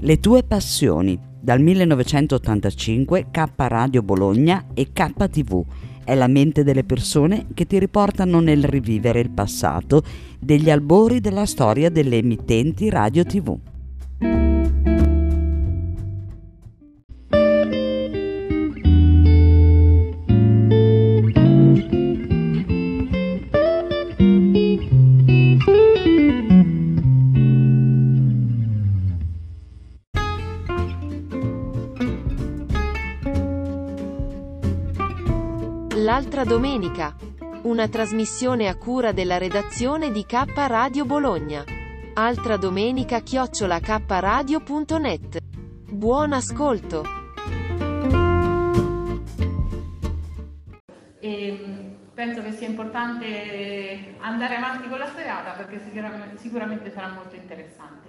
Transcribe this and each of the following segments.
Le tue passioni, dal 1985 K Radio Bologna e KTV. È la mente delle persone che ti riportano nel rivivere il passato degli albori della storia delle emittenti radio TV. Domenica. Una trasmissione a cura della redazione di K Radio Bologna. Altra domenica chiocciola kradio.net. Buon ascolto. E penso che sia importante andare avanti con la serata perché sicuramente, sicuramente sarà molto interessante.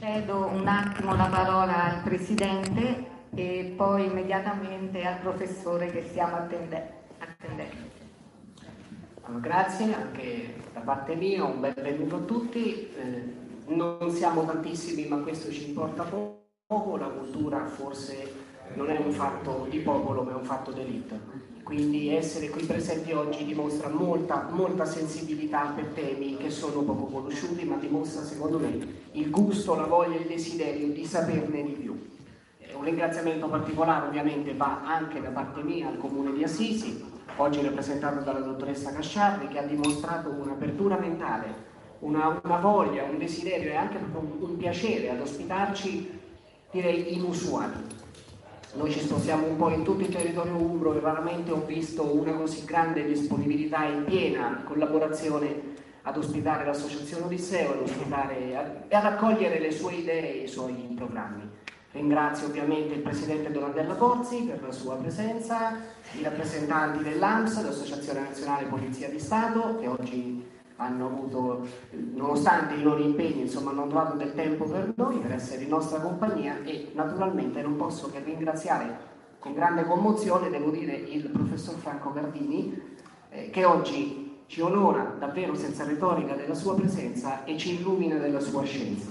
Cedo un attimo la parola al Presidente e poi immediatamente al professore che stiamo attendendo. Grazie anche da parte mia, un benvenuto a tutti. Eh, non siamo tantissimi ma questo ci importa poco, la cultura forse non è un fatto di popolo ma è un fatto d'elite. Quindi essere qui presenti oggi dimostra molta, molta sensibilità per temi che sono poco conosciuti ma dimostra secondo me il gusto, la voglia e il desiderio di saperne di più. Eh, un ringraziamento particolare ovviamente va anche da parte mia al Comune di Assisi, oggi rappresentato dalla dottoressa Casciarri che ha dimostrato un'apertura mentale, una, una, voglia, un desiderio e anche un piacere ad ospitarci direi inusuali noi ci spostiamo un po' in tutto il territorio umbro e raramente ho visto una così grande disponibilità in piena collaborazione ad ospitare l'associazione Odisseo ad ospitare, e ad accogliere le sue idee e i suoi programmi. Ringrazio ovviamente il Presidente Donatella Pozzi per la sua presenza, i rappresentanti dell'AMS, l'Associazione Nazionale Polizia di Stato, che oggi hanno avuto, nonostante i loro impegni, insomma, hanno trovato del tempo per noi, per essere in nostra compagnia e naturalmente non posso che ringraziare con grande commozione, devo dire, il professor Franco Gardini, eh, che oggi ci onora davvero senza retorica della sua presenza e ci illumina della sua scienza.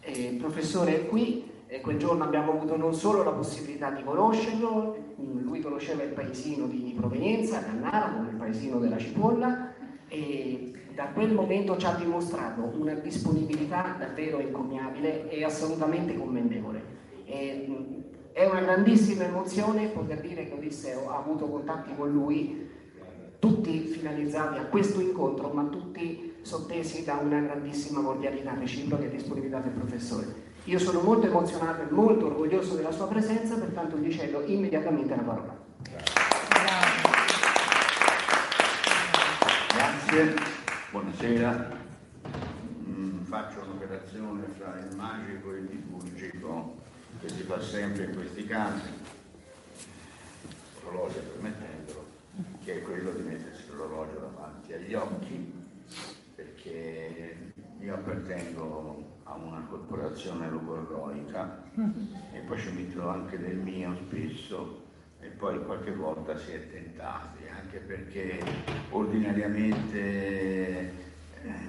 Eh, il professore è qui e quel giorno abbiamo avuto non solo la possibilità di conoscerlo, lui conosceva il paesino di provenienza, Cannaro, il paesino della Cipolla, e da quel momento ci ha dimostrato una disponibilità davvero incommiabile e assolutamente commendevole. E, è una grandissima emozione poter dire che Odisseo ha avuto contatti con lui, tutti finalizzati a questo incontro, ma tutti sottesi da una grandissima cordialità reciproca e disponibilità del professore. Io sono molto emozionato e molto orgoglioso della sua presenza, pertanto gli cedo immediatamente la parola. Grazie buonasera. Mm, faccio un'operazione fra il magico e il liturgico che si fa sempre in questi casi, l'orologio permettendolo, che è quello di mettersi l'orologio davanti agli occhi, perché io appartengo a una corporazione logorroica e poi ci metto anche del mio spesso e poi qualche volta si è tentati, anche perché ordinariamente, eh,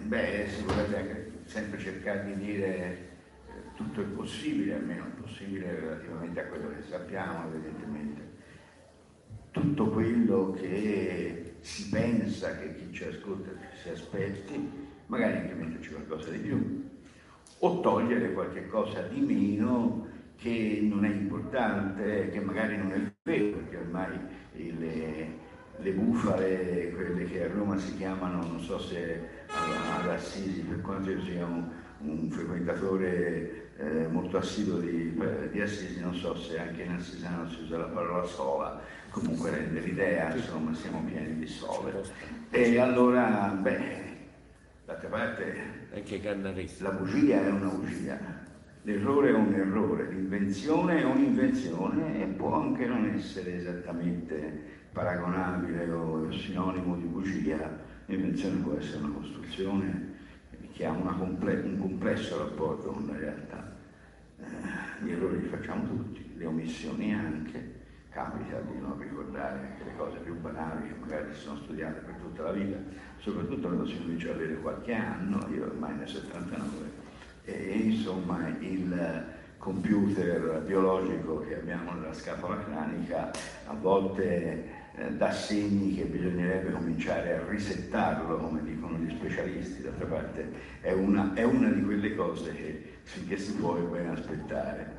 beh, si vorrebbe sempre cercare di dire eh, tutto il possibile, almeno il possibile relativamente a quello che sappiamo, evidentemente. Tutto quello che si pensa che chi ci ascolta si aspetti, magari anche metterci qualcosa di più, o togliere qualche cosa di meno che non è importante, che magari non è vero, perché ormai le, le bufale, quelle che a Roma si chiamano, non so se ad Assisi, per quanto io sia un, un frequentatore eh, molto assiduo di, di, Assisi, non so se anche in Assisano si usa la parola sola, comunque rende l'idea, insomma, siamo pieni di sole. E allora, beh, d'altra parte, la bugia è una bugia L'errore è un errore, l'invenzione è un'invenzione e può anche non essere esattamente paragonabile o sinonimo di bugia. L'invenzione può essere una costruzione che ha comple- un complesso rapporto con la realtà. Eh, gli errori li facciamo tutti, le omissioni anche, capita di non ricordare anche le cose più banali che magari si sono studiate per tutta la vita, soprattutto quando si comincia ad avere qualche anno, io ormai nel 79, e insomma il computer biologico che abbiamo nella scapola cranica a volte eh, dà segni che bisognerebbe cominciare a risettarlo, come dicono gli specialisti, d'altra parte è una, è una di quelle cose che finché si può è bene aspettare.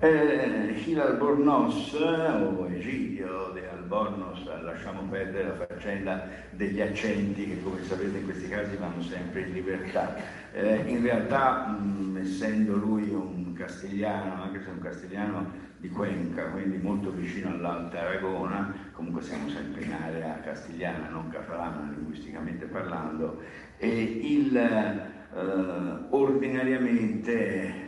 Eh, Gil Albornoz o Egidio de Albornoz, lasciamo perdere la faccenda degli accenti che come sapete in questi casi vanno sempre in libertà. Eh, in realtà mh, essendo lui un castigliano, anche se un castigliano di Cuenca, quindi molto vicino all'Alta Aragona, comunque siamo sempre in area castigliana, non catalana linguisticamente parlando, e il, eh, ordinariamente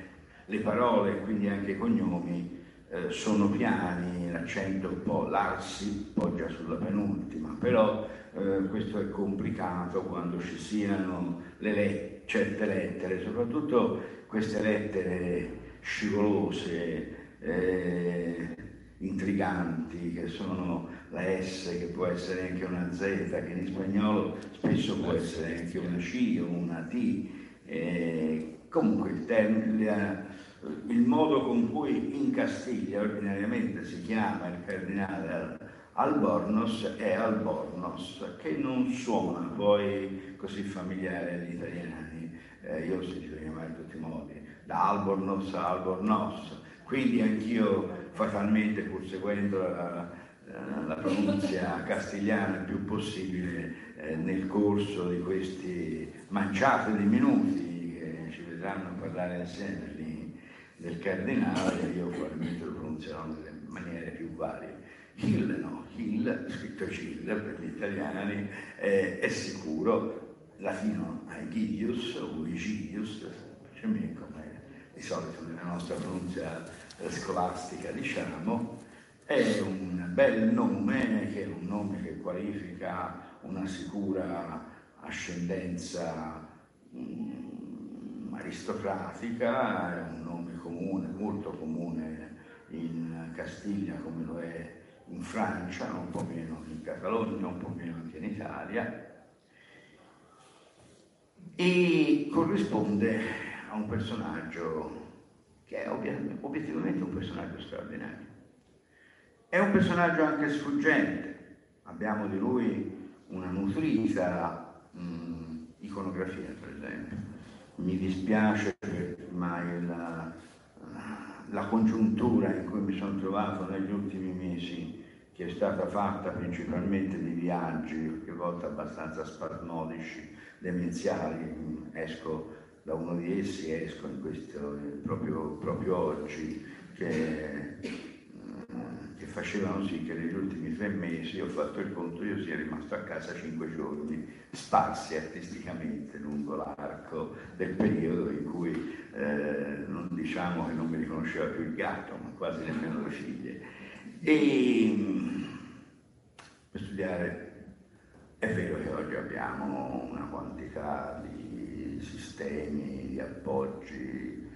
le parole, quindi anche i cognomi, eh, sono piani, l'accento un po' l'arsi poggia sulla penultima, però eh, questo è complicato quando ci siano le let- certe lettere, soprattutto queste lettere scivolose, eh, intriganti, che sono la S, che può essere anche una Z, che in spagnolo spesso può essere anche una C o una T. Eh, comunque il, termine, il modo con cui in Castiglia ordinariamente si chiama il cardinale Albornoz è Albornoz, che non suona poi così familiare agli italiani. Eh, io ho sentito chiamare in tutti i modi, da Albornoz a Albornoz, quindi anch'io fatalmente, pur seguendo la, la pronuncia castigliana il più possibile, eh, nel corso di questi manciati di minuti ci vedranno parlare insieme del cardinale, io probabilmente lo pronunzierò nelle maniere più varie. Hill no, Hill, scritto Hill per gli italiani, eh, è sicuro, latino Aegidius o Egidius, semplicemente come di solito nella nostra pronuncia scolastica diciamo, è un bel nome, che è un nome che qualifica una sicura ascendenza um, aristocratica, è un nome comune, molto comune in Castiglia come lo è in Francia, un po' meno in Catalogna, un po' meno anche in Italia, e corrisponde a un personaggio che è obiettivamente un personaggio straordinario. È un personaggio anche sfuggente, abbiamo di lui una nutrita mh, iconografia, per esempio. Mi dispiace, ma la, la congiuntura in cui mi sono trovato negli ultimi mesi, che è stata fatta principalmente di viaggi, qualche volta abbastanza spasmodici, demenziali, esco da uno di essi, esco questo, proprio, proprio oggi, che, facevano sì che negli ultimi tre mesi ho fatto il conto, io sia rimasto a casa cinque giorni, sparsi artisticamente lungo l'arco del periodo in cui eh, non diciamo che non mi riconosceva più il gatto, ma quasi nemmeno le figlie. E per studiare è vero che oggi abbiamo una quantità di sistemi, di appoggi,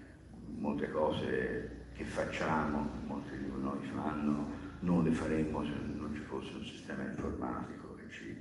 molte cose che facciamo, molti di noi fanno, non le faremmo se non ci fosse un sistema informatico che ci,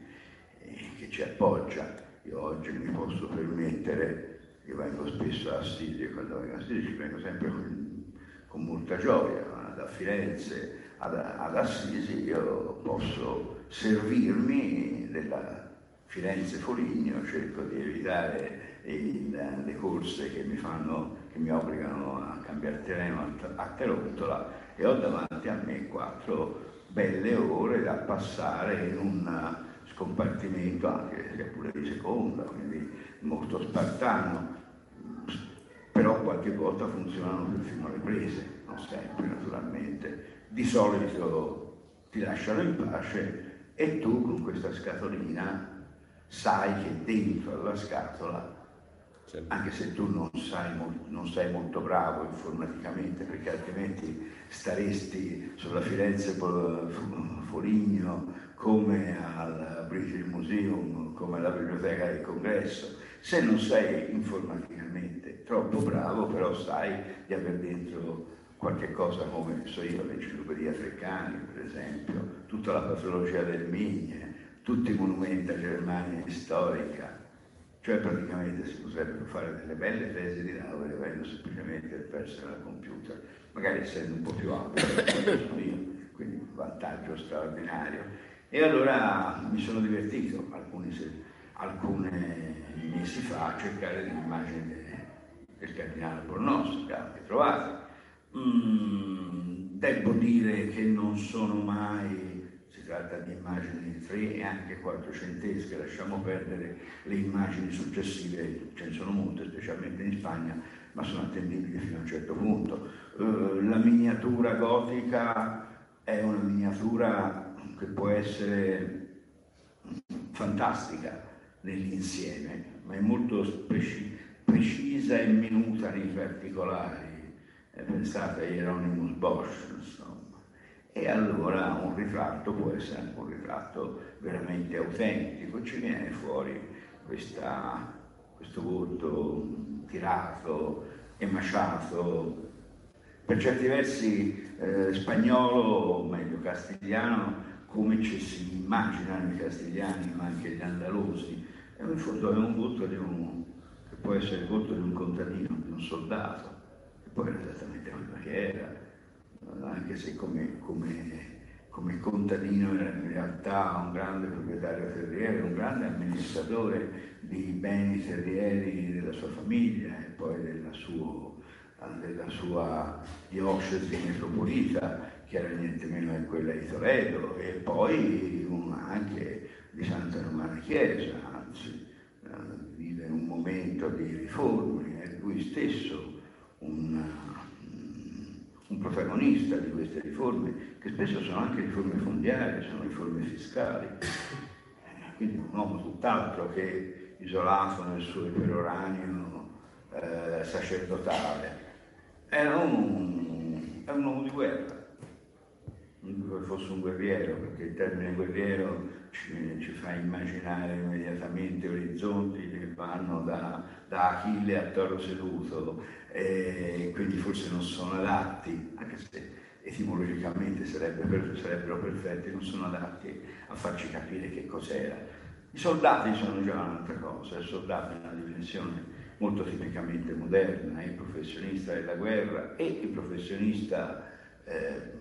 eh, che ci appoggia. Io oggi mi posso permettere, io vengo spesso a Assisi e quando vengo a Assisi ci vengo sempre con, con molta gioia, da Firenze ad, ad Assisi io posso servirmi della Firenze Foligno, cerco di evitare il, le corse che mi, fanno, che mi obbligano a cambiare terreno a, Terottola e ho davanti a me quattro belle ore da passare in un scompartimento anche se pure di seconda, quindi molto spartano, però qualche volta funzionano perfino le prese, non sempre naturalmente. Di solito ti lasciano in pace e tu con questa scatolina sai che dentro alla scatola, certo. anche se tu non, sai, non sei molto bravo informaticamente, perché altrimenti staresti sulla Firenze Foligno come al British Museum, come alla Biblioteca del Congresso, se non sei informaticamente troppo bravo, però sai di aver dentro qualche cosa come so io, l'enciclopedia Treccani per esempio, tutta la patologia del Migne, tutti i monumenti a Germania storica, cioè praticamente si potrebbero fare delle belle tesi di laurea avendo semplicemente il personal computer, magari essendo un po' più alto, sono io, quindi un vantaggio straordinario. E allora mi sono divertito alcuni, alcuni mesi fa a cercare l'immagine del cardinale Bornoso, che anche trovate. Mm, devo dire che non sono mai tratta di immagini tre e anche quattrocentesche, lasciamo perdere le immagini successive, ce ne sono molte, specialmente in Spagna, ma sono attendibili fino a un certo punto. Uh, la miniatura gotica è una miniatura che può essere fantastica nell'insieme, ma è molto preci- precisa e minuta nei particolari. Eh, pensate a Hieronymus Bosch, e allora un ritratto può essere un ritratto veramente autentico, ci viene fuori questa, questo volto tirato, emasciato, per certi versi eh, spagnolo, o meglio castigliano, come ci si immaginano i castigliani, ma anche gli andalusi. E in fondo è un volto di un, che può essere il volto di un contadino, di un soldato, che poi era esattamente quello che era anche se come, come, come contadino in realtà un grande proprietario terriero, un grande amministratore di beni terrieri della sua famiglia e poi della, suo, della sua diocesi metropolita, che era niente meno che quella di Toledo, e poi anche di Santa Romana Chiesa, anzi eh, vive un momento di riforme, è lui stesso un un protagonista di queste riforme, che spesso sono anche riforme fondiarie, sono riforme fiscali. Quindi un uomo tutt'altro che isolato nel suo peroranio eh, sacerdotale. Era un, era un uomo di guerra, non che fosse un guerriero, perché il termine guerriero ci, ci fa immaginare immediatamente orizzonti che vanno da, da Achille a Toro Seduto, e quindi forse non sono adatti, anche se etimologicamente sarebbe, sarebbero perfetti, non sono adatti a farci capire che cos'era. I soldati sono già un'altra cosa, il soldato è una dimensione molto tipicamente moderna, il professionista della guerra e il professionista eh,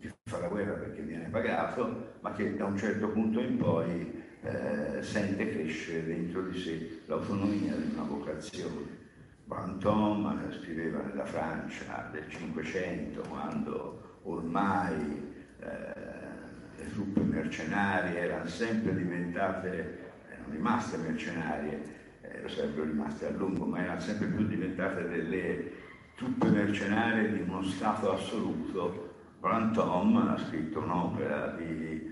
che fa la guerra perché viene pagato, ma che da un certo punto in poi eh, sente crescere dentro di sé l'autonomia di una vocazione. Brantôme scriveva nella Francia del Cinquecento, quando ormai eh, le truppe mercenarie erano sempre diventate, erano rimaste mercenarie, eh, lo sarebbero rimaste a lungo, ma erano sempre più diventate delle truppe mercenarie di uno Stato assoluto. Brantôme ha scritto un'opera di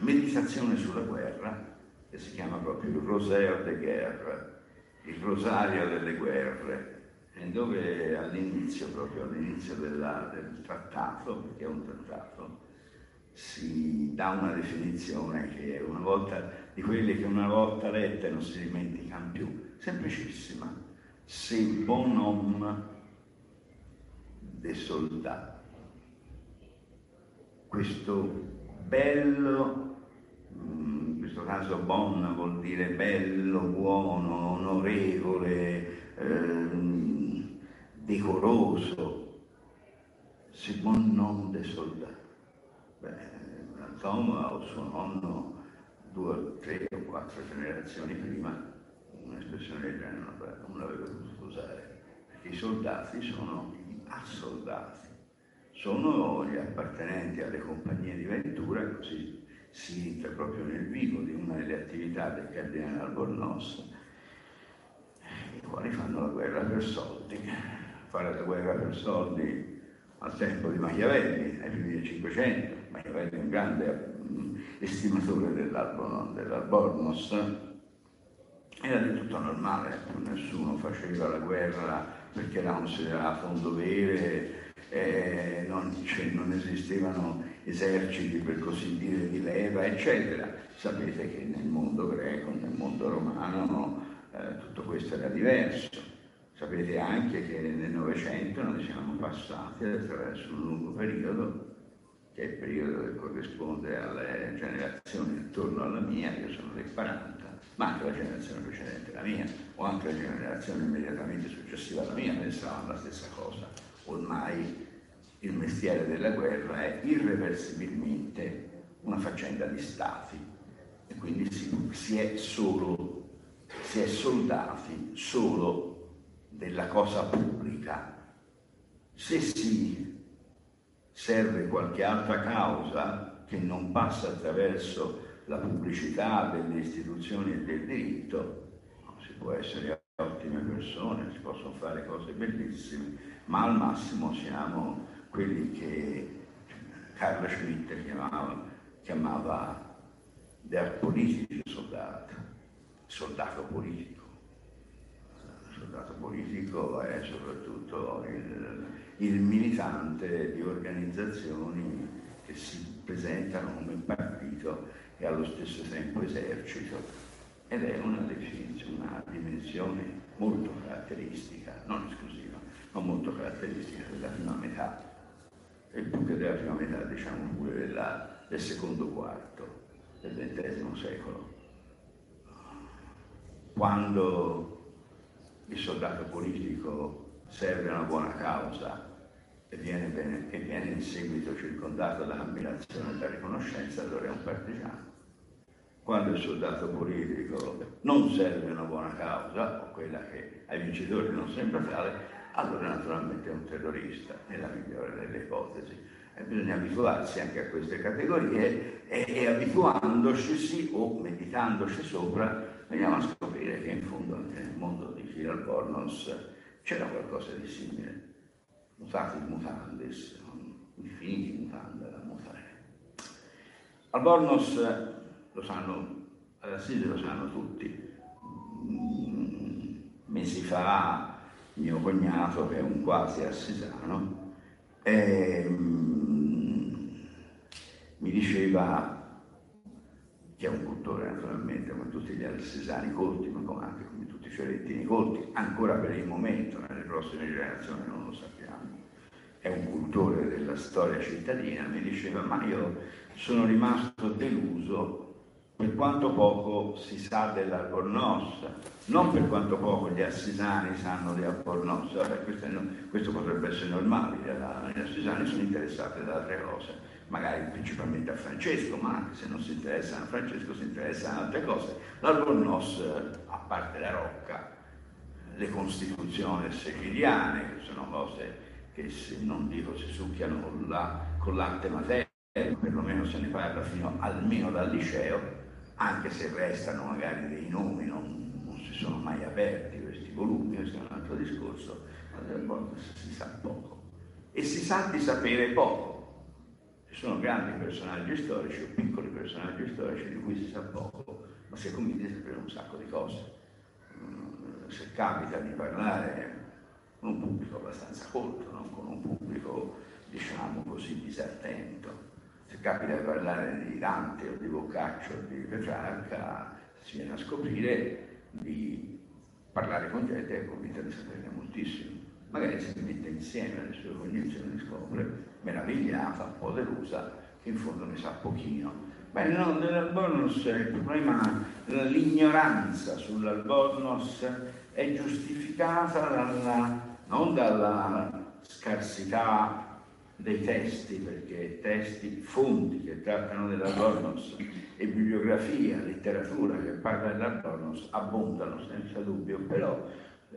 meditazione sulla guerra che si chiama proprio Rosaire de Guerre il rosario delle guerre, dove all'inizio, proprio all'inizio della, del trattato, perché è un trattato, si dà una definizione che una volta di quelle che una volta lette non si dimenticano più, semplicissima. Se bon homme de soldat. Questo bello in questo caso bon vuol dire bello, buono, onorevole, ehm, decoroso, se bon non de soldato. Beh, Tom o suo nonno due, tre o quattro generazioni prima un'espressione del genere non l'aveva potuto usare, perché i soldati sono gli assoldati, sono gli appartenenti alle compagnie di ventura, così si entra proprio nel vivo di una delle attività del cardinale Albornoz, i quali fanno la guerra per soldi. Fare la guerra per soldi al tempo di Machiavelli, ai primi del Cinquecento, Machiavelli è un grande mm, estimatore dell'Albornoz, era di tutto normale, nessuno faceva la guerra perché era considerato un dovere, eh, non, non, esistevano eserciti per così dire di leva, eccetera. Sapete che nel mondo greco, nel mondo romano, eh, tutto questo era diverso. Sapete anche che nel Novecento noi siamo passati attraverso un lungo periodo, che è il periodo che corrisponde alle generazioni intorno alla mia, io sono del 40, ma anche la generazione precedente alla mia, o anche la generazione immediatamente successiva alla mia, pensavano la stessa cosa. Ormai il mestiere della guerra è irreversibilmente una faccenda di stati e quindi si, si, è solo, si è soldati solo della cosa pubblica. Se si serve qualche altra causa che non passa attraverso la pubblicità delle istituzioni e del diritto, si può essere ottime persone, si possono fare cose bellissime, ma al massimo siamo quelli che Carlo Schmitt chiamava, chiamava der politische soldato, soldato politico. Soldato politico è soprattutto il, il militante di organizzazioni che si presentano come partito e allo stesso tempo esercito. Ed è una, una dimensione molto caratteristica, non esclusiva, ma molto caratteristica della prima metà e più della prima metà diciamo pure della, del secondo quarto del XX secolo. Quando il soldato politico serve a una buona causa e viene, bene, e viene in seguito circondato dall'ammirazione e dalla riconoscenza, allora è un partigiano. Quando il soldato politico non serve a una buona causa, o quella che ai vincitori non sembra tale, allora naturalmente è un terrorista, nella migliore delle ipotesi. E bisogna abituarsi anche a queste categorie e, e abituandoci o meditandoci sopra veniamo a scoprire che in fondo anche nel mondo di Phil Albornoz c'era qualcosa di simile. Mutati mutandis, infiniti mutanda da mutare. Albornoz lo sanno, ad Assisi lo sanno tutti. Mm, mesi fa mio cognato, che è un quasi assisano, e, mm, mi diceva che è un cultore naturalmente come tutti gli alessesani colti, ma come anche come tutti i fiorentini colti, ancora per il momento, nelle prossime generazioni non lo sappiamo. È un cultore della storia cittadina, mi diceva, ma io sono rimasto deluso per quanto poco si sa dell'Albornoz, non per quanto poco gli assisani sanno di Albornoz, questo, questo, potrebbe essere normale, gli assisani sono interessati da altre cose magari principalmente a Francesco, ma anche se non si interessano a Francesco si interessano a altre cose. L'Albornoz, a parte la Rocca, le Costituzioni siciliane, che sono cose che se, non dico si succhiano con, la, con l'arte materna, perlomeno se ne parla fino almeno dal liceo, anche se restano magari dei nomi, non, non si sono mai aperti questi volumi, questo è un altro discorso, ma si sa poco. E si sa di sapere poco sono grandi personaggi storici o piccoli personaggi storici di cui si sa poco, ma si convinti di sapere un sacco di cose. Mm, se capita di parlare con un pubblico abbastanza colto, non con un pubblico, diciamo così, disattento, se capita di parlare di Dante o di Boccaccio o di Petrarca, si viene a scoprire di parlare con gente che è convinta di saperne moltissimo. Magari si mette insieme alle sue cognizioni scopre meravigliata, un delusa, che in fondo ne sa pochino. Beh, no, nell'albornoz il problema, l'ignoranza sull'albornoz è giustificata dalla, non dalla scarsità dei testi, perché testi, fonti che trattano dell'albornoz e bibliografia, letteratura che parla dell'albornoz abbondano senza dubbio, però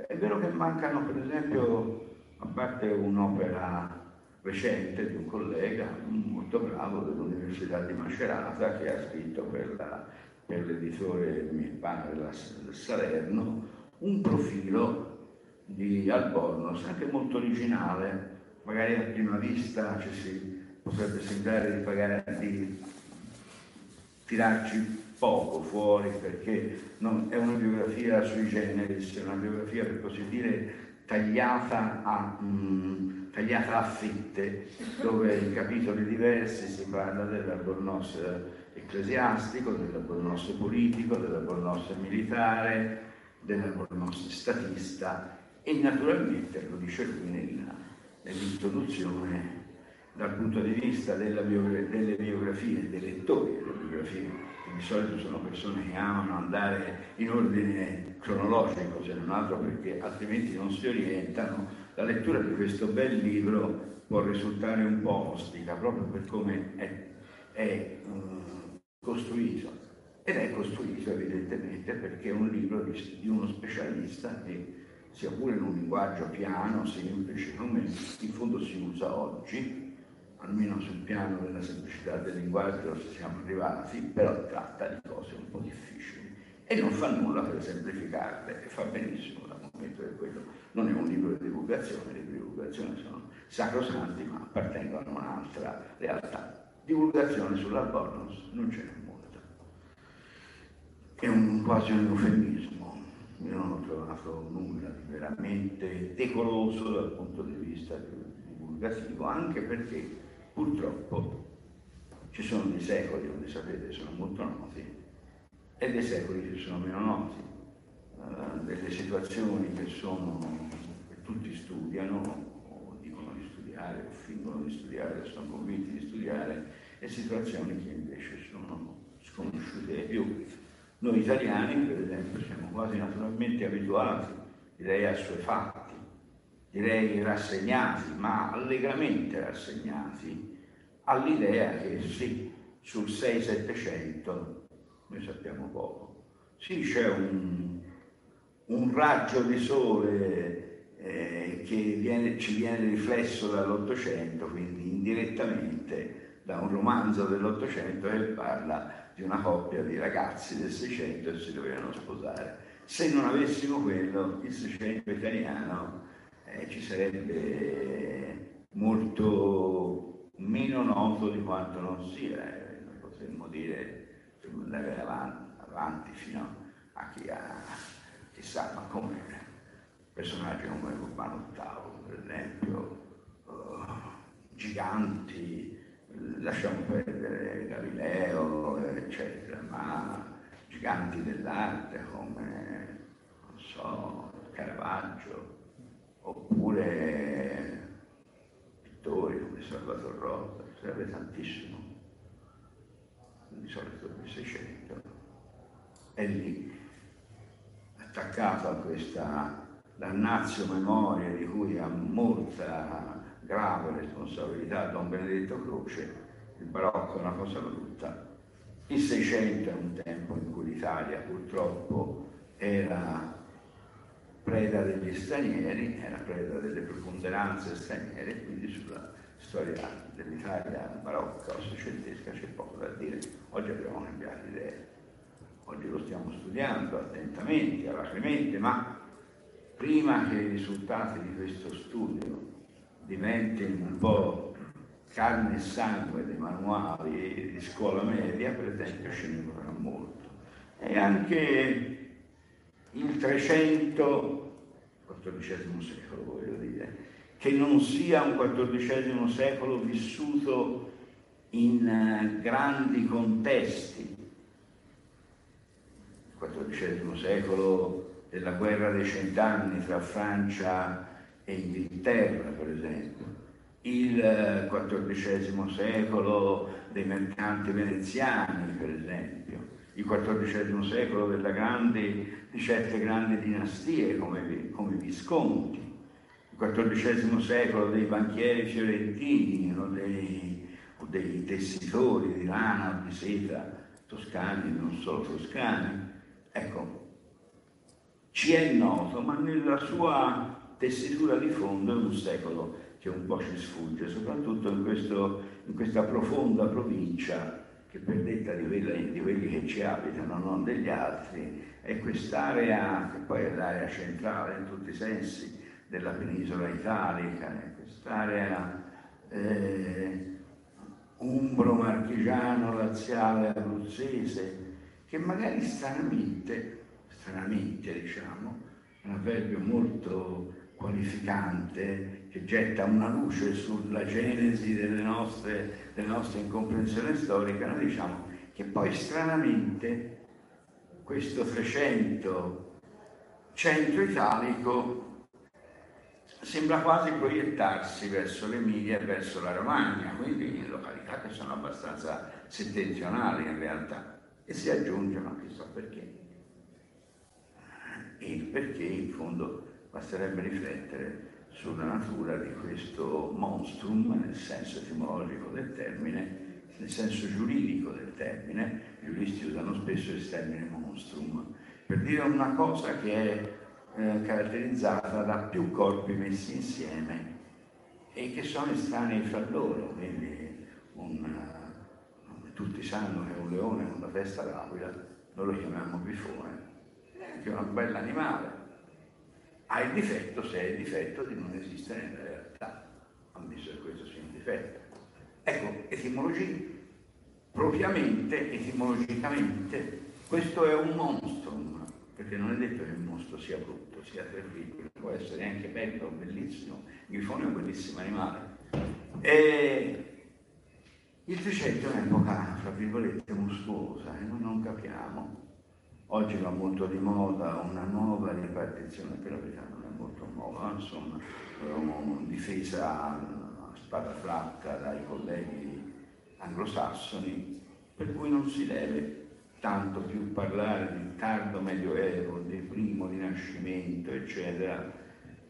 è vero che mancano per esempio, a parte un'opera recente di un collega molto bravo dell'Università di Macerata che ha scritto per, la, per l'editore Milpano del Salerno un profilo di Albornoz anche molto originale, magari a prima vista ci si potrebbe sembrare di, pagare, di tirarci poco fuori perché non, è una biografia sui generis, è una biografia per così dire tagliata a, mh, mm, tagliata a fette, dove in capitoli diversi si parla dell'albornoz ecclesiastico, dell'albornoz politico, dell'albornoz militare, dell'albornoz statista E naturalmente, lo dice lui nella, nell'introduzione, dal punto di vista biogra- delle biografie, dei lettori delle biografie, che di solito sono persone che amano andare in ordine cronologico, se non altro perché altrimenti non si orientano, la lettura di questo bel libro può risultare un po' ostica, proprio per come è, è um, costruito. Ed è costruito evidentemente perché è un libro di, di uno specialista che sia pure in un linguaggio piano, semplice, come in fondo si usa oggi, almeno sul piano della semplicità del linguaggio siamo arrivati, però tratta di cose un po' difficili e non fa nulla per semplificarle e fa benissimo dal momento che quello non è un libro di divulgazione, le libri di divulgazione sono sacrosanti ma appartengono a un'altra realtà. Divulgazione sull'albornoz non ce n'è molta. È un, quasi un eufemismo. Io non ho trovato nulla di veramente decoroso dal punto di vista divulgativo, anche perché Purtroppo ci sono dei secoli, come sapete, sono molto noti, e dei secoli che sono meno noti, uh, delle situazioni che, sono, che tutti studiano, o dicono di studiare, o fingono di studiare, sono convinti di studiare, e situazioni che invece sono sconosciute ai più. Noi italiani, per esempio, siamo quasi naturalmente abituati, direi, a suoi fatti direi rassegnati, ma allegramente rassegnati, all'idea che sì, sul 6-700 noi sappiamo poco. Sì, c'è un, un raggio di sole eh, che viene, ci viene riflesso dall'Ottocento, quindi indirettamente da un romanzo dell'Ottocento che parla di una coppia di ragazzi del Seicento che si dovevano sposare. Se non avessimo quello, il Seicento italiano eh, ci sarebbe molto meno noto di quanto non sia, eh, potremmo dire, andare avanti, avanti fino a chi ha, chissà, ma come personaggi come Urbano VIII, per esempio, uh, giganti, lasciamo perdere Galileo, eccetera, ma giganti dell'arte come, non so, Caravaggio, oppure pittori come Salvatore Rosa, serve tantissimo, di solito del 600, è lì, attaccato a questa dannazio memoria di cui ha molta grave responsabilità Don Benedetto Croce, il barocco è una cosa brutta. Il 600 è un tempo in cui l'Italia purtroppo era preda degli stranieri, era preda delle preponderanze straniere, quindi sulla storia dell'Italia barocca o seicentesca c'è poco da dire. Oggi abbiamo cambiato idea, oggi lo stiamo studiando attentamente, alacremente, ma prima che i risultati di questo studio diventino un po' carne e sangue dei manuali di scuola media, per esempio, ce ne vorrà molto. E anche il 300, XIV secolo voglio dire, che non sia un XIV secolo vissuto in uh, grandi contesti. Il XIV secolo della guerra dei cent'anni tra Francia e Inghilterra, per esempio, il XIV uh, secolo dei mercanti veneziani, per esempio, il XIV secolo grandi, di certe grandi dinastie come, come Visconti, il XIV secolo dei banchieri fiorentini o dei, o dei tessitori di lana di seta toscani, non solo toscani. Ecco, ci è noto, ma nella sua tessitura di fondo è un secolo che un po' ci sfugge, soprattutto in, questo, in questa profonda provincia che per detta di, quelli, di quelli che ci abitano, non degli altri, è quest'area, che poi è l'area centrale in tutti i sensi della penisola italica, è quest'area eh, umbro-marchigiano, laziale, abruzzese, che magari stranamente, stranamente diciamo, è un avverbio molto qualificante che getta una luce sulla genesi delle nostre, delle nostre incomprensioni storiche, noi diciamo che poi stranamente questo 300 centro italico sembra quasi proiettarsi verso l'Emilia e verso la Romagna, quindi in località che sono abbastanza settentrionali in realtà, e si aggiungono, chissà perché. E perché in fondo basterebbe riflettere sulla natura di questo monstrum nel senso etimologico del termine, nel senso giuridico del termine, i giuristi usano spesso il termine monstrum, per dire una cosa che è eh, caratterizzata da più corpi messi insieme e che sono estranei fra loro, quindi un, tutti sanno che un leone con la testa d'aquila, noi lo chiamiamo bifone, è anche un bell'animale, ha il difetto, se è il difetto, di non esistere nella realtà, ammesso che questo sia un difetto. Ecco, etimologia, propriamente, etimologicamente, questo è un monstrum, perché non è detto che il mostro sia brutto, sia terribile, può essere anche bello, bellissimo, il grifone è un bellissimo animale. E il Trecento è un'epoca, fra virgolette, mostruosa e noi non capiamo. Oggi va molto di moda una nuova ripartizione, per la verità non è molto nuova, insomma, difesa a spada flatta dai colleghi anglosassoni, per cui non si deve tanto più parlare di tardo medioevo, di primo rinascimento, eccetera,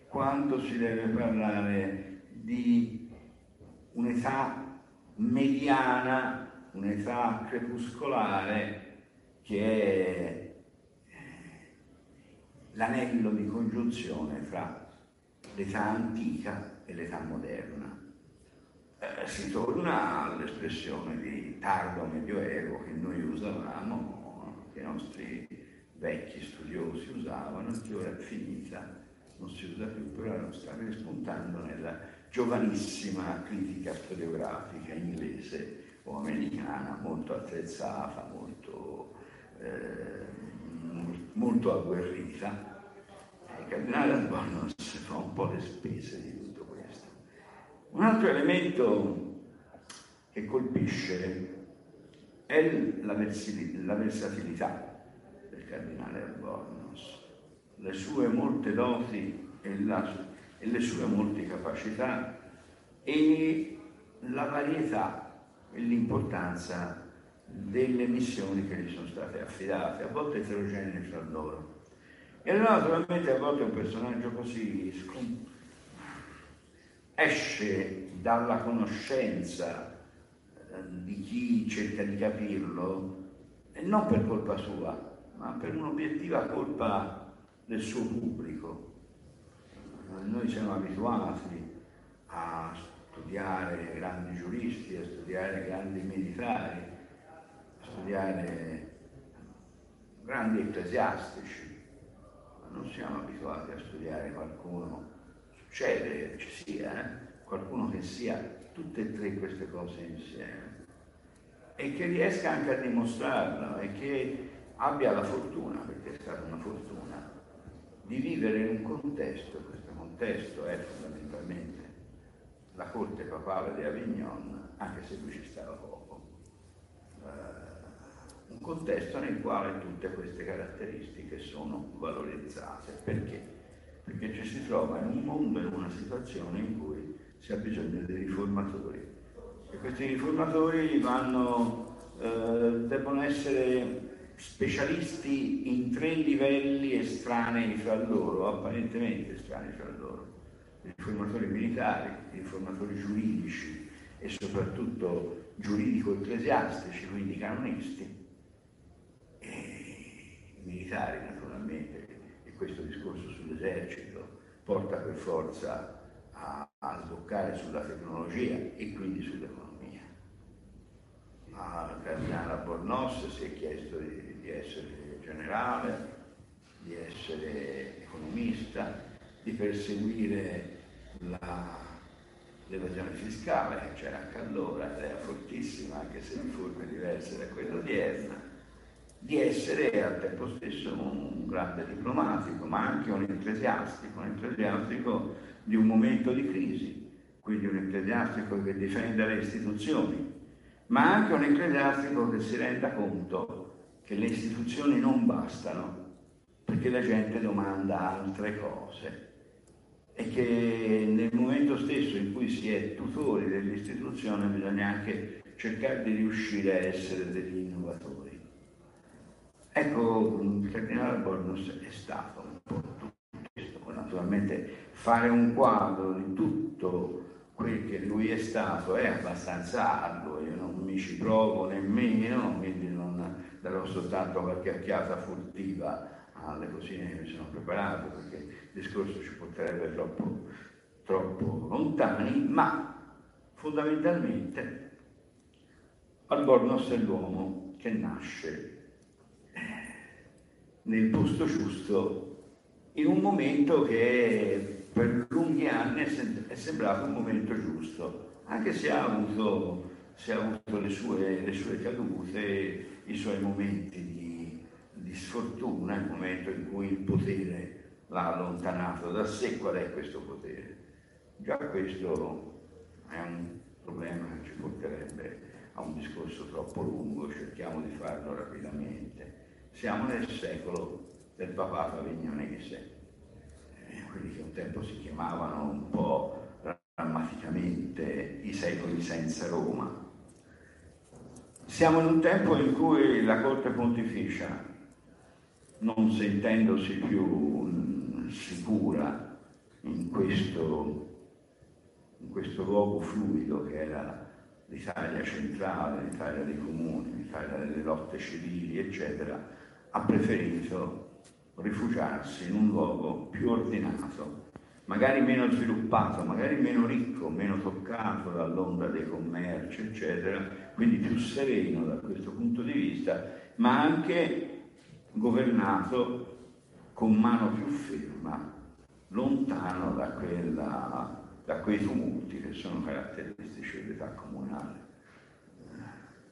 quanto si deve parlare di un'età mediana, un'età crepuscolare che è l'anello di congiunzione fra l'età antica e l'età moderna. Eh, si torna all'espressione di tardo medioevo che noi usavamo, che i nostri vecchi studiosi usavano, che ora è finita, non si usa più, però sta rispuntando nella giovanissima critica storiografica inglese o americana, molto attrezzata, molto, eh, molto agguerrita. Il cardinale Albornoz fa un po' le spese di tutto questo. Un altro elemento che colpisce è la, la versatilità del cardinale Albornoz, le sue molte doti e, la, e le sue molte capacità e la varietà e l'importanza delle missioni che gli sono state affidate, a volte eterogenee fra loro. E allora naturalmente a volte un personaggio così scom- esce dalla conoscenza eh, di chi cerca di capirlo, e non per colpa sua, ma per un'obiettiva colpa del suo pubblico. Noi siamo abituati a studiare grandi giuristi, a studiare grandi militari, studiare grandi ecclesiastici, ma non siamo abituati a studiare qualcuno succede, ci sia, eh? qualcuno che sia tutte e tre queste cose insieme e che riesca anche a dimostrarlo e che abbia la fortuna, perché è stata una fortuna, di vivere in un contesto, questo contesto è fondamentalmente la corte papale di Avignon, anche se lui ci stava poco, eh, contesto nel quale tutte queste caratteristiche sono valorizzate. Perché? perché ci si trova in un mondo, in una situazione in cui si ha bisogno di riformatori. E questi riformatori vanno, eh, devono essere specialisti in tre livelli estranei fra loro, apparentemente estranei fra loro. I riformatori militari, i riformatori giuridici e soprattutto giuridico-ecclesiastici, quindi canonisti, militari naturalmente questo discorso sull'esercito porta per forza a, a sboccare sulla tecnologia e quindi sull'economia. Al cardinale Bornos si è chiesto di, di essere generale, di essere economista, di perseguire la, l'evasione fiscale che c'era anche allora, era fortissima anche se in forme diverse da quella odierna, di essere al tempo stesso un grande diplomatico, ma anche un ecclesiastico, un ecclesiastico di un momento di crisi, quindi un ecclesiastico che difenda le istituzioni, ma anche un ecclesiastico che si renda conto che le istituzioni non bastano, perché la gente domanda altre cose. e che nel momento stesso in cui si è tutori dell'istituzione bisogna anche cercare di riuscire a essere degli innovatori. Ecco, il cardinale Bornos è stato un po' tutto questo, naturalmente fare un quadro di tutto quel che lui è stato è abbastanza arduo, io non mi ci provo nemmeno, quindi non darò soltanto qualche occhiata furtiva alle cosine che mi sono preparato perché il discorso ci porterebbe troppo, troppo lontani, ma fondamentalmente Albornoz è l'uomo che nasce nel posto giusto in un momento che per lunghi anni è sembrato un momento giusto, anche se ha avuto, se ha avuto le, sue, le, sue, cadute, i suoi momenti di, di sfortuna, il momento in cui il potere l'ha allontanato da sé. Qual è questo potere? Già questo è un problema che ci porterebbe a un discorso troppo lungo, cerchiamo di farlo rapidamente. Siamo nel secolo del papato Avignone Ghissè, eh, quelli che un tempo si chiamavano un po' drammaticamente i secoli senza Roma. Siamo in un tempo in cui la Corte Pontificia, non sentendosi più sicura in questo, in questo luogo fluido che era l'Italia centrale, l'Italia dei comuni, l'Italia delle lotte civili, eccetera, ha preferito rifugiarsi in un luogo più ordinato, magari meno sviluppato, magari meno ricco, meno toccato dall'onda dei commerci, eccetera, quindi più sereno da questo punto di vista, ma anche governato con mano più ferma, lontano da, quella, da quei tumulti che sono caratteristici dell'età comunale.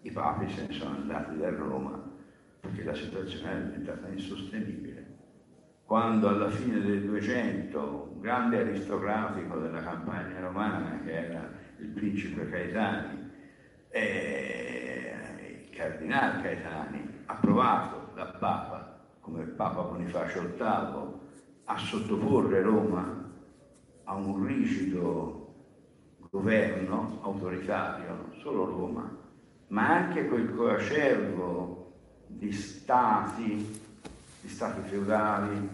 I papi se ne sono andati da Roma perché la situazione è diventata insostenibile. Quando alla fine del 200 un grande aristocratico della campagna romana, che era il principe Caetani, e il cardinale Caetani, approvato dal Papa come Papa Bonifacio VIII a sottoporre Roma a un rigido governo autoritario, non solo Roma, ma anche quel coacervo di stati, di stati feudali,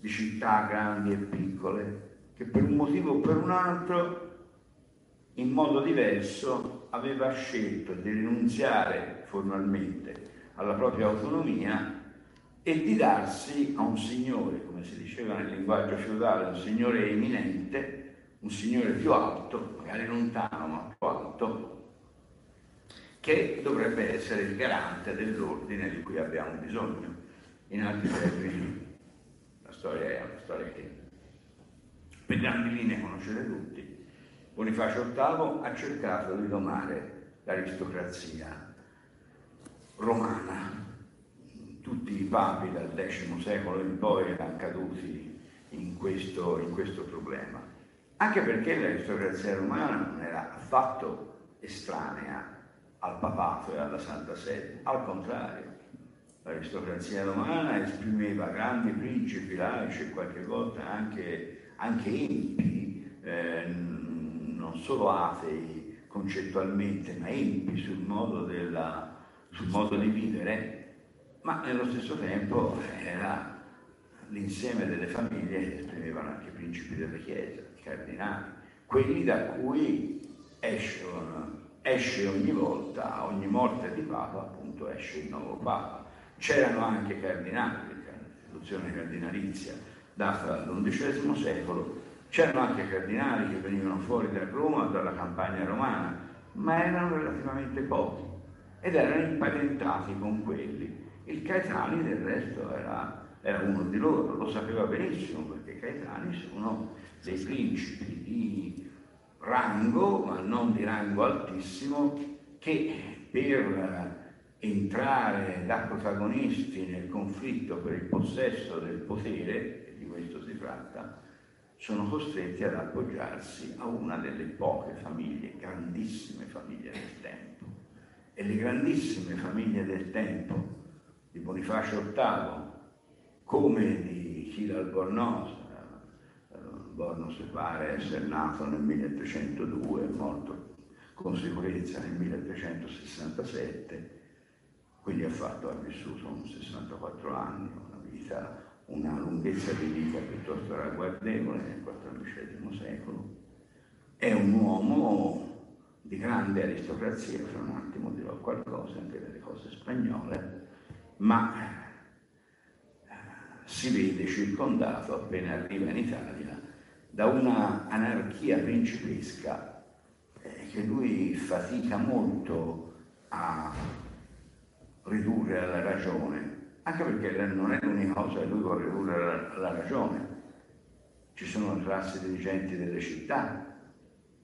di città grandi e piccole, che per un motivo o per un altro, in modo diverso, aveva scelto di rinunziare formalmente alla propria autonomia e di darsi a un signore, come si diceva nel linguaggio feudale, un signore eminente, un signore più alto, magari lontano ma più alto, che dovrebbe essere il garante dell'ordine di cui abbiamo bisogno. In altri termini, la storia è una storia che per grandi linee conoscete tutti. Bonifacio VIII ha cercato di domare l'aristocrazia romana. Tutti i papi dal X secolo in poi erano caduti in questo, in questo problema. Anche perché l'aristocrazia romana non era affatto estranea al papato e alla Santa Sede. Al contrario, l'aristocrazia romana esprimeva grandi principi laici e qualche volta anche, anche empi, eh, non solo atei concettualmente, ma empi sul modo, della, sul modo di vivere, ma nello stesso tempo era l'insieme delle famiglie che esprimevano anche i principi della Chiesa, i cardinali, quelli da cui escono esce ogni volta, ogni morte di Papa, appunto esce il nuovo Papa. C'erano anche cardinali, l'istituzione cardinalizia data dall'undicesimo secolo, c'erano anche cardinali che venivano fuori da Roma, dalla campagna romana, ma erano relativamente pochi ed erano imparentati con quelli. Il Caetani del resto era, era uno di loro, lo sapeva benissimo perché Caetani sono dei principi di rango, ma non di rango altissimo, che per entrare da protagonisti nel conflitto per il possesso del potere, e di questo si tratta, sono costretti ad appoggiarsi a una delle poche famiglie, grandissime famiglie del tempo. E le grandissime famiglie del tempo di Bonifacio VIII, come di Gilles Albornoz, Bornos pare essere nato nel 1302, è morto con sicurezza nel 1367, quindi ha, fatto, ha vissuto 64 anni, una vita, una lunghezza di vita piuttosto ragguardevole nel XIV secolo. È un uomo di grande aristocrazia, fra un attimo dirò qualcosa anche delle cose spagnole, ma eh, si vede circondato appena arriva in Italia da una anarchia principesca eh, che lui fatica molto a ridurre alla ragione, anche perché non è l'unica cosa che lui vuole ridurre alla ragione. Ci sono classi dirigenti delle città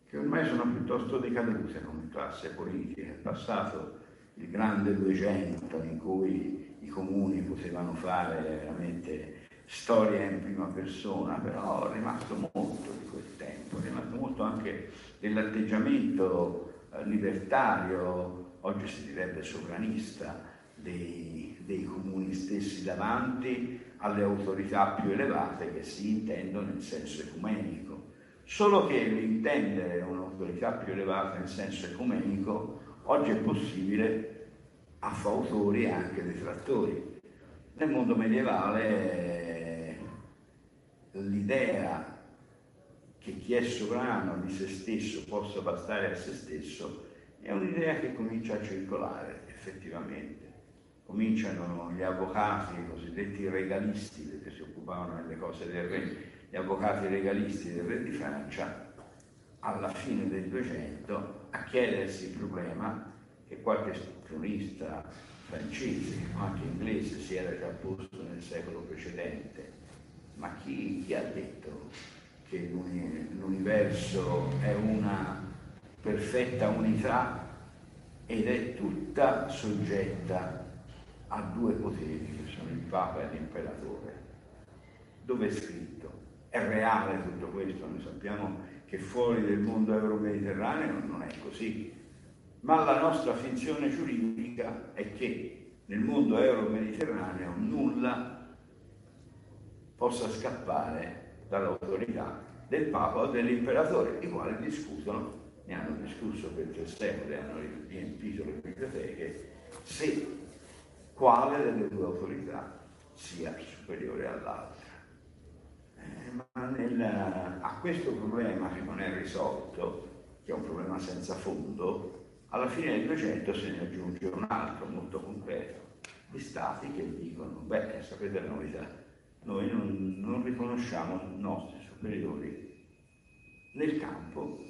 che ormai sono piuttosto decadute come classe politica. È passato il grande 200 in cui i comuni potevano fare veramente storia in prima persona, però è rimasto molto di quel tempo, è rimasto molto anche dell'atteggiamento eh, libertario, oggi si direbbe sovranista, dei, dei comuni stessi davanti alle autorità più elevate che si intendono in senso ecumenico. Solo che l'intendere un'autorità più elevata in senso ecumenico oggi è possibile a fautori e anche detrattori. Nel mondo medievale l'idea che chi è sovrano di se stesso possa bastare a se stesso è un'idea che comincia a circolare effettivamente. Cominciano gli avvocati i cosiddetti regalisti che si occupavano delle cose del re, gli avvocati regalisti del re di Francia, alla fine del 200 a chiedersi il problema che qualche cronista francese anche inglese si era già posto nel secolo precedente. Ma chi, chi ha detto che l'universo è una perfetta unità ed è tutta soggetta ha due poteri, che sono il Papa e l'Imperatore. Dove è scritto? È reale tutto questo? Noi sappiamo che fuori del mondo euro-mediterraneo non è così, ma la nostra finzione giuridica è che nel mondo euro-mediterraneo nulla possa scappare dall'autorità del Papa o dell'Imperatore, i quali discutono, ne hanno discusso per tre secoli, hanno riempito le biblioteche, se quale delle due autorità sia superiore all'altra. Eh, ma nel, a questo problema che non è risolto, che è un problema senza fondo, alla fine del 200 se ne aggiunge un altro molto concreto, di stati che dicono, beh, sapete la novità, noi non, non riconosciamo i nostri superiori nel campo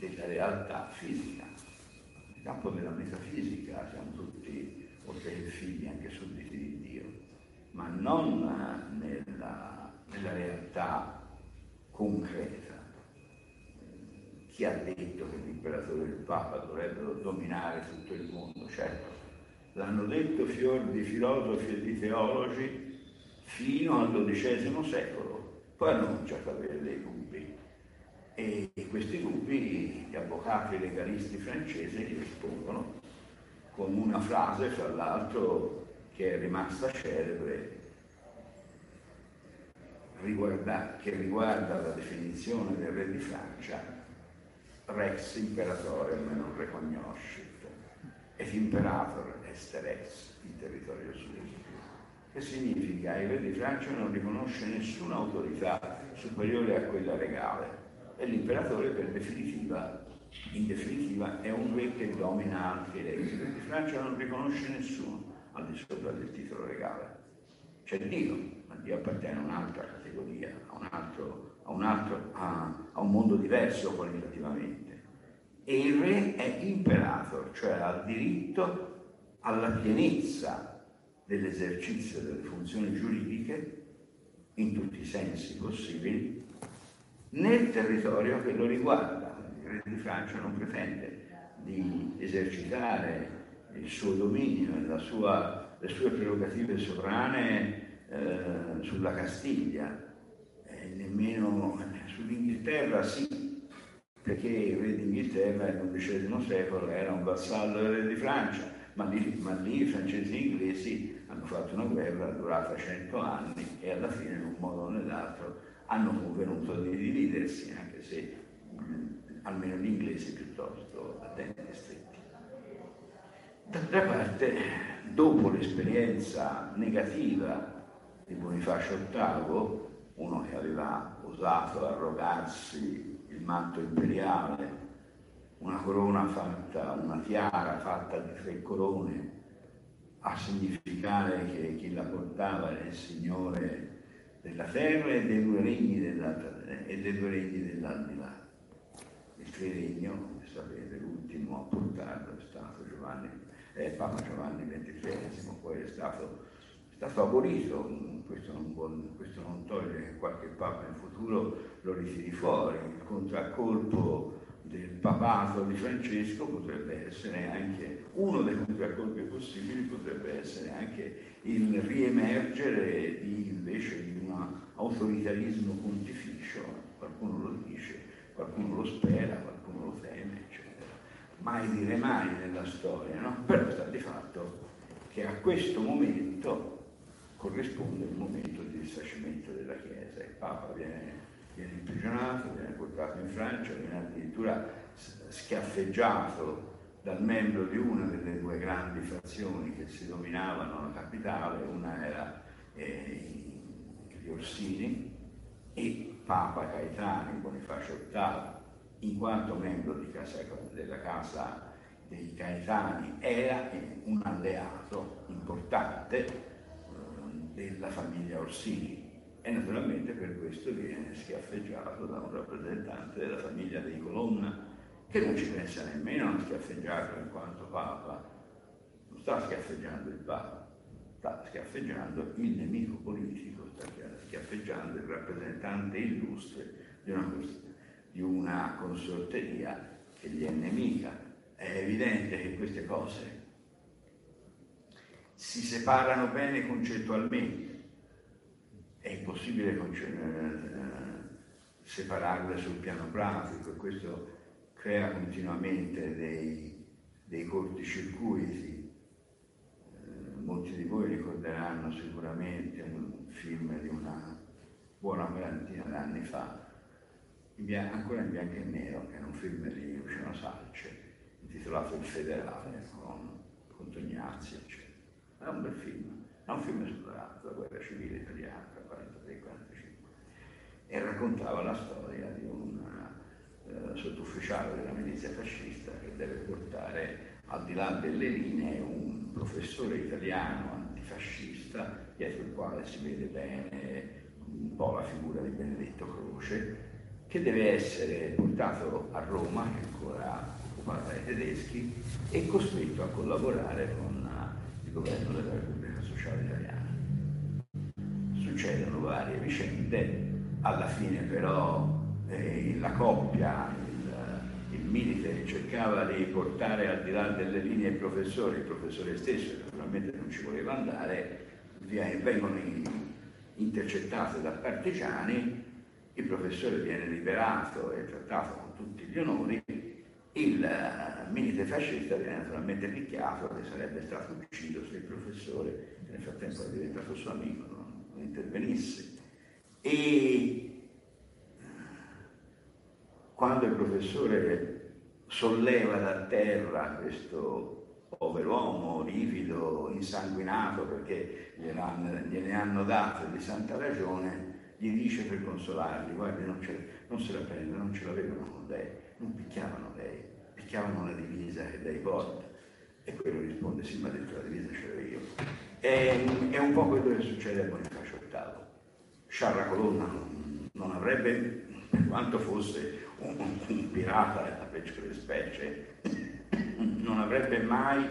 della realtà fisica, nel campo della metafisica, siamo tutti oltre figli anche sudditi di Dio, ma non nella, nella realtà concreta. Chi ha detto che l'imperatore e il Papa dovrebbero dominare tutto il mondo? Certo, l'hanno detto fior di filosofi e di teologi fino al XII secolo, poi hanno cominciato ad avere dei dubbi e questi dubbi gli avvocati legalisti francesi gli rispondono con una frase, fra l'altro, che è rimasta celebre, che riguarda la definizione del re di Francia, rex imperatorem non recognoscit, et imperator est rex in territorio suo. Che significa il re di Francia non riconosce nessuna autorità superiore a quella legale e l'imperatore per definitiva in definitiva è un re che domina anche lei. Il re di Francia non riconosce nessuno al di sopra del titolo regale. C'è Dio, ma Dio appartiene a un'altra categoria, a un, altro, a, un altro, a, a un mondo diverso qualitativamente. E il re è imperator, cioè ha diritto alla pienezza dell'esercizio delle funzioni giuridiche in tutti i sensi possibili nel territorio che lo riguarda re di Francia non pretende di esercitare il suo dominio sua, le sue prerogative sovrane eh, sulla Castiglia, nemmeno sull'Inghilterra sì, perché il re d'Inghilterra nel XI secolo era un vassallo del re di Francia, ma lì, ma lì i francesi e gli inglesi hanno fatto una guerra durata cento anni e alla fine in un modo o nell'altro hanno convenuto di dividersi, anche se almeno gli inglesi piuttosto a denti stretti. D'altra parte, dopo l'esperienza negativa di Bonifacio VIII, uno che aveva osato arrogarsi il manto imperiale, una corona fatta, una tiara fatta di tre corone, a significare che chi la portava era il Signore della terra e dei due regni dell'aldilà. Triregno, come sapete, l'ultimo a portarlo è stato Giovanni, eh, Papa Giovanni XXIII, poi è stato, stato abolito, questo non, questo non, toglie che qualche Papa in futuro lo ritiri fuori, il contraccolpo del papato di Francesco potrebbe essere anche, uno dei contraccolpi possibili potrebbe essere anche il riemergere di, invece di un autoritarismo pontificio, qualcuno lo dice, qualcuno lo spera, qualcuno lo teme, eccetera. Mai dire mai nella storia, no? Però sta di fatto che a questo momento corrisponde il momento di disfacimento della Chiesa. Il Papa viene, viene imprigionato, viene portato in Francia, viene addirittura schiaffeggiato dal membro di una delle due grandi fazioni che si dominavano la capitale, una era eh, gli Orsini e Papa Gaetano Bonifacio VIII, in quanto membro casa, della casa dei Gaetani, era un alleato importante della famiglia Orsini e naturalmente per questo viene schiaffeggiato da un rappresentante della famiglia dei Colonna che non ci pensa nemmeno a schiaffeggiarlo in quanto Papa, non sta schiaffeggiando il Papa, sta schiaffeggiando il nemico politico, sta schiaffeggiando il rappresentante illustre di una, di una consorteria che gli è nemica. È evidente che queste cose si separano bene concettualmente. È impossibile eh, separarle sul piano pratico e questo crea continuamente dei, dei corticircuiti. Eh, molti di voi ricorderanno sicuramente un film di una buona quarantina d'anni fa, ancora in bianco e nero, che era un film di Luciano Salce, intitolato Il Federale, con, con Tognazzi, eccetera. Era un bel film, è un film esplorato, la guerra civile italiana tra 43 e 45, e raccontava la storia di un uh, sottufficiale della milizia fascista che deve portare al di là delle linee un professore italiano antifascista dietro il quale si vede bene un po' la figura di Benedetto Croce, che deve essere portato a Roma, che è ancora occupata dai tedeschi, e costretto a collaborare con governo della Repubblica Sociale Italiana. Succedono varie vicende, alla fine però eh, la coppia, il, il milite cercava di portare al di là delle linee il professore, il professore stesso naturalmente non ci voleva andare, vengono in, intercettate da partigiani, il professore viene liberato e trattato con tutti gli onori, il eh, milite fascista viene naturalmente picchiato che sarebbe stato ucciso se il professore, che nel frattempo è diventato suo amico, non, intervenisse. E eh, quando il professore solleva da terra questo pover'uomo, rivido, insanguinato perché gliene hanno dato di santa ragione, gli dice per consolarli, guardi non, non se la prende, non ce l'avevano con lei, non picchiavano lei, picchiavano la divisa che lei porta. E quello risponde, sì, ma dentro la divisa ce l'avevo io. È, è, un po' quello che succede a Bonifacio VIII. Sciarra Colonna non, avrebbe, per quanto fosse un, un pirata della peggiore specie, non avrebbe mai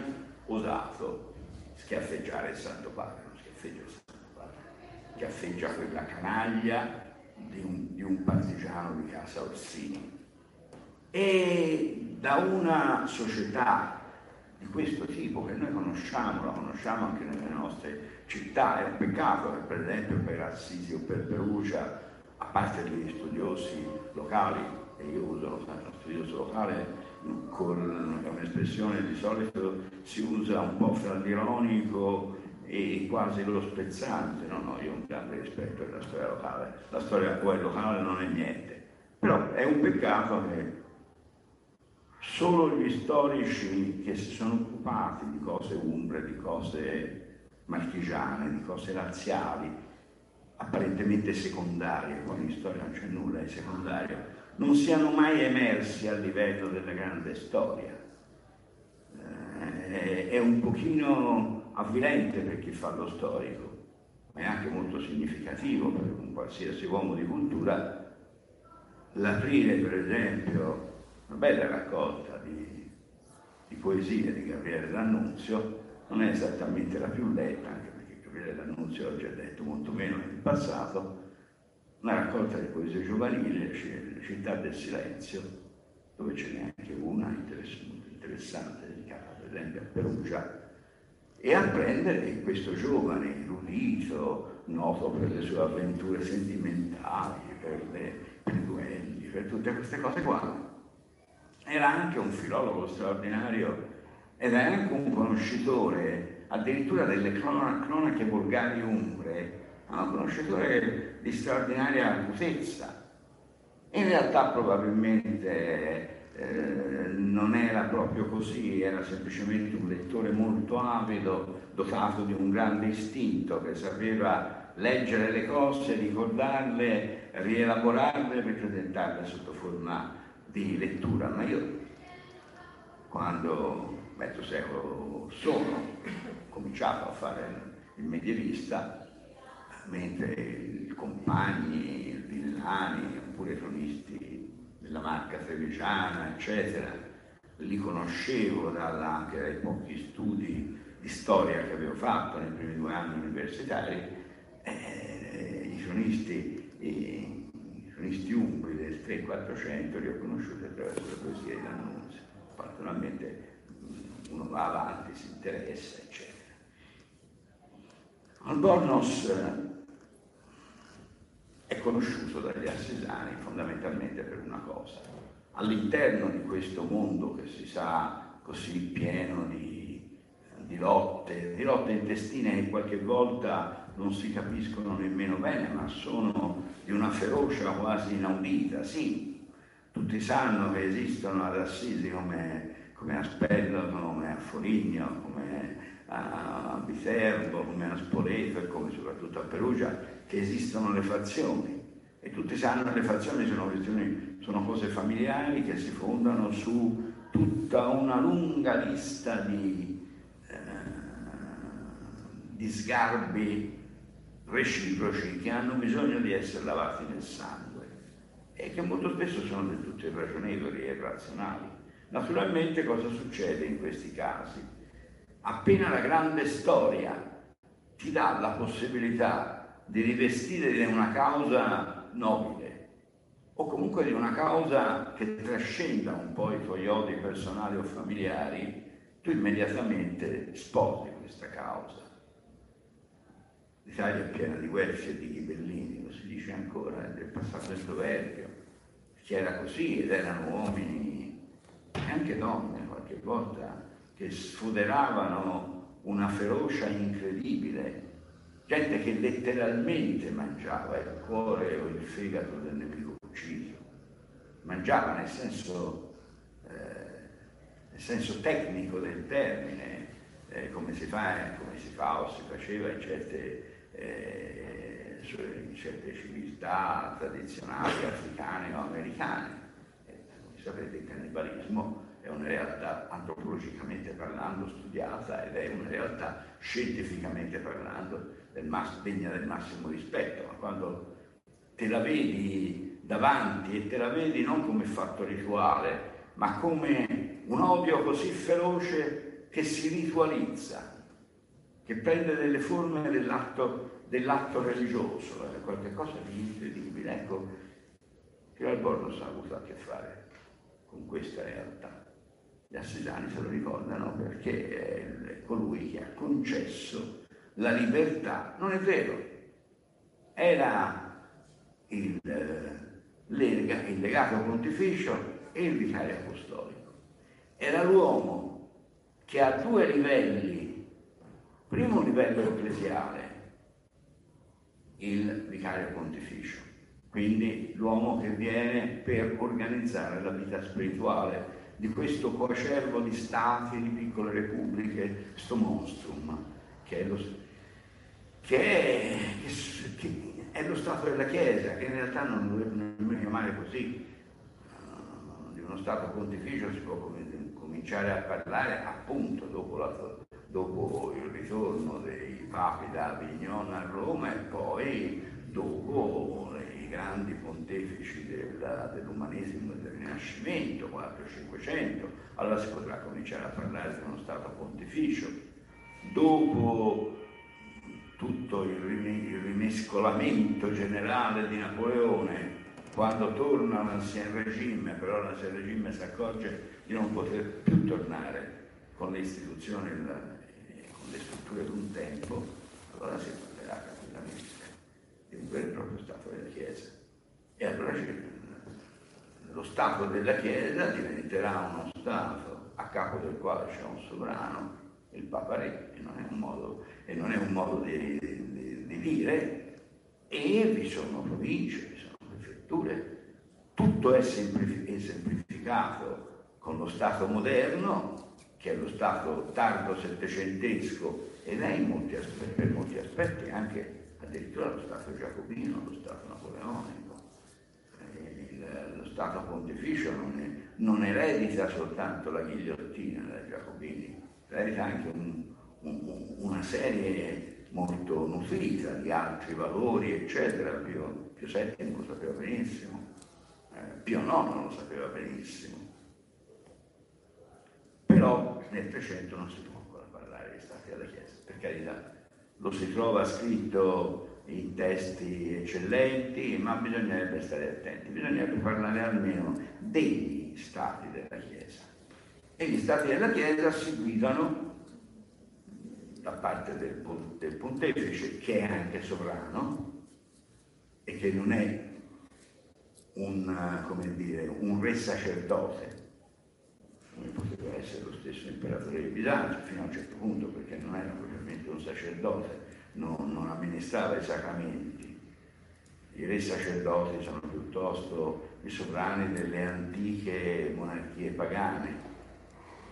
osato schiaffeggiare il Santo Padre, non schiaffeggia il Santo Padre, schiaffeggia quella canaglia di un, di un partigiano di casa Orsini. E da una società di questo tipo che noi conosciamo, la conosciamo anche nelle nostre città, è un peccato che per esempio per Assisi o per Perugia, a parte gli studiosi locali, e io uso lo studioso locale con un'espressione di solito si usa un po' fra l'ironico e quasi lo spezzante. No, no, io ho un grande rispetto per la storia locale, la storia poi locale non è niente. Però è un peccato che solo gli storici che si sono occupati di cose umbre, di cose marchigiane, di cose razziali, apparentemente secondarie, poi in storia non c'è nulla di secondario, non siano mai emersi a livello della grande storia. Eh, è un pochino avvilente per chi fa lo storico, ma è anche molto significativo per un qualsiasi uomo di cultura l'aprire per esempio una bella raccolta di, di poesie di Gabriele D'Annunzio non è esattamente la più letta, anche perché Gabriele D'Annunzio oggi ha detto molto meno nel passato, una raccolta di poesie giovanili, città del silenzio, dove ce n'è anche una interessante dedicata per esempio a Perugia, e apprendere questo giovane erudito, noto per le sue avventure sentimentali, per le per duelli, per tutte queste cose qua. Era anche un filologo straordinario ed era anche un conoscitore addirittura delle cronache volgari umbre, un conoscitore di straordinaria acutezza. In realtà probabilmente eh, non era proprio così, era semplicemente un lettore molto avido, dotato di un grande istinto che sapeva leggere le cose, ricordarle, rielaborarle e ripresentarle sotto forma di lettura. Ma io, quando mezzo secolo sono cominciato a fare il medievista, mentre i compagni, il Villani, oppure i cronisti della marca trevigiana, eccetera, li conoscevo dalla, anche dai pochi studi di storia che avevo fatto nei primi due anni universitari, eh, i cronisti, i, i cronisti umbri del 300-400 li ho conosciuti attraverso le poesie di D'Annunzio. Naturalmente uno va avanti, si interessa, eccetera. Albornoz eh, è conosciuto dagli assesani fondamentalmente per una cosa. All'interno di questo mondo che si sa così pieno di, di lotte, di lotte intestine che qualche volta non si capiscono nemmeno bene, ma sono di una ferocia quasi inaudita. Sì, tutti sanno che esistono ad Assisi come, come a Spello, come a Foligno, come a Viterbo, come a Spoleto e come soprattutto a Perugia, che esistono le fazioni. E tutti sanno che le fazioni sono, sono cose familiari che si fondano su tutta una lunga lista di, eh, di sgarbi reciproci che hanno bisogno di essere lavati nel sangue e che molto spesso sono del tutto irragionevoli e irrazionali. Naturalmente cosa succede in questi casi? Appena la grande storia ti dà la possibilità di rivestire di una causa nobile o comunque di una causa che trascenda un po' i tuoi odi personali o familiari, tu immediatamente sposi questa causa L'Italia è piena di guerre e di ghibellini, lo si dice ancora, del passato del proverbio. C'era così ed erano uomini e anche donne qualche volta che sfoderavano una ferocia incredibile, gente che letteralmente mangiava il cuore o il fegato del nemico ucciso, mangiava nel senso, eh, nel senso tecnico del termine, eh, come, si fa, come si fa o si faceva in certe eh, certe civiltà tradizionali africane o americane. Eh, come sapete il cannibalismo è una realtà antropologicamente parlando studiata ed è una realtà scientificamente parlando del mass- degna del massimo rispetto, ma quando te la vedi davanti e te la vedi non come fatto rituale, ma come un odio così feroce che si ritualizza, che prende delle forme dell'atto, dell'atto religioso, è qualcosa di incredibile. Ecco, Albornoz ha avuto a che fare con questa realtà. Gli assesani se lo ricordano perché è colui che ha concesso la libertà. Non è vero, era il, lega, il legato pontificio e il vicario apostolico. Era l'uomo che a due livelli Primo livello ecclesiale, il vicario pontificio, quindi l'uomo che viene per organizzare la vita spirituale di questo coacervo di stati, di piccole repubbliche, sto monstrum, che è lo, che è, che è lo Stato della Chiesa, che in realtà non dovrebbe nemmeno chiamare così. Uh, di uno Stato pontificio si può cominciare a parlare appunto dopo, la, dopo il ritorno dei papi da Avignon a Roma e poi dopo i grandi pontefici della, dell'umanesimo e del Rinascimento, 400-500, allora si potrà cominciare a parlare di uno Stato pontificio. Dopo tutto il rimescolamento generale di Napoleone, quando torna all'ancien regime, però l'ancien regime si accorge di non poter più tornare con le istituzioni, le strutture di un tempo, allora si parlerà tranquillamente di un vero e proprio Stato della Chiesa. E allora lo Stato della Chiesa diventerà uno Stato a capo del quale c'è un sovrano, il Papa Re, e non è un modo, è un modo di, di, di, dire, e vi sono province, vi sono prefetture, tutto è semplificato con lo Stato moderno, che è lo Stato tardo settecentesco ed è molti aspetti, per molti aspetti anche addirittura lo Stato giacobino, lo Stato napoleonico. Il, lo Stato pontificio non, è, non, eredita soltanto la ghigliottina dai giacobini, eredita anche un, un, una serie molto nutrita di altri valori, eccetera. Pio, Pio VII lo sapeva benissimo, eh, Pio IX lo sapeva benissimo. Però nel 300 non si può ancora parlare di Stati della Chiesa, per carità. Lo si trova scritto in testi eccellenti, ma bisognerebbe stare attenti, bisognerebbe parlare almeno degli stati della Chiesa. E gli stati della Chiesa si guidano da parte del, del pontefice, che è anche sovrano e che non è un, dire, un re sacerdote, come poteva essere lo stesso imperatore di Bisanzio fino a un certo punto, perché non era propriamente un sacerdote, non, non amministrava i sacramenti. I re sacerdoti sono piuttosto i sovrani delle antiche monarchie pagane,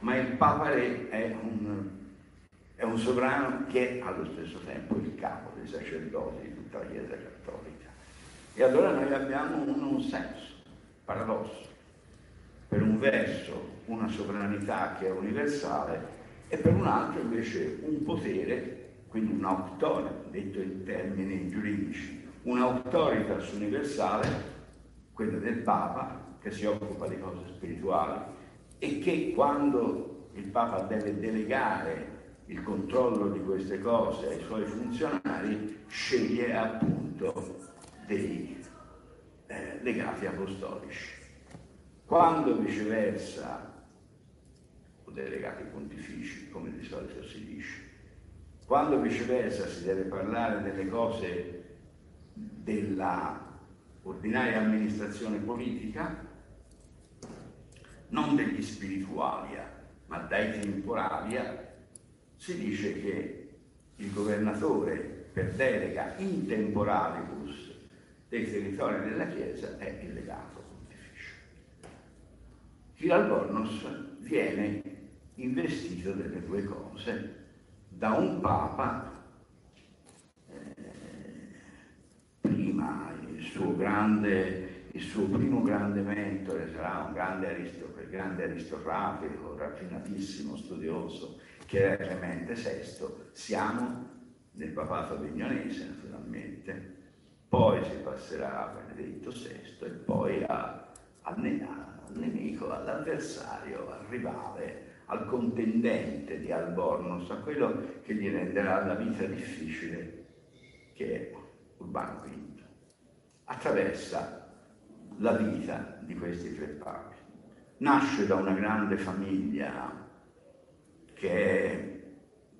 ma il Papa Re è un, è un sovrano che è allo stesso tempo il capo dei sacerdoti di tutta la Chiesa cattolica. E allora noi abbiamo un, un senso, paradosso. Per un verso una sovranità che è universale e per un altro invece un potere, quindi un'autorità, detto in termini giuridici, un'autoritas universale, quella del Papa, che si occupa di cose spirituali e che quando il Papa deve delegare il controllo di queste cose ai suoi funzionari, sceglie appunto dei eh, legati apostolici. Quando viceversa delegati pontifici, come di solito si dice. Quando viceversa si deve parlare delle cose della ordinaria amministrazione politica, non degli spiritualia, ma dai temporalia, si dice che il governatore per delega in temporalibus dei territori della Chiesa è il legato. Chiralbornos viene investito delle due cose da un papa, eh, prima il suo, grande, il suo primo grande mentore sarà un grande, aristocratico, grande aristocratico, raffinatissimo studioso, che era Clemente VI, siamo nel papato avignonese naturalmente, poi si passerà a Benedetto VI e poi a, nemico, all'avversario, al rivale, al contendente di Albornoz, a quello che gli renderà la vita difficile, che è Urbano V. Attraversa la vita di questi tre papi. Nasce da una grande famiglia che è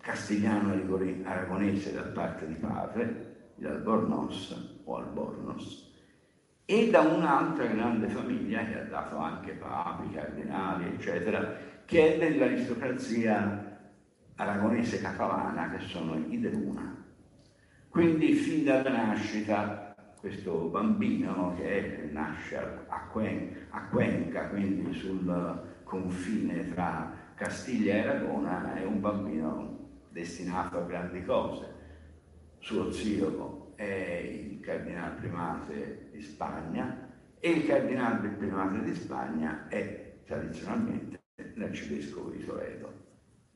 castigliano-aragonese da parte di padre, di Albornoz o Albornoz, e da un'altra grande famiglia che ha dato anche papi, cardinali, eccetera, che è dell'aristocrazia aragonese catalana che sono i De Luna. Quindi fin dalla nascita questo bambino che nasce a, Cuenca, quindi sul confine tra Castiglia e Aragona, è un bambino destinato a grandi cose. Suo zio è il cardinale primate Spagna e il cardinale primate di Spagna è tradizionalmente l'arcivescovo di Toledo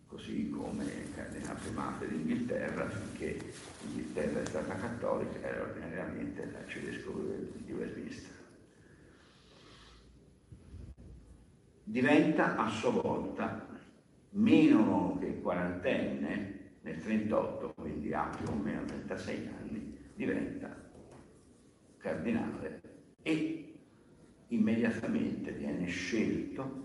così come il cardinale primate d'Inghilterra, finché l'Inghilterra è stata cattolica, era ordinariamente l'arcivescovo di Westminster. Diventa a sua volta meno che quarantenne, nel 38, quindi ha più o meno 36 anni, diventa cardinale e immediatamente viene scelto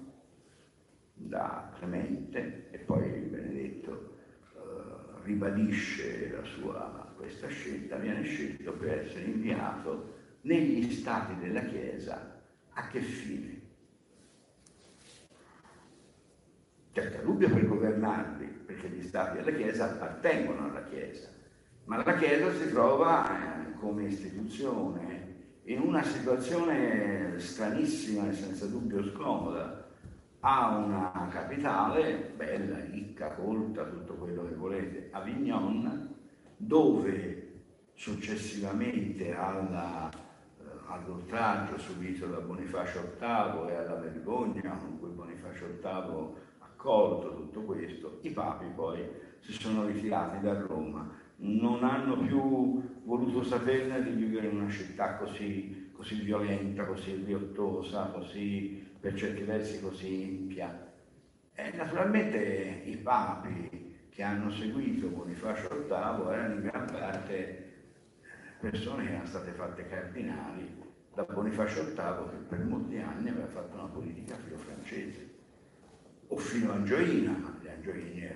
da Clemente e poi Benedetto eh, ribadisce sua, questa scelta, viene scelto per essere inviato negli stati della Chiesa a che fine? Certo, Rubio per governarli, perché gli stati della Chiesa appartengono alla Chiesa, ma la Chiesa si trova eh, come istituzione in una situazione stranissima e senza dubbio scomoda, ha una capitale bella, ricca, colta, tutto quello che volete, Avignon, dove successivamente alla, eh, all'oltraggio subito da Bonifacio VIII e alla vergogna con cui Bonifacio VIII ha accolto tutto questo, i papi poi si sono ritirati da Roma, non hanno più voluto saperne di vivere in una città così, così violenta, così riottosa, così per certi versi così impia. E naturalmente i papi che hanno seguito Bonifacio VIII erano in gran parte persone che erano state fatte cardinali da Bonifacio VIII che per molti anni aveva fatto una politica filo-francese o fino a Angioina, ma gli Angioini eh,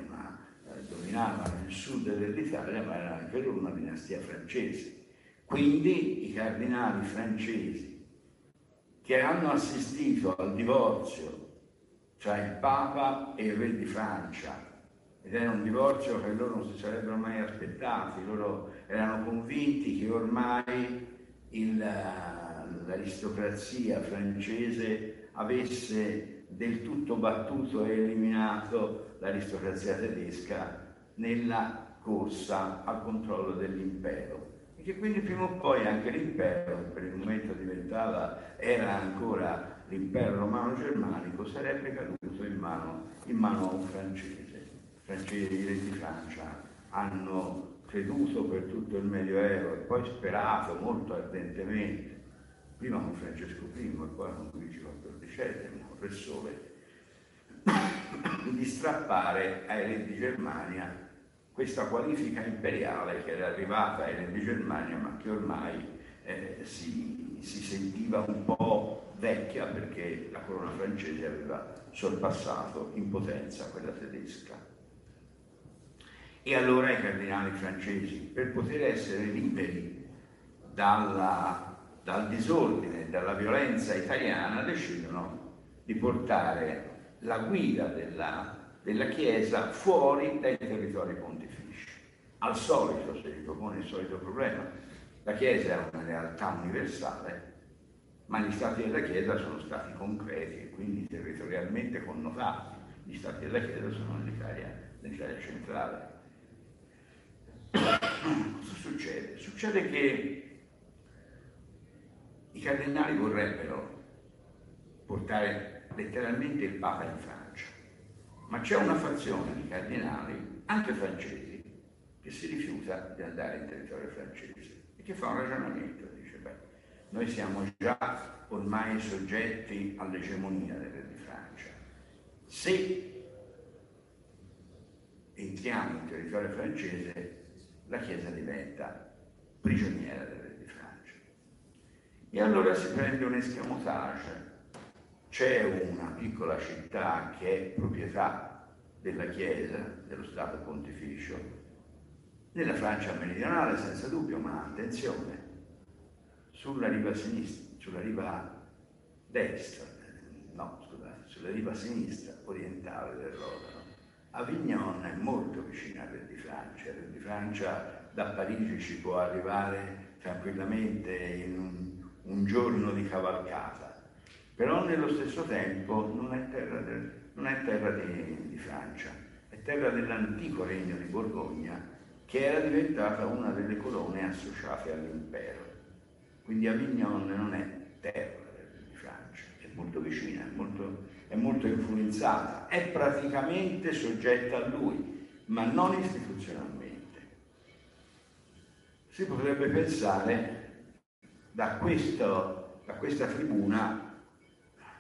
dominavano il sud dell'Italia ma era anche loro una dinastia francese. Quindi i cardinali francesi che hanno assistito al divorzio tra il Papa e il Re di Francia ed era un divorzio che loro non si sarebbero mai aspettati, loro erano convinti che ormai il, l'aristocrazia francese avesse del tutto battuto e eliminato l'aristocrazia tedesca nella corsa al controllo dell'impero che quindi prima o poi anche l'impero, che per il momento diventava, era ancora l'impero romano-germanico, sarebbe caduto in mano, in mano a un francese. Francesi, di Francia, hanno creduto per tutto il Medioevo e poi sperato molto ardentemente, prima con Francesco I e poi con Luigi XIV, con Re Sole, di strappare ai re di Germania questa qualifica imperiale che era arrivata ai re di Germania ma che ormai eh, si, si, sentiva un po' vecchia perché la corona francese aveva sorpassato in potenza quella tedesca. E allora i cardinali francesi, per poter essere liberi dalla, dal disordine, dalla violenza italiana, decidono di portare la guida della della Chiesa fuori dai territori pontifici. Al solito si ripropone il solito problema. La Chiesa è una realtà universale, ma gli stati della Chiesa sono stati concreti e quindi territorialmente connotati. Gli stati della Chiesa sono nell'Italia, nell'Italia centrale. Cosa succede? Succede che i cardinali vorrebbero portare letteralmente il Papa in Francia ma c'è una fazione di cardinali, anche francesi, che si rifiuta di andare in territorio francese e che fa un ragionamento, dice, beh, noi siamo già ormai soggetti all'egemonia del re di Francia. Se entriamo in territorio francese, la Chiesa diventa prigioniera del re di Francia. E allora si prende un escamotage c'è una piccola città che è proprietà della Chiesa, dello Stato Pontificio, nella Francia meridionale senza dubbio, ma attenzione, sulla riva sinistra, sulla riva destra, no scusate, sulla riva sinistra orientale del Rodano, Avignon è molto vicina a Re di Francia, Re di Francia da Parigi ci può arrivare tranquillamente in un, un giorno di cavalcata, però nello stesso tempo non è terra, del, non è terra di, di Francia, è terra dell'antico regno di Borgogna che era diventata una delle colonne associate all'impero. Quindi Avignon non è terra di Francia, è molto vicina, è molto, è molto influenzata, è praticamente soggetta a lui, ma non istituzionalmente. Si potrebbe pensare da, questo, da questa tribuna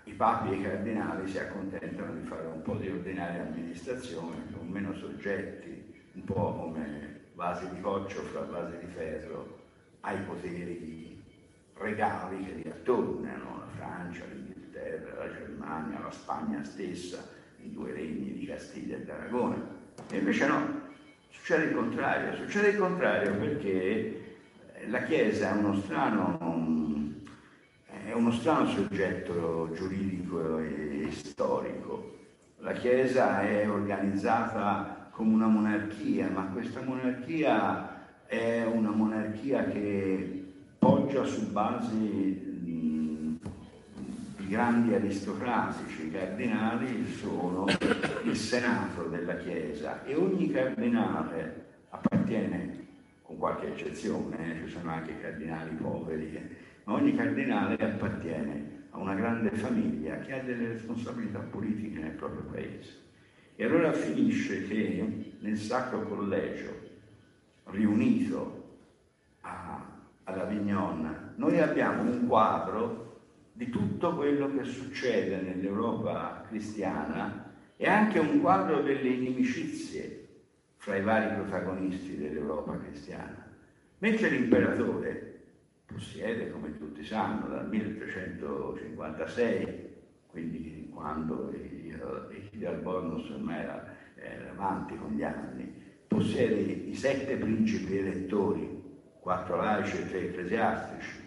i papi e i cardinali si accontentano di fare un po' di ordinaria amministrazione, con meno soggetti, un po' come vasi di coccio fra vasi di ferro, ai poteri di regali che li attornano, la Francia, l'Inghilterra, la Germania, la Spagna stessa, i due regni di Castiglia e d'Aragona. E invece no, succede il contrario, succede il contrario perché la Chiesa è uno strano, è uno strano soggetto giuridico e storico. La Chiesa è organizzata come una monarchia, ma questa monarchia è una monarchia che poggia su basi di, di grandi aristocratici. I cardinali sono il senato della Chiesa e ogni cardinale appartiene, con qualche eccezione, eh, ci sono anche cardinali poveri, ma ogni cardinale appartiene a una grande famiglia che ha delle responsabilità politiche nel proprio paese. E allora finisce che nel Sacro Collegio, riunito a ad Avignon, noi abbiamo un quadro di tutto quello che succede nell'Europa cristiana e anche un quadro delle inimicizie fra i vari protagonisti dell'Europa cristiana. Mentre l'imperatore possiede, come tutti sanno, dal 1356, quindi quando Igi Albornoz ormai era, era avanti con gli anni, possiede i sette principi elettori quattro laici e tre ecclesiastici,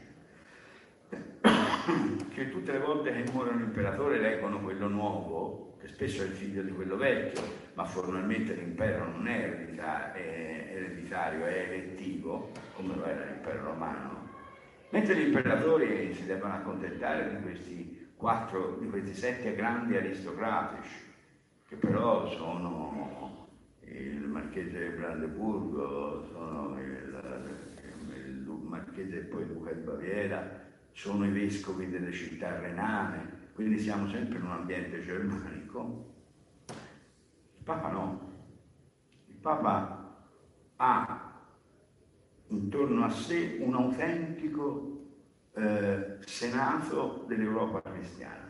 che tutte le volte che muore un imperatore leggono quello nuovo, che spesso è il figlio di quello vecchio, ma formalmente l'impero non è ereditario, è elettivo, come lo era l'impero romano. Mentre gli imperatori si devono accontentare di questi quattro, di questi sette grandi aristocratici, che però sono il marchese di Brandeburgo, sono il, Marchese e poi Duca di Baviera, sono i vescovi delle città renane, quindi siamo sempre in un ambiente germanico. Il Papa no. Il Papa ha intorno a sé un autentico eh, senato dell'Europa cristiana.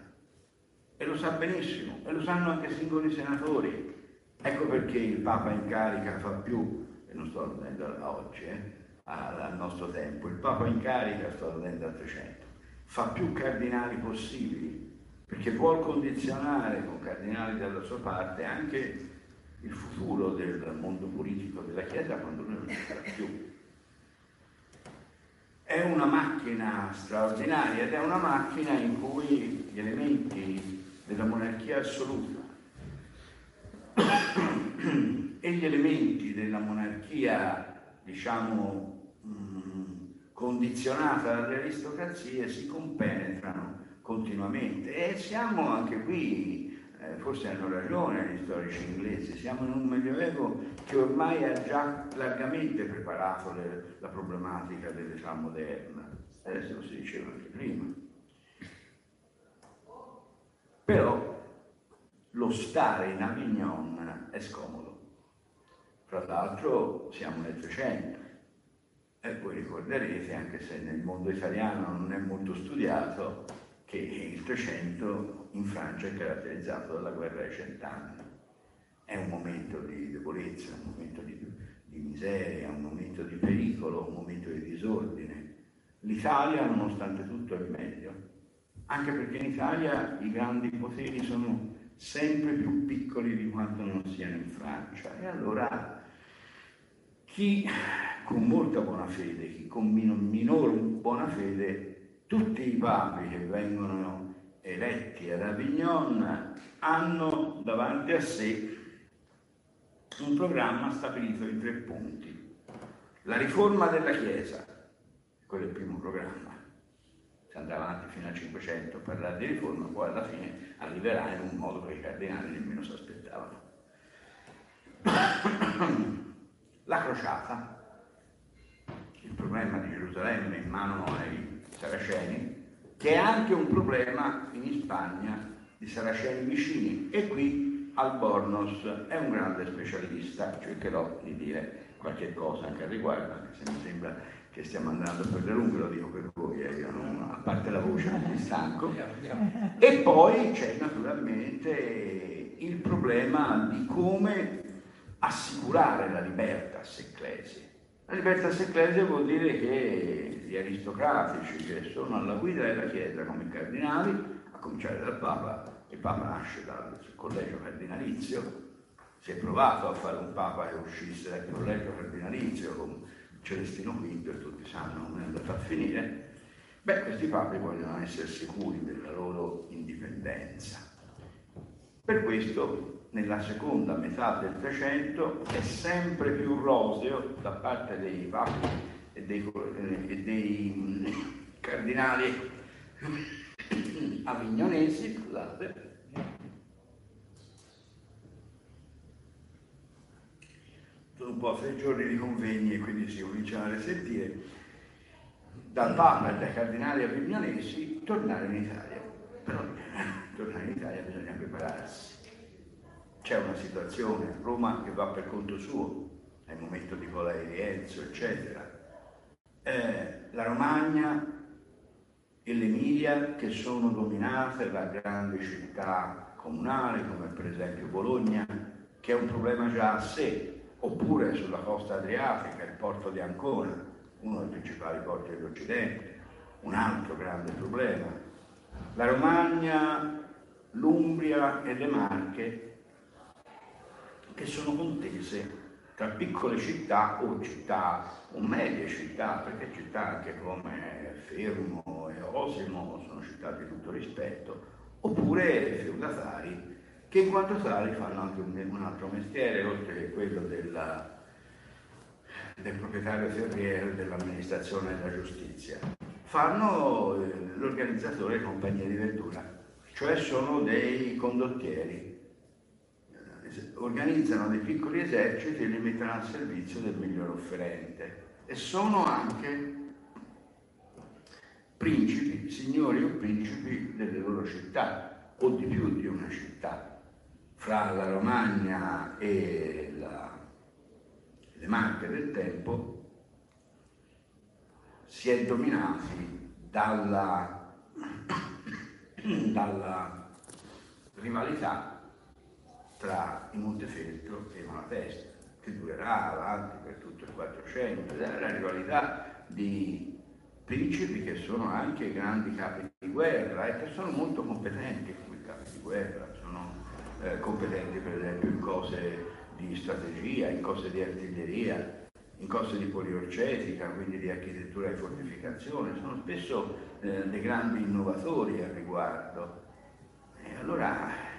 E lo sa benissimo, e lo sanno anche singoli senatori. Ecco perché il Papa in carica fa più, e non sto vedendo oggi, eh, al nostro tempo. Il Papa in carica, sto attendendo al 300, fa più cardinali possibili, perché vuol condizionare con cardinali dalla sua parte anche il futuro del mondo politico della Chiesa quando lui non ci sarà più. È una macchina straordinaria ed è una macchina in cui gli elementi della monarchia assoluta e gli elementi della monarchia, diciamo, condizionata dalle aristocrazie si compenetrano continuamente. E siamo anche qui, forse hanno ragione gli storici inglesi, siamo in un medioevo che ormai ha già largamente preparato le, la problematica dell'età moderna, adesso lo si diceva anche prima. Però lo stare in Avignon è scomodo. Tra l'altro siamo nel 300 e voi ricorderete, anche se nel mondo italiano non è molto studiato, che il 300 in Francia è caratterizzato dalla guerra dei cent'anni. È un momento di debolezza, un momento di, di miseria, un momento di pericolo, un momento di disordine. L'Italia, nonostante tutto, è meglio, anche perché in Italia i grandi poteri sono sempre più piccoli di quanto non siano in Francia. E allora chi con molta buona fede, chi con minore buona fede, tutti i papi che vengono eletti ad Avignon hanno davanti a sé un programma stabilito in tre punti. La riforma della Chiesa, quello è il primo programma, si andrà avanti fino al 500 a parlare di riforma, poi alla fine arriverà in un modo che i cardinali nemmeno si aspettavano. La crociata, il problema di Gerusalemme in mano ai saraceni, che è anche un problema in Spagna di saraceni vicini e qui Albornoz è un grande specialista, cercherò di dire qualche cosa anche al riguardo, anche se mi sembra che stiamo andando per le lunghe, lo dico per voi, eh, non, a parte la voce non mi stanco. E poi c'è naturalmente il problema di come assicurare la libertas ecclesia. La libertas ecclesia vuol dire che gli aristocratici che sono alla guida della Chiesa come i cardinali a cominciare dal Papa, il Papa nasce dal collegio cardinalizio, si è provato a fare un Papa che uscisse dal collegio cardinalizio con Celestino V e tutti sanno come è andato a finire, beh, questi papi vogliono essere sicuri della loro indipendenza. Per questo, nella seconda metà del Trecento, è sempre più roseo da parte dei papi e dei, e dei cardinali avignonesi, scusate, sono un po' a sei giorni di convegni e quindi si cominciano a risentire dal Papa e dai cardinali avignonesi tornare in Italia. Però tornare in Italia bisogna prepararsi. C'è una situazione, Roma che va per conto suo, nel momento di Voleri Enzo, eccetera. Eh, la Romagna e l'Emilia che sono dominate da grandi città comunali come per esempio Bologna, che è un problema già a sé, oppure sulla costa adriatica il porto di Ancona, uno dei principali porti dell'Occidente, un altro grande problema. La Romagna, l'Umbria e le Marche che sono contese tra piccole città o città o medie città, perché città anche come Fermo, Osimo sono città di tutto rispetto, oppure feudatari che in quanto tali fanno anche un, un altro mestiere, oltre che quello della, del proprietario terriero dell'amministrazione della giustizia. Fanno eh, l'organizzatore compagnia di vettura, cioè sono dei condottieri. Organizzano dei piccoli eserciti e li mettono al servizio del miglior offerente e sono anche principi, signori o principi delle loro città, o di più di una città. Fra la Romagna e la, le Marche del tempo si è dominati dalla, dalla rivalità tra i Montefeltro e Malatesta, che durerà avanti per tutto il 400, la rivalità di principi che sono anche grandi capi di guerra e che sono molto competenti come capi di guerra, sono eh, competenti per esempio in cose di strategia, in cose di artiglieria, in cose di poliorcetica, quindi di architettura e fortificazione, sono spesso eh, dei grandi innovatori al riguardo. E allora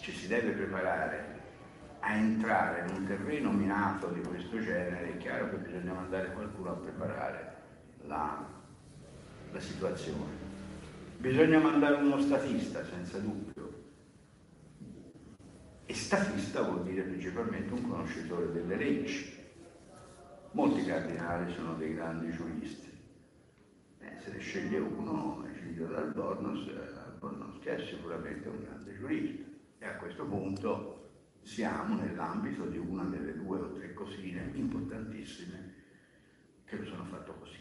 ci si deve preparare a entrare in un terreno minato di questo genere, è chiaro che bisogna mandare qualcuno a preparare la, la situazione. Bisogna mandare uno statista, senza dubbio. E statista vuol dire principalmente un conoscitore delle leggi. Molti cardinali sono dei grandi giuristi. Eh, se ne sceglie uno, Egidio d'Albornoz, Albornoz che è sicuramente un grande giurista. E a questo punto siamo nell'ambito di una delle due o tre cosine importantissime che lo sono fatto così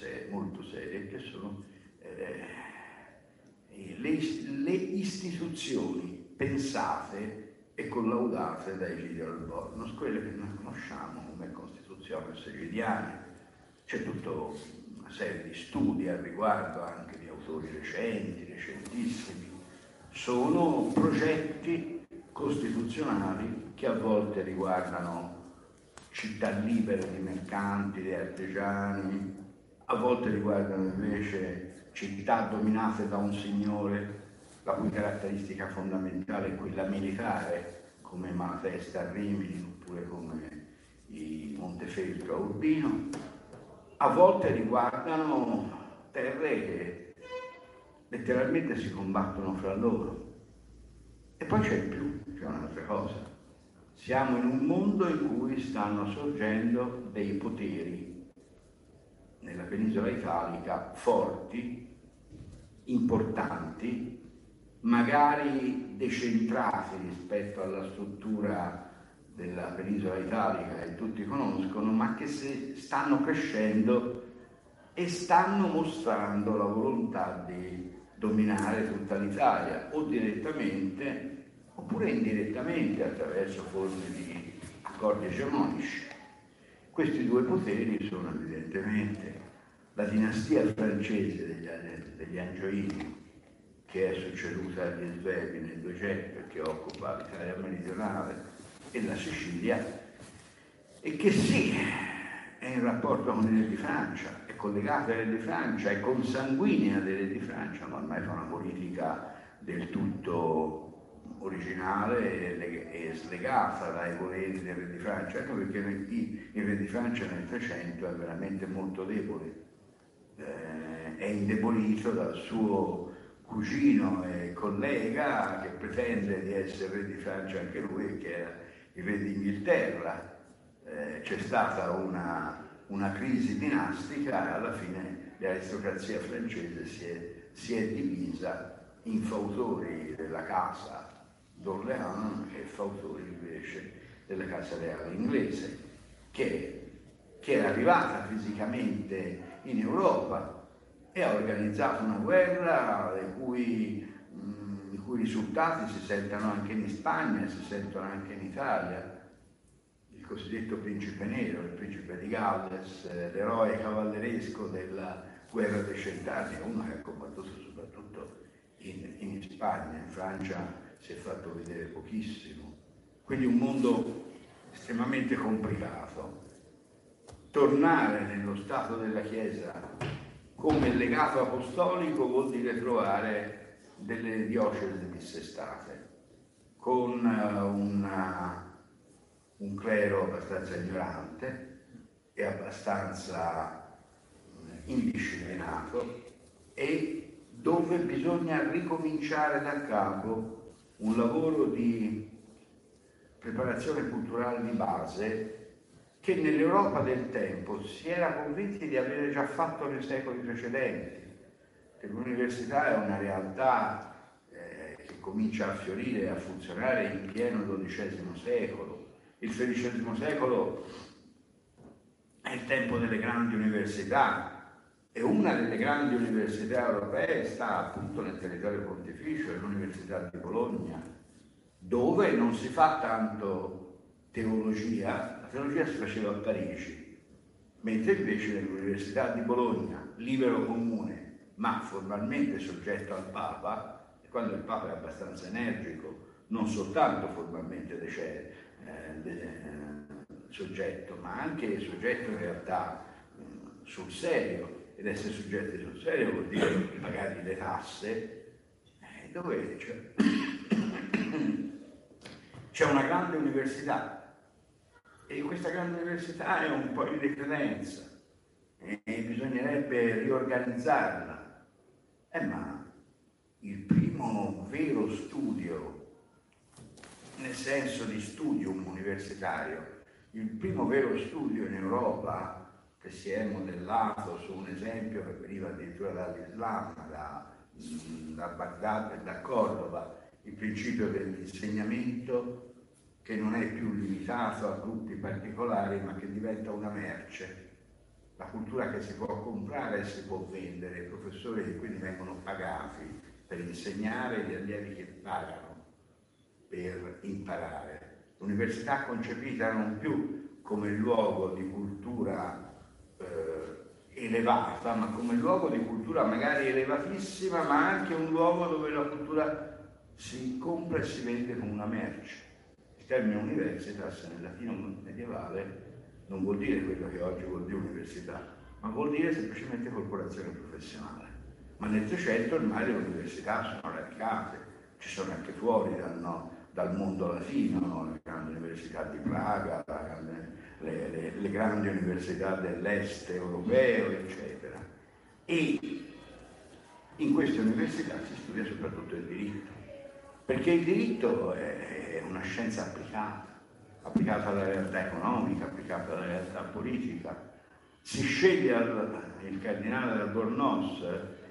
serie, molto serie, che sono eh, le, le, istituzioni pensate e collaudate da Egidio Albornoz, quelle che noi conosciamo come Costituzione segediana. C'è tutta una serie di studi al riguardo, anche di autori recenti, recentissimi. Sono progetti costituzionali che a volte riguardano città libere di mercanti, di artigiani, a volte riguardano invece città dominate da un signore la cui caratteristica fondamentale è quella militare, come Malatesta a Rimini oppure come i Montefeltro a Urbino, a volte riguardano terre che letteralmente si combattono fra loro. E poi c'è più, c'è un'altra cosa. Siamo in un mondo in cui stanno sorgendo dei poteri nella penisola italica forti, importanti, magari decentrati rispetto alla struttura della penisola italica che tutti conoscono, ma che stanno crescendo e stanno mostrando la volontà di dominare tutta l'Italia, o direttamente oppure indirettamente attraverso forme di accordi egemonici. Questi due poteri sono evidentemente la dinastia francese degli, degli Angioini, che è succeduta agli Svevi nel 200 perché occupa l'Italia meridionale e la Sicilia, e che sì, è in rapporto con le di Francia, collegata alle di Francia, è consanguinea delle di Francia, ma ormai fa una politica del tutto originale e slegata dai voleri del re di Francia, ecco perché il re di Francia nel 300 è veramente molto debole, eh, è indebolito dal suo cugino e collega che pretende di essere re di Francia anche lui, che era il re d'Inghilterra. Eh, c'è stata una, una, crisi dinastica e alla fine l'aristocrazia francese si è, si è divisa in fautori della casa d'Orléans e fautori invece della casa reale inglese, che, che era arrivata fisicamente in Europa e ha organizzato una guerra i cui, cui risultati si sentono anche in Spagna, si sentono anche in Italia. Cosiddetto principe nero, il principe di Galles, eh, l'eroe cavalleresco della guerra dei cent'anni, uno che ha combattuto soprattutto in, in Spagna, in Francia si è fatto vedere pochissimo. Quindi un mondo estremamente complicato. Tornare nello stato della Chiesa come legato apostolico vuol dire trovare delle diocesi dissestate, con eh, una, un clero abbastanza ignorante e abbastanza indisciplinato e dove bisogna ricominciare da capo un lavoro di preparazione culturale di base che nell'Europa del tempo si era convinti di avere già fatto nei secoli precedenti, che l'università è una realtà eh, che comincia a fiorire e a funzionare in pieno XII secolo. Il XVI secolo è il tempo delle grandi università e una delle grandi università europee sta appunto nel territorio pontificio, l'Università di Bologna, dove non si fa tanto teologia, teologia si faceva a Parigi, mentre invece nell'Università di Bologna, libero comune, ma formalmente soggetto al Papa, e quando il Papa è abbastanza energico, non soltanto formalmente de- de- eh, soggetto, ma anche soggetto in realtà eh, sul serio, ed essere soggetti sul serio vuol dire pagare le tasse, eh, dove c'è? c'è una grande università e questa grande università è un po' in decadenza e bisognerebbe riorganizzarla. Eh, ma il primo vero studio, nel senso di studium universitario, il primo vero studio in Europa che si è modellato su un esempio che veniva addirittura dall'Islam, da, da Baghdad e da Cordova, il principio dell'insegnamento che non è più limitato a gruppi particolari ma che diventa una merce. La cultura che si può comprare e si può vendere, i professori che quindi vengono pagati per insegnare, gli allievi che pagano per imparare. L'università concepita non più come luogo di cultura eh, elevata, ma come luogo di cultura magari elevatissima, ma anche un luogo dove la cultura si compra e si vende come una merce termine universitas nel latino medievale non vuol dire quello che oggi vuol dire università, ma vuol dire semplicemente corporazione professionale. Ma nel 300 ormai le università sono radicate, ci sono anche fuori dal, no, dal mondo latino, le grandi università di Praga, le, le, le grandi università dell'est europeo, eccetera. E in queste università si studia soprattutto il diritto, perché il diritto è una scienza applicata, applicata alla realtà economica, applicata alla realtà politica. Si sceglie il cardinale d'Albornoz,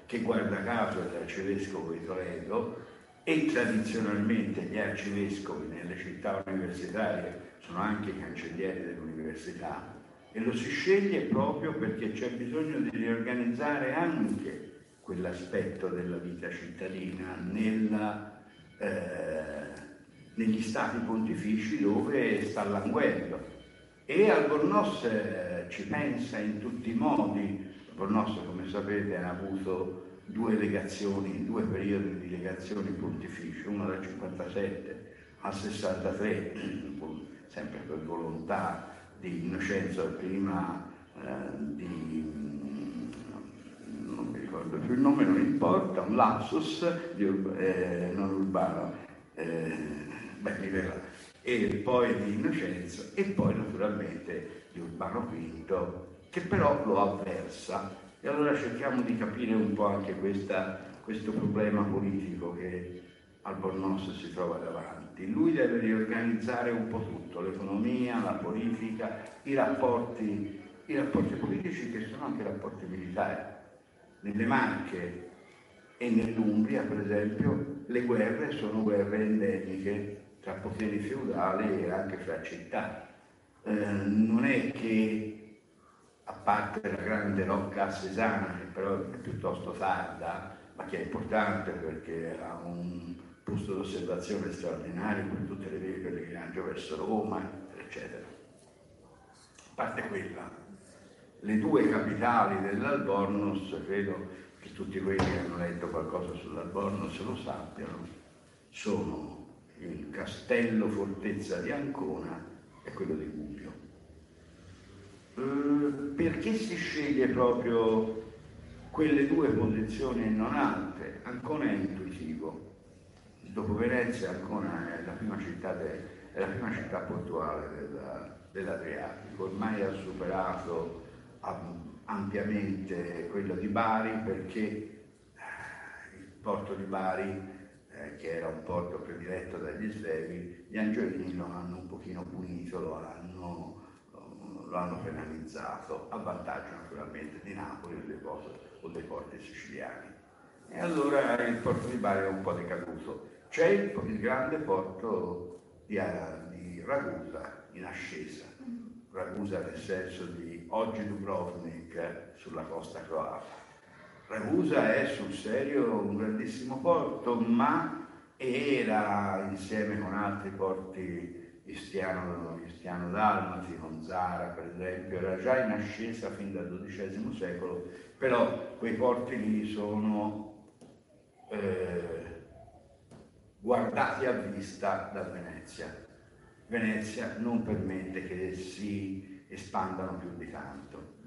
che guarda caso è l'arcivescovo di Toledo, e tradizionalmente gli arcivescovi nelle città universitarie sono anche i cancellieri dell'università e lo si sceglie proprio perché c'è bisogno di riorganizzare anche quell'aspetto della vita cittadina nella, eh, negli stati pontifici dove sta languendo. E Albornoz eh, ci pensa in tutti i modi. Albornoz, come sapete, ha avuto due legazioni, due periodi di legazioni pontificie, uno dal 57 al 63, sempre per volontà di Innocenzo prima eh, di ricordo più il nome, non importa, un lapsus di, eh, non urbano, eh, beh, mi verrà, e poi di Innocenzo e poi naturalmente di Urbano V, che però lo avversa. E allora cerchiamo di capire un po' anche questa, questo problema politico che Albornoz si trova davanti. Lui deve riorganizzare un po' tutto, l'economia, la politica, i rapporti, i rapporti politici che sono anche rapporti militari nelle Marche e nell'Umbria, per esempio, le guerre sono guerre endemiche tra poteri feudali e anche fra città. Eh, non è che, a parte la grande rocca assesana, che però è piuttosto tarda, ma che è importante perché ha un posto d'osservazione straordinario per tutte le vie pellegrinaggio verso Roma, eccetera. A parte quella, le due capitali dell'Albornoz, credo che tutti quelli che hanno letto qualcosa sull'Albornoz lo sappiano, sono il castello fortezza di Ancona e quello di Gubbio. Eh, perché si sceglie proprio quelle due posizioni e non altre? Ancona è intuitivo. Dopo Venezia Ancona è la prima città, de, la prima città portuale della, dell'Adriatico, ormai ha superato ampiamente quello di Bari perché eh, il porto di Bari, eh, che era un porto prediletto dagli svevi, gli angiolini lo hanno un pochino punito, lo hanno, lo hanno penalizzato, a vantaggio naturalmente di Napoli o dei, o dei porti siciliani. E allora il porto di Bari è un po' decaduto. C'è il, il grande porto di, di Ragusa in ascesa, Ragusa nel senso di oggi Dubrovnik sulla costa croata. Ragusa è sul serio un grandissimo porto, ma era insieme con altri porti istiano, istiano dalmati, con Zara per esempio, era già in ascesa fin dal XII secolo, però quei porti lì sono eh, guardati a vista da Venezia Venezia non permette che si espandano più di tanto.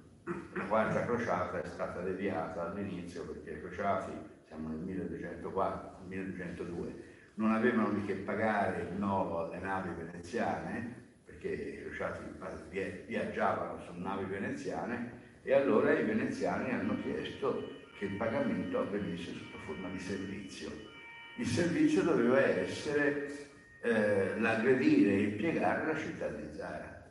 La quarta crociata è stata deviata all'inizio perché i crociati, siamo nel 1204, 1202, non avevano di che pagare il nodo alle navi veneziane, perché i crociati viaggiavano su navi veneziane, e allora i veneziani hanno chiesto che il pagamento avvenisse sotto forma di servizio. Il servizio doveva essere eh, l'aggredire e impiegare la città di Zara.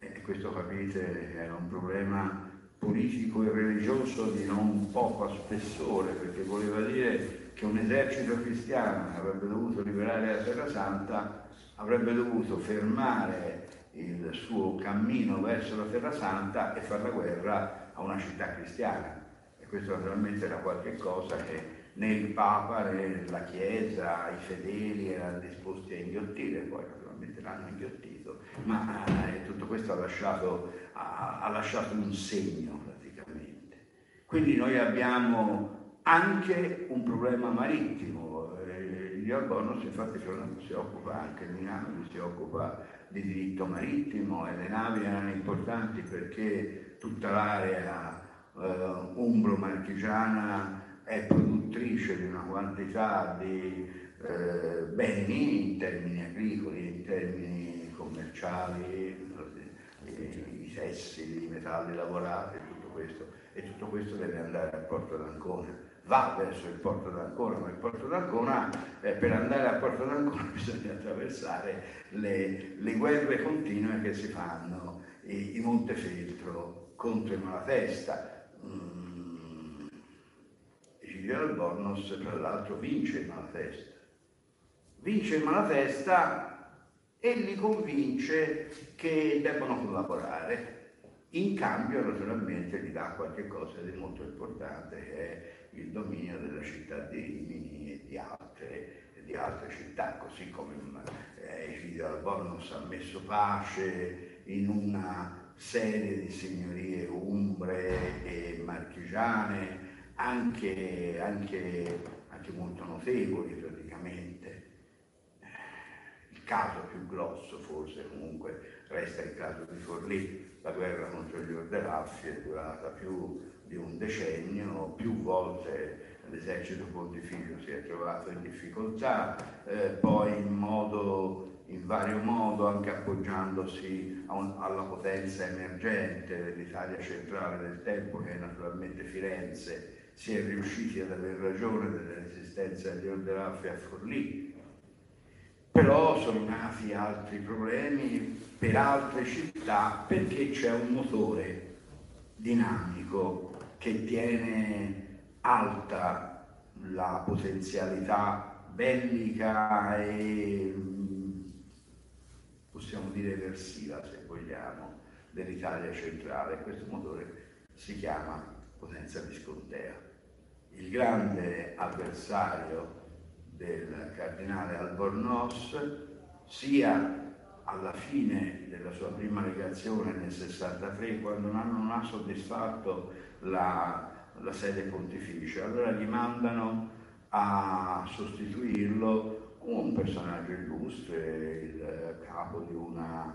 E questo capite era un problema politico e religioso di non poco spessore, perché voleva dire che un esercito cristiano che avrebbe dovuto liberare la Terra Santa avrebbe dovuto fermare il suo cammino verso la Terra Santa e fare la guerra a una città cristiana. E questo naturalmente era qualcosa che né il Papa né la Chiesa, i fedeli erano disposti a inghiottire, poi naturalmente l'hanno inghiottito, ma eh, tutto questo ha lasciato, ha, ha lasciato un segno praticamente. Quindi noi abbiamo anche un problema marittimo, eh, gli Albornoz infatti si occupa anche di navi, si occupa di diritto marittimo e le navi erano importanti perché tutta l'area eh, umbro-marchigiana è produttrice di una quantità di, eh, beni in termini agricoli, in termini commerciali, i tessili, i metalli lavorati, tutto questo. E tutto questo deve andare al porto d'Ancona va verso il porto d'Ancona, ma il porto d'Ancona, eh, per andare al porto d'Ancona bisogna attraversare le, le guerre continue che si fanno i, i Montefeltro contro i Malatesta. Mm. Egidio Albornoz, tra l'altro, vince il Malatesta. Vince il Malatesta e li convince che debbano collaborare. In cambio, naturalmente, gli dà qualche cosa di molto importante, che il dominio della città di Rimini e di altre, di altre città, così come eh, Egidio Albornoz ha messo pace in una serie di signorie umbre e marchigiane, anche, anche, anche molto notevoli praticamente. Il caso più grosso forse comunque resta il caso di Forlì, la guerra contro gli Ordelaffi è durata più di un decennio, più volte l'esercito pontificio si è trovato in difficoltà, eh, poi in, modo, in, vario modo anche appoggiandosi un, alla potenza emergente dell'Italia centrale del tempo, che è naturalmente Firenze, si è riusciti ad aver ragione della resistenza degli Ordelaffi a Forlì. Però sono nati altri problemi per altre città perché c'è un motore dinamico che tiene alta la potenzialità bellica e possiamo dire eversiva se vogliamo dell'Italia centrale. Questo motore si chiama potenza viscontea. Il grande avversario del cardinale Albornoz sia alla fine della sua prima legazione nel 63, quando non ha soddisfatto la, la sede pontificia, allora gli mandano a sostituirlo un personaggio illustre, il capo di una,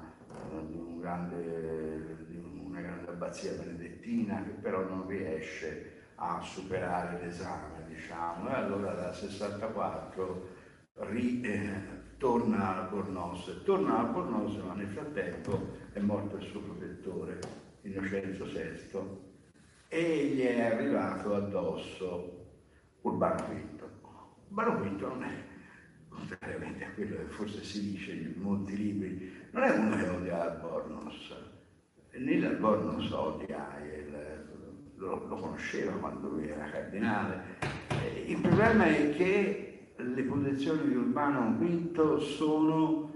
di un grande, di una grande abbazia benedettina che però non riesce a superare l'esame, diciamo, e allora dal 64 ri, eh, torna al Bornos, torna al Bornos ma nel frattempo è morto il suo protettore, Innocenzo VI, e gli è arrivato addosso Urbano V. Urbano V non è, contrariamente a quello che forse si dice in molti libri, non è uno che odia Albornoz, né l'Albornoz odia, il, lo, lo conosceva quando lui era cardinale. Il problema è che le posizioni di Urbano V sono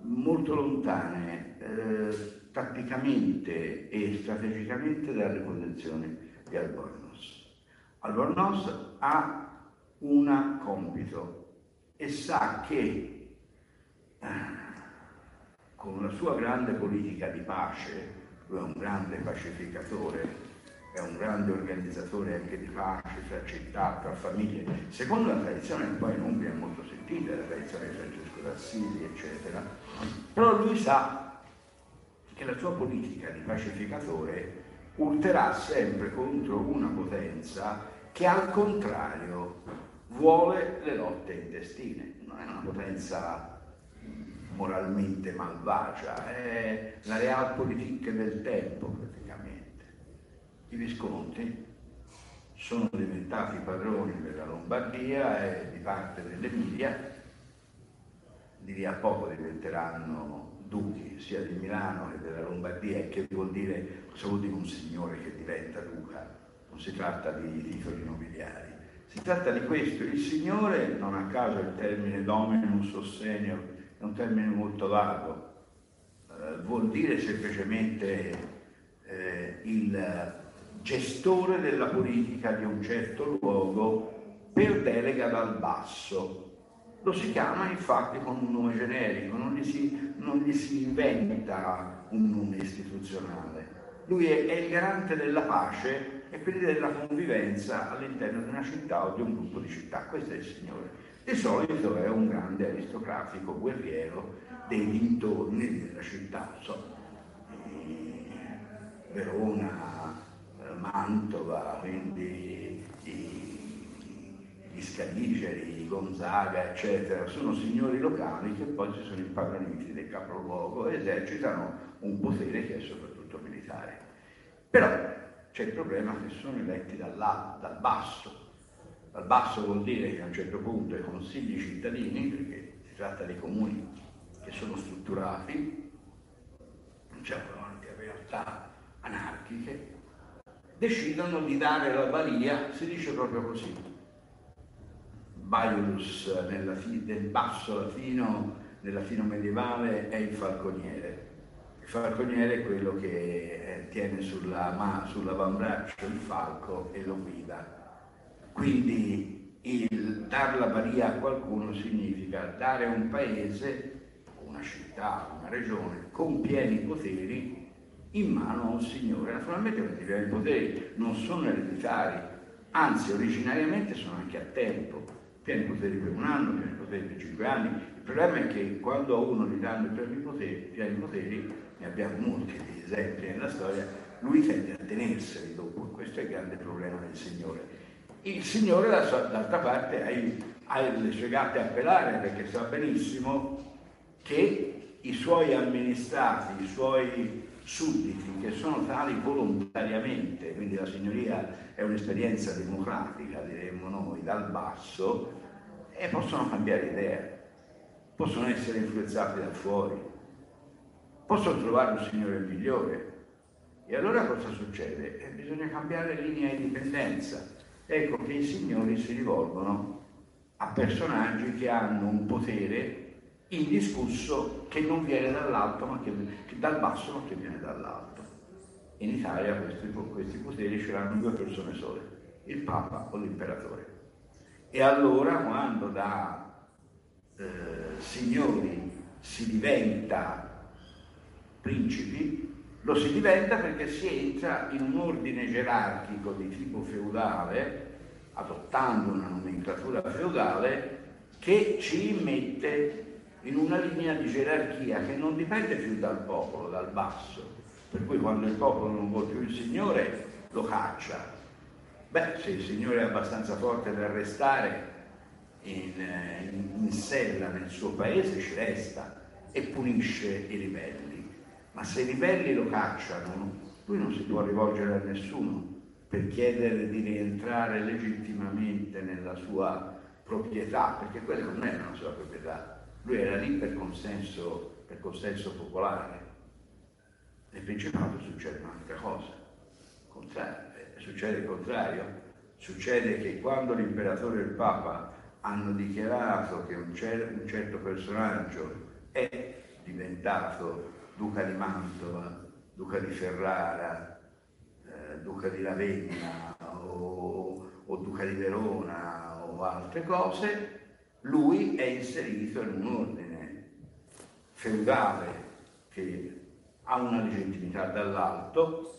molto lontane eh, tatticamente e strategicamente dalle posizioni di Albornoz. Albornoz ha un compito e sa che eh, con la sua grande politica di pace, lui è un grande pacificatore, è un grande organizzatore anche di pace tra città, tra famiglie, secondo la tradizione poi in Umbria è molto sentita, la tradizione di Francesco d'Assisi, eccetera, però lui sa che la sua politica di pacificatore urterà sempre contro una potenza che al contrario vuole le lotte intestine, non è una potenza moralmente malvagia, è la realpolitik del tempo i Visconti sono diventati padroni della Lombardia e di parte dell'Emilia, di lì a poco diventeranno duchi sia di Milano che della Lombardia, che vuol dire, cosa vuol un signore che diventa duca? Non si tratta di titoli nobiliari, si tratta di questo, il signore, non a caso il termine dominum sostegno è un termine molto vago, eh, vuol dire semplicemente eh, il gestore della politica di un certo luogo per delega dal basso. Lo si chiama infatti con un nome generico, non gli si, non gli si inventa un nome istituzionale. Lui è, è il garante della pace e quindi della convivenza all'interno di una città o di un gruppo di città. Questo è il Signore. Di solito è un grande aristocratico guerriero dei dintorni della città, so, Verona, Mantova, quindi i, i Scaligeri, Gonzaga, eccetera, sono signori locali che poi si sono impadroniti del capoluogo e esercitano un potere che è soprattutto militare. Però c'è il problema che sono eletti dal basso. Dal basso vuol dire che a un certo punto i consigli cittadini, perché si tratta di comuni che sono strutturati, non c'è una realtà anarchiche, decidono di dare la balia, si dice proprio così, Baius nel basso latino, nel latino medievale, è il falconiere. Il falconiere è quello che eh, tiene sulla, sull'avambraccio il falco e lo guida. Quindi il dar la balia a qualcuno significa dare un paese, una città, una regione con pieni poteri in mano a un signore. Naturalmente questi pieni poteri non sono ereditari, anzi originariamente sono anche a tempo, pieni poteri per un anno, pieni poteri per cinque anni. Il problema è che quando a uno gli danno i pieni poteri, poteri, ne abbiamo molti di esempi nella storia, lui tende a tenerseli dopo, questo è il grande problema del Signore. Il Signore d'altra parte ha, le sue gatte a pelare perché sa benissimo che i suoi amministrati, i suoi sudditi che sono tali volontariamente, quindi la signoria è un'esperienza democratica, diremmo noi, dal basso, e possono cambiare idea, possono essere influenzati da fuori, possono trovare un signore migliore. E allora cosa succede? Eh, bisogna cambiare linea di dipendenza. Ecco che i signori si rivolgono a personaggi che hanno un potere indiscusso che non viene dall'alto, ma che, che dal basso, ma che viene dall'alto. In Italia questi, questi poteri ce l'hanno due persone sole, il Papa o l'Imperatore. E allora quando da eh, signori si diventa principi, lo si diventa perché si entra in un ordine gerarchico di tipo feudale, adottando una nomenclatura feudale, che ci mette in una linea di gerarchia che non dipende più dal popolo, dal basso, per cui quando il popolo non vuole più il Signore lo caccia. Beh, se il Signore è abbastanza forte da restare in, in, in sella nel suo paese ci resta e punisce i ribelli, ma se i ribelli lo cacciano, lui non si può rivolgere a nessuno per chiedere di rientrare legittimamente nella sua proprietà, perché quella non è la sua proprietà, lui era lì per consenso, per consenso popolare. Nel Principato succede un'altra cosa, contrario. Eh, succede il contrario. Succede che quando l'imperatore e il Papa hanno dichiarato che un, cer- un certo personaggio è diventato duca di Mantova, duca di Ferrara, eh, duca di Ravenna o, o duca di Verona o altre cose, lui è inserito in un ordine feudale che ha una legittimità dall'alto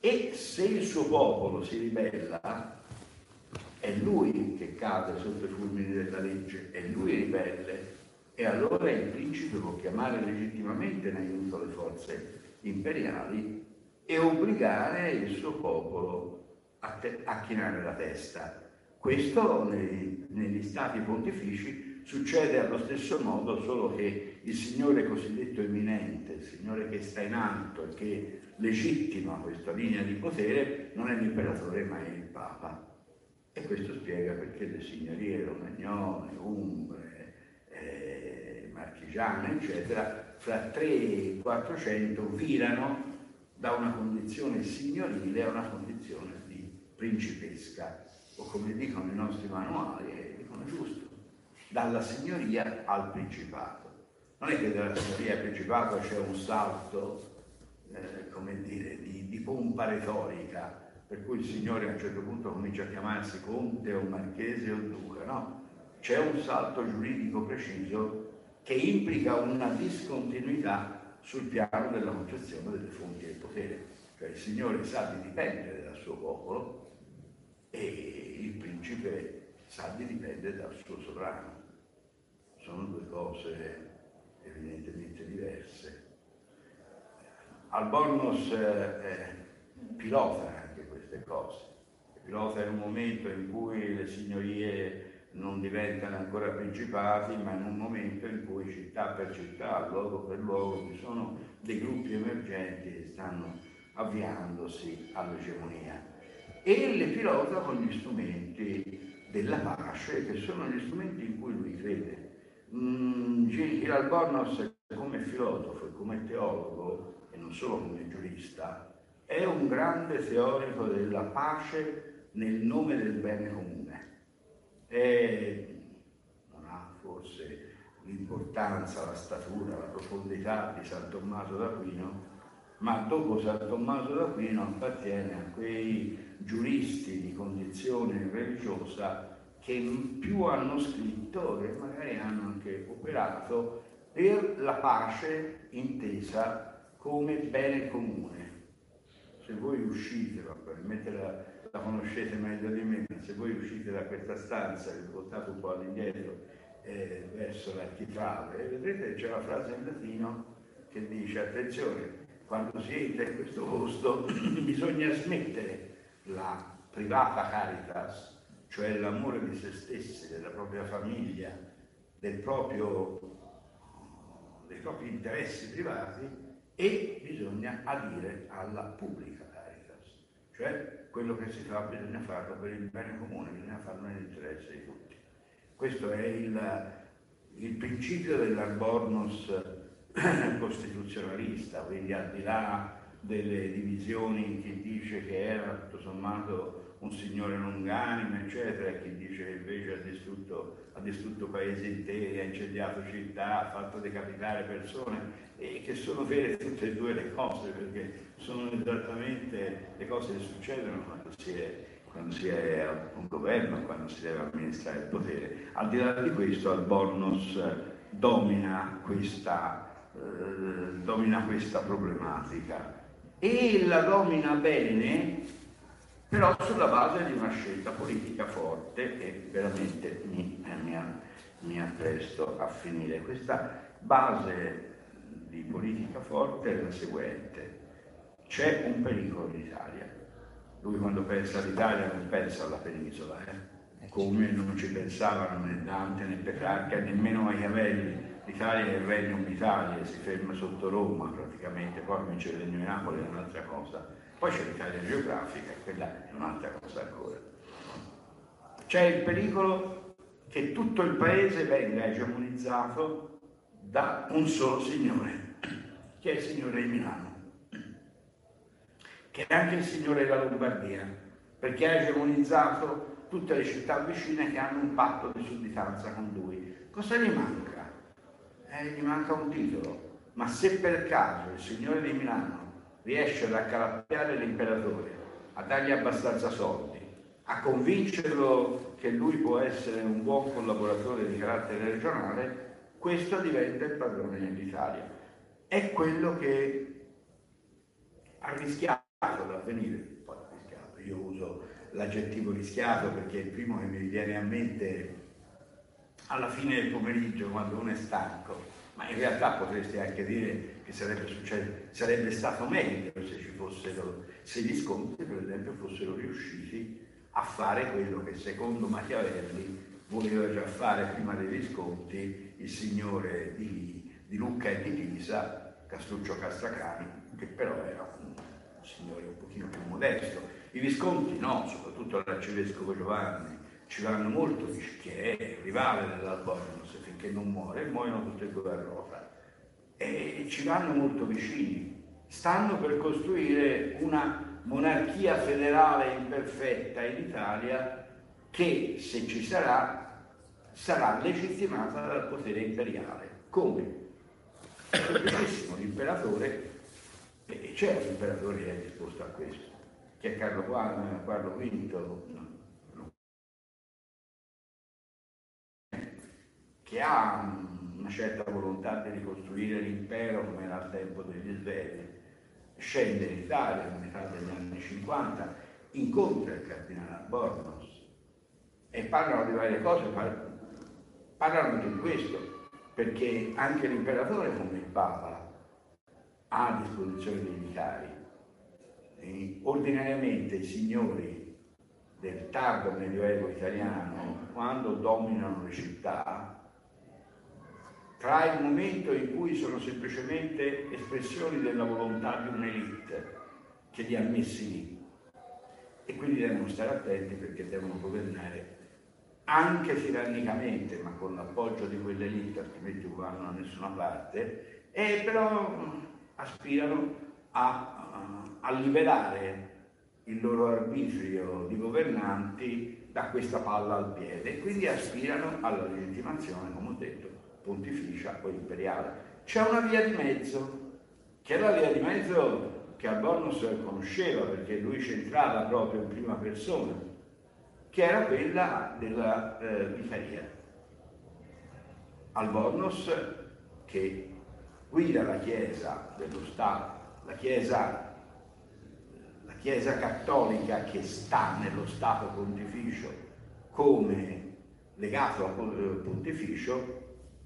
e se il suo popolo si ribella è lui che cade sotto i fulmini della legge, è lui ribelle. E allora il principe può chiamare legittimamente in aiuto le forze imperiali e obbligare il suo popolo a, te- a chinare la testa. Questo nei, negli stati pontifici succede allo stesso modo, solo che il Signore cosiddetto eminente, il Signore che sta in alto e che legittima questa linea di potere, non è l'imperatore ma è il Papa. E questo spiega perché le signorie romagnole, umbre, eh, marchigiane, eccetera, fra 3 e 400 virano da una condizione signorile a una condizione di principesca o come dicono i nostri manuali, e dicono giusto, dalla signoria al principato. Non è che dalla signoria al principato c'è un salto, eh, come dire, di, di pompa retorica, per cui il Signore a un certo punto comincia a chiamarsi conte o marchese o duca, no? C'è un salto giuridico preciso che implica una discontinuità sul piano della concezione delle fonti del potere. Cioè il Signore sa di dipendere dal suo popolo e il principe Salvi dipende dal suo sovrano. Sono due cose evidentemente diverse. Albornoz eh, pilota anche queste cose. Pilota in un momento in cui le signorie non diventano ancora principati, ma in un momento in cui città per città, luogo per luogo, ci sono dei gruppi emergenti che stanno avviandosi all'egemonia. E le pilota con gli strumenti della pace, che sono gli strumenti in cui lui crede. Mm, Gil Albornoz come filosofo e come teologo, e non solo come giurista, è un grande teorico della pace nel nome del bene comune. E non ha forse l'importanza, la statura, la profondità di San Tommaso d'Aquino, ma dopo San Tommaso d'Aquino appartiene a quei giuristi di condizione religiosa che più hanno scritto e magari hanno anche operato per la pace intesa come bene comune. Se voi uscite, probabilmente la, la conoscete meglio di me, ma se voi uscite da questa stanza, vi portate un po' all'indietro eh, verso l'architrave, vedrete c'è la frase in latino che dice attenzione, quando si entra in questo posto bisogna smettere la privata caritas, cioè l'amore di se stessi, della propria famiglia, del proprio dei propri interessi privati e bisogna adire alla pubblica caritas, cioè quello che si fa bisogna farlo per il bene comune, bisogna farlo nell'interesse di tutti. Questo è il, il principio dell'arbornos costituzionalista, quindi al di là delle divisioni, chi dice che era tutto sommato un signore longanimo, eccetera, e chi dice che invece ha distrutto, ha distrutto paesi interi, ha incendiato città, ha fatto decapitare persone, e che sono vere tutte e due le cose, perché sono esattamente le cose che succedono quando si è, quando si è un governo, quando si deve amministrare il potere. Al di là di questo, Albornoz domina questa, eh, domina questa problematica e la domina bene però sulla base di una scelta politica forte e veramente mi, eh, mi, mi appresto a finire. Questa base di politica forte è la seguente. C'è un pericolo in Italia. Lui quando pensa all'Italia non pensa alla penisola, eh? come non ci pensavano né Dante né Petrarca, nemmeno Machiavelli. L'Italia è il Regno d'Italia, si ferma sotto Roma praticamente, poi comincia il Regno di Napoli, è un'altra cosa poi c'è l'Italia geografica, quella è un'altra cosa ancora. C'è il pericolo che tutto il paese venga egemonizzato da un solo signore, che è il signore di Milano, che è anche il signore della Lombardia, perché ha egemonizzato tutte le città vicine che hanno un patto di sudditanza con lui. Cosa gli manca? Eh, gli manca un titolo, ma se per caso il signore di Milano riesce ad accalappiare l'imperatore, a dargli abbastanza soldi, a convincerlo che lui può essere un buon collaboratore di carattere regionale, questo diventa il padrone dell'Italia. È quello che ha rischiato di avvenire. Poi rischiato, io uso l'aggettivo rischiato perché è il primo che mi viene a mente alla fine del pomeriggio quando uno è stanco ma in realtà potresti anche dire che sarebbe, sarebbe stato meglio se ci fossero, se gli scontri per esempio fossero riusciti a fare quello che secondo Machiavelli voleva già fare prima dei Visconti il signore di, di Lucca e di Pisa, Castruccio Castracani, che però era un signore un pochino più modesto. I Visconti no, soprattutto l'arcivescovo Giovanni, ci vanno molto, che è rivale dell'Albornoz, che non muore, muoiono tutte e due a Roma. E ci vanno molto vicini. Stanno per costruire una monarchia federale imperfetta in Italia che, se ci sarà, sarà legittimata dal potere imperiale. Come? Semplicissimo, l'imperatore, e c'è un imperatore che è disposto a questo, che è Carlo Carlo V, che ha una certa volontà di ricostruire l'impero come era al tempo degli Sveti, scende in Italia a metà degli anni 50, incontra il cardinale Albornoz e parlano di varie cose, parlano di questo, perché anche l'imperatore come il Papa ha a disposizione dei militari. E ordinariamente i signori del tardo medioevo italiano, quando dominano le città, tra il momento in cui sono semplicemente espressioni della volontà di un'elite che li ha messi lì. E quindi devono stare attenti perché devono governare anche tirannicamente, ma con l'appoggio di quell'elite, altrimenti non vanno da nessuna parte, e però aspirano a, a liberare il loro arbitrio di governanti da questa palla al piede. E quindi aspirano alla legittimazione, come ho detto, pontificia o imperiale. C'è una via di mezzo, che è la via di mezzo che Albornoz conosceva perché lui c'entrava proprio in prima persona, che era quella della eh, vicaria. Albornoz che guida la Chiesa dello Stato, la Chiesa Chiesa cattolica che sta nello Stato pontificio come legato al pontificio,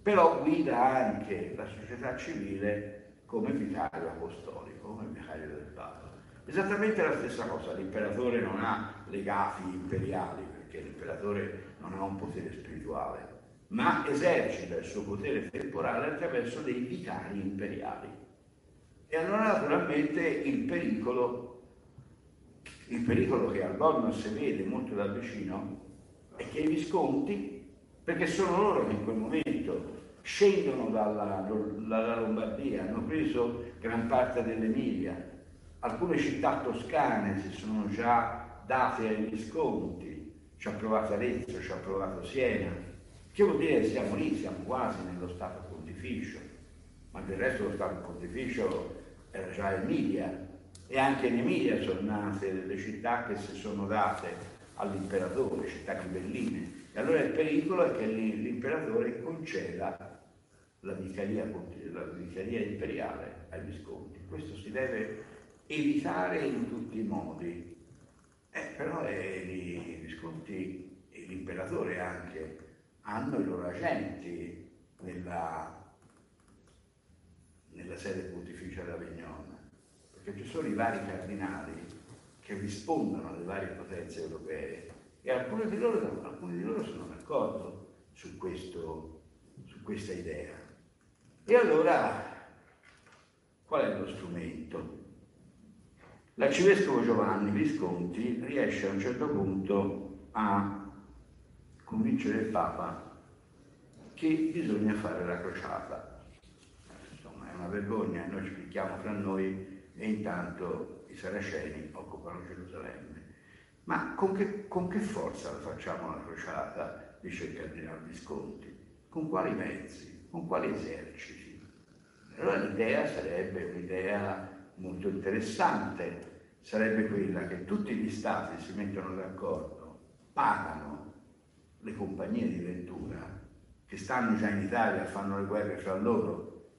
però guida anche la società civile come vicario apostolico, come vicario del Papa. Esattamente la stessa cosa, l'imperatore non ha legati imperiali, perché l'imperatore non ha un potere spirituale, ma esercita il suo potere temporale attraverso dei vicari imperiali. E allora naturalmente il pericolo il pericolo che al Gorno si vede molto da vicino è che i Visconti, perché sono loro che in quel momento scendono dalla, dalla Lombardia, hanno preso gran parte dell'Emilia, alcune città toscane si sono già date ai Visconti, ci ha provato Arezzo, ci ha provato Siena, che vuol dire che siamo lì, siamo quasi nello Stato Pontificio, ma del resto lo Stato Pontificio era già Emilia, e anche in Emilia sono nate delle città che si sono date all'imperatore, città ghibelline. E allora il pericolo è che l'imperatore conceda la vicaria, la vicaria imperiale ai Visconti. Questo si deve evitare in tutti i modi. Eh, però eh, i Visconti e l'imperatore anche hanno i loro agenti nella, nella sede pontificia d'Avignon perché ci sono i vari cardinali che rispondono alle varie potenze europee e alcuni di loro, alcuni di loro sono d'accordo su, questo, su questa idea. E allora qual è lo strumento? L'arcivescovo Giovanni Visconti riesce a un certo punto a convincere il Papa che bisogna fare la crociata. Insomma, è una vergogna, noi ci picchiamo fra noi e intanto i saraceni occupano Gerusalemme. Ma con che, con che forza facciamo la crociata, dice il cardinale Visconti? Con quali mezzi? Con quali eserciti? Allora l'idea sarebbe un'idea molto interessante, sarebbe quella che tutti gli stati si mettono d'accordo, pagano le compagnie di ventura che stanno già in Italia, fanno le guerre fra loro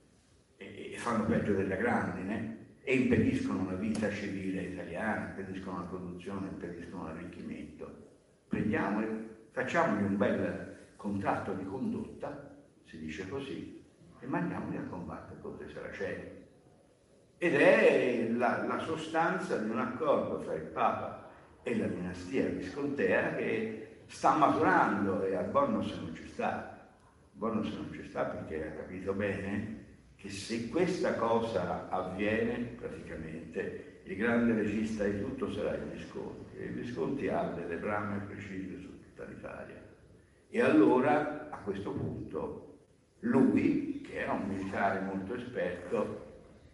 e, e fanno peggio della grandine, e impediscono una vita civile italiana, impediscono la produzione, impediscono l'arricchimento. Prendiamoli, facciamogli un bel contratto di condotta, si dice così, e mandiamoli a combattere contro i saraceni. Ed è la, la sostanza di un accordo fra il Papa e la dinastia viscontea che sta maturando e a Bornos non ci sta. Bornos non ci sta perché ha capito bene che se questa cosa avviene, praticamente, il grande regista di tutto sarà il Visconti. E il Visconti ha delle brame precise su tutta l'Italia. E allora, a questo punto, lui, che era un militare molto esperto,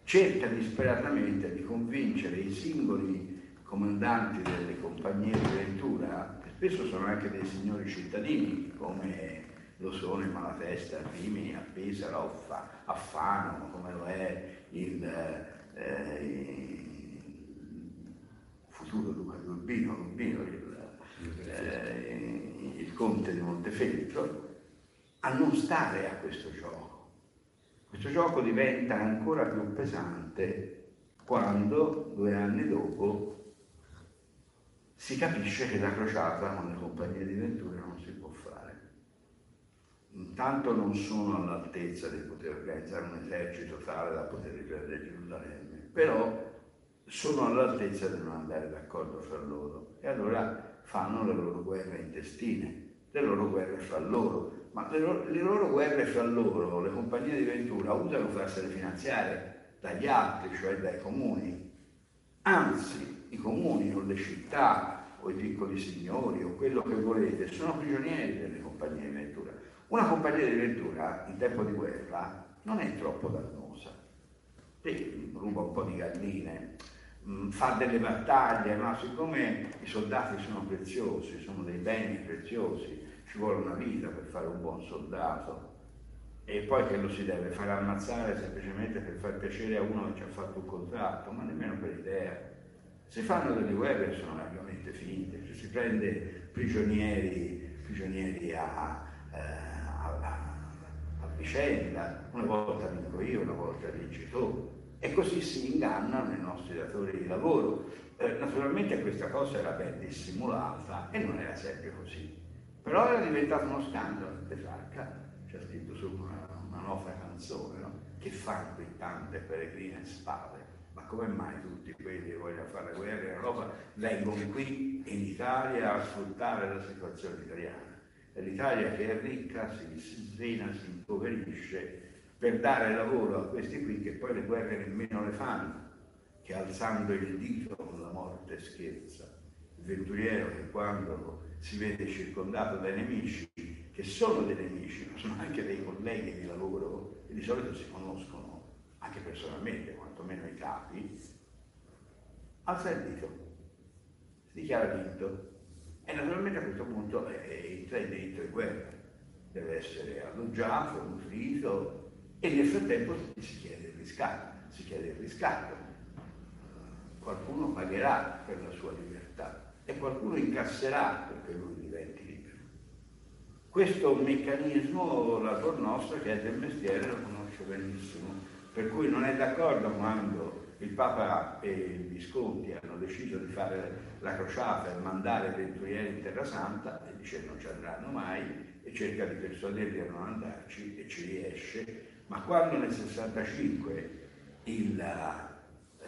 cerca disperatamente di convincere i singoli comandanti delle compagnie di ventura, che spesso sono anche dei signori cittadini, come lo sono in Malatesta, a Rimini, a Pesaro, a Fano, come lo è il, eh, il futuro Luca di Urbino, Urbino il, eh, il conte di Montefeltro, a non stare a questo gioco. Questo gioco diventa ancora più pesante quando, due anni dopo, si capisce che la crociata con le compagnie di Ventura non si può fare intanto non sono all'altezza di poter organizzare un esercito tale da poter riprendere Gerusalemme, però sono all'altezza di non andare d'accordo fra loro e allora fanno le loro guerre intestine, le loro guerre fra loro, ma le loro, le loro guerre fra loro, le compagnie di Ventura usano farsele finanziare dagli altri, cioè dai comuni. Anzi, i comuni o le città o i piccoli signori o quello che volete sono prigionieri delle compagnie di Ventura. Una compagnia di Ventura in tempo di guerra non è troppo dannosa. Ruba un po' di galline, mm, fa delle battaglie, ma siccome i soldati sono preziosi, sono dei beni preziosi, ci vuole una vita per fare un buon soldato e poi che lo si deve fare ammazzare semplicemente per far piacere a uno che ci ha fatto un contratto, ma nemmeno per idea. Si fanno delle guerre che sono largamente finte, cioè si prende prigionieri, prigionieri a, eh, a, vicenda, una volta vinco io, una volta vinci tu, e così si ingannano i nostri datori di lavoro. Eh, naturalmente questa cosa era ben dissimulata e non era sempre così, però era diventato uno scandalo. Petrarca c'è scritto su una, una nota canzone, no? che fanno qui tante peregrine spade ma come mai tutti quelli che vogliono fare la guerra in Europa vengono qui in Italia a sfruttare la situazione italiana? L'Italia che è ricca si svena, si impoverisce per dare lavoro a questi qui che poi le guerre nemmeno le fanno, che alzando il dito con la morte scherza. Il venturiero che quando si vede circondato dai nemici, che sono dei nemici, ma sono anche dei colleghi di lavoro, e di solito si conoscono anche personalmente, quantomeno i capi, alza il dito, si dichiara vinto e naturalmente a questo punto entra in diritto di guerra, deve essere alloggiato, nutrito e nel frattempo si chiede il riscatto, si chiede il riscatto. Qualcuno pagherà per la sua libertà e qualcuno incasserà perché lui diventi libero. Questo meccanismo la Nostra, che è del mestiere, lo conosce benissimo per cui non è d'accordo quando il Papa e i Visconti hanno deciso di fare la crociata e mandare i venturieri in Terra Santa e dice non ci andranno mai e cerca di persuaderli a non andarci e ci riesce, ma quando nel 65 il, eh,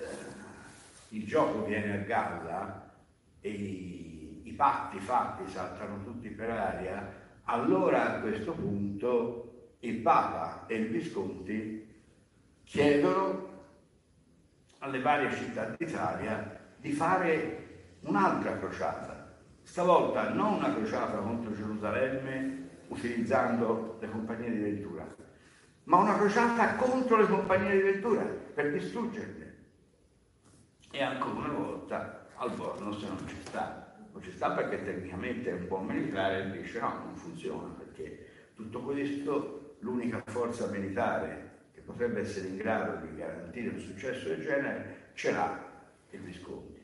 il gioco viene a galla e i, i patti fatti saltano tutti per aria, allora a questo punto il Papa e il Visconti chiedono alle varie città d'Italia di fare un'altra crociata, stavolta non una crociata contro Gerusalemme utilizzando le compagnie di Ventura, ma una crociata contro le compagnie di Ventura per distruggerle. E ancora una volta Albornoz non ci sta, non ci sta perché tecnicamente è un po' militare e dice no, non funziona perché tutto questo, l'unica forza militare potrebbe essere in grado di garantire un successo del genere, ce l'ha il Visconti.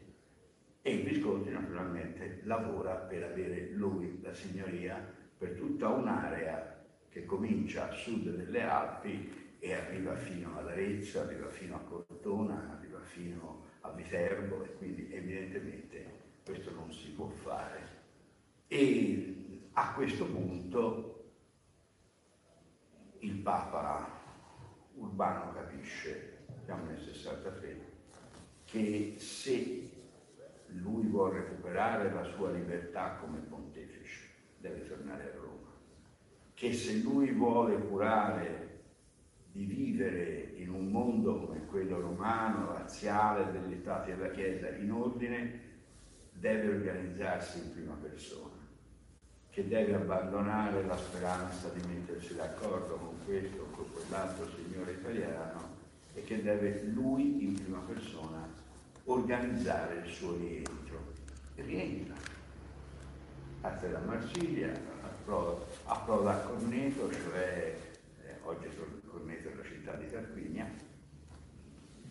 E il Visconti naturalmente lavora per avere lui la signoria per tutta un'area che comincia a sud delle Alpi e arriva fino ad Arezzo, arriva fino a Cortona, arriva fino a Viterbo e quindi evidentemente questo non si può fare. E a questo punto il Papa Urbano capisce, siamo nel 63, che se lui vuole recuperare la sua libertà come pontefice, deve tornare a Roma, che se lui vuole curare di vivere in un mondo come quello romano, razziale, degli stati della Chiesa in ordine, deve organizzarsi in prima persona che deve abbandonare la speranza di mettersi d'accordo con questo o con quell'altro signore italiano e che deve lui in prima persona organizzare il suo rientro. Rientra, parte da Marsiglia, approda a Corneto, cioè eh, oggi Corneto è la città di Tarquinia,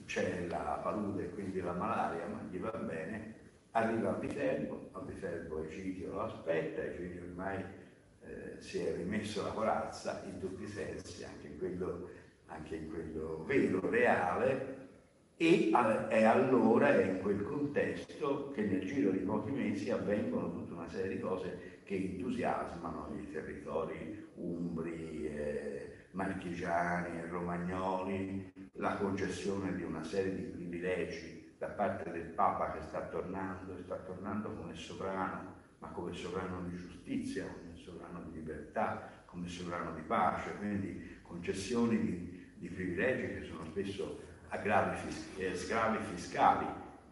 c'è la palude quindi la malaria, ma gli va bene, arriva a Viterbo, a Viterbo Egidio lo aspetta, Egidio ormai eh, si è rimesso la corazza in tutti i sensi, anche in quello, anche in quello vero, reale, e è allora, è in quel contesto che nel giro di pochi mesi avvengono tutta una serie di cose che entusiasmano i territori umbri, eh, marchigiani romagnoli, la concessione di una serie di privilegi da parte del Papa che sta tornando, sta tornando come sovrano, ma come sovrano di giustizia, come sovrano di libertà, come sovrano di pace, quindi concessioni di, di privilegi che sono spesso aggravi, eh, sgravi fiscali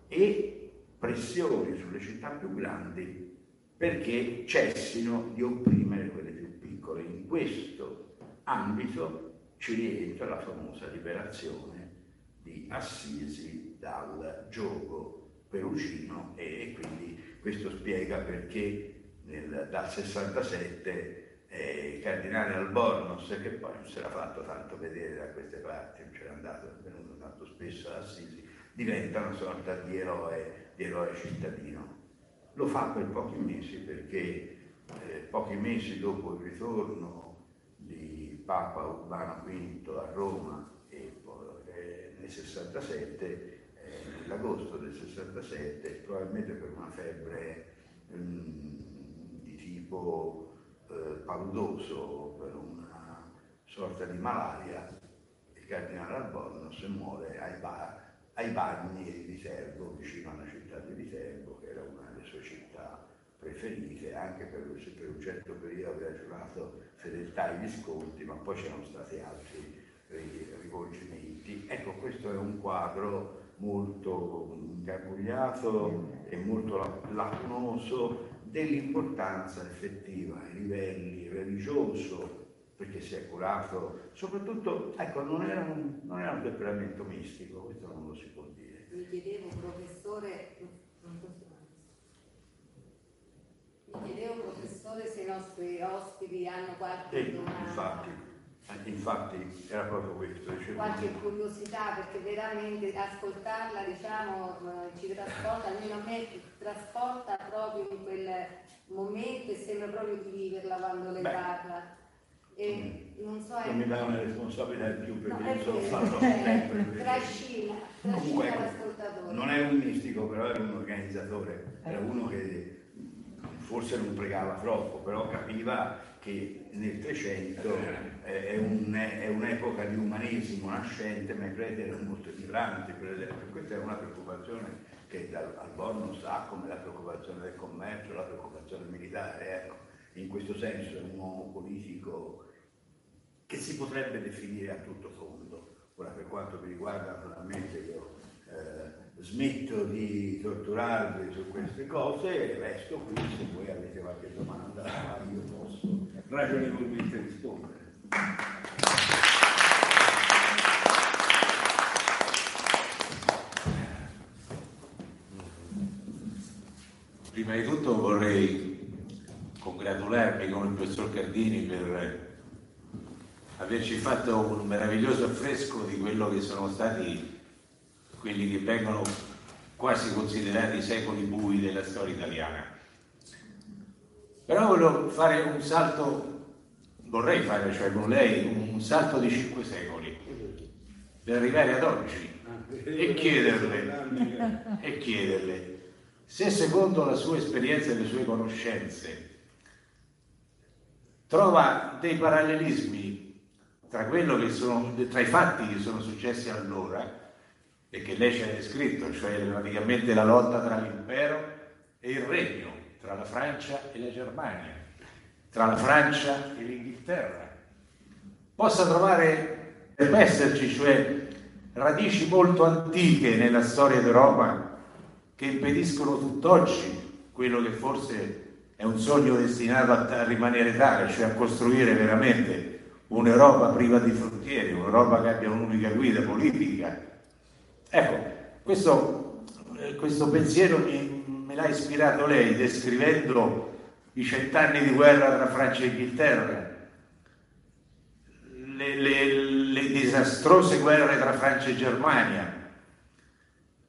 e pressioni sulle città più grandi perché cessino di opprimere quelle più piccole. In questo ambito ci rientra la famosa liberazione di Assisi dal gioco perugino e quindi questo spiega perché nel, dal 67 eh, il cardinale Albornoz, che poi non si era fatto tanto vedere da queste parti, non c'era andato, è venuto tanto spesso ad Assisi, diventa una sorta di eroe, di eroe cittadino. Lo fa per pochi mesi perché eh, pochi mesi dopo il ritorno di Papa Urbano V a Roma e poi eh, nel 67 nell'agosto del 67, probabilmente per una febbre um, di tipo eh, paudoso, per una sorta di malaria, il cardinale Albornoz muore ai, ba- ai bagni di Viterbo, vicino alla città di Viterbo, che era una delle sue città preferite, anche per, per un certo periodo aveva giurato fedeltà ai Visconti, ma poi c'erano stati altri rivolgimenti. Ecco, questo è un quadro molto ingarbugliato e molto lacunoso dell'importanza effettiva ai livelli religioso, perché si è curato, soprattutto, ecco, non era un, non era un temperamento mistico, questo non lo si può dire. Mi chiedevo, professore, mi chiedevo, professore, se i nostri ospiti hanno qualche e, domanda. Infatti. Infatti era proprio questo. Dicevo. Qualche curiosità perché veramente ascoltarla diciamo, eh, ci trasporta, almeno a me trasporta proprio in quel momento e sembra proprio di viverla quando le Beh. parla. E non so, non mi dà una responsabilità in più perché no, io sono fatto sempre. Trascina, trascina l'ascoltatore. Non è un mistico, però è un organizzatore, era uno che forse non pregava troppo, però capiva che nel Trecento è, un, è, un'epoca di umanesimo nascente, ma preti erano molto ignoranti, per esempio. Questa è una preoccupazione che Alborno sa come la preoccupazione del commercio, la preoccupazione militare. Ecco. In questo senso è un uomo politico che si potrebbe definire a tutto fondo. Ora per quanto mi riguarda naturalmente io eh, smetto di torturarvi su queste cose e resto qui se voi avete qualche domanda io posso ragionevolmente rispondere. Prima di tutto vorrei congratularmi con il professor Cardini per averci fatto un meraviglioso affresco di quello che sono stati quelli che vengono quasi considerati secoli bui della storia italiana. Però voglio fare un salto, vorrei fare cioè con lei un salto di cinque secoli. Per arrivare ad oggi e chiederle, e chiederle se secondo la sua esperienza e le sue conoscenze trova dei parallelismi tra, sono, tra i fatti che sono successi allora e che lei ci ha descritto, cioè praticamente la lotta tra l'impero e il regno, tra la Francia e la Germania, tra la Francia e l'Inghilterra, possa trovare, debba esserci, cioè radici molto antiche nella storia d'Europa che impediscono tutt'oggi quello che forse è un sogno destinato a, rimanere tale, cioè a costruire veramente un'Europa priva di frontiere, un'Europa che abbia un'unica guida politica, Ecco, questo, eh, questo pensiero mi, me l'ha ispirato lei descrivendo i cent'anni di guerra tra Francia e Inghilterra, le, le, le disastrose guerre tra Francia e Germania,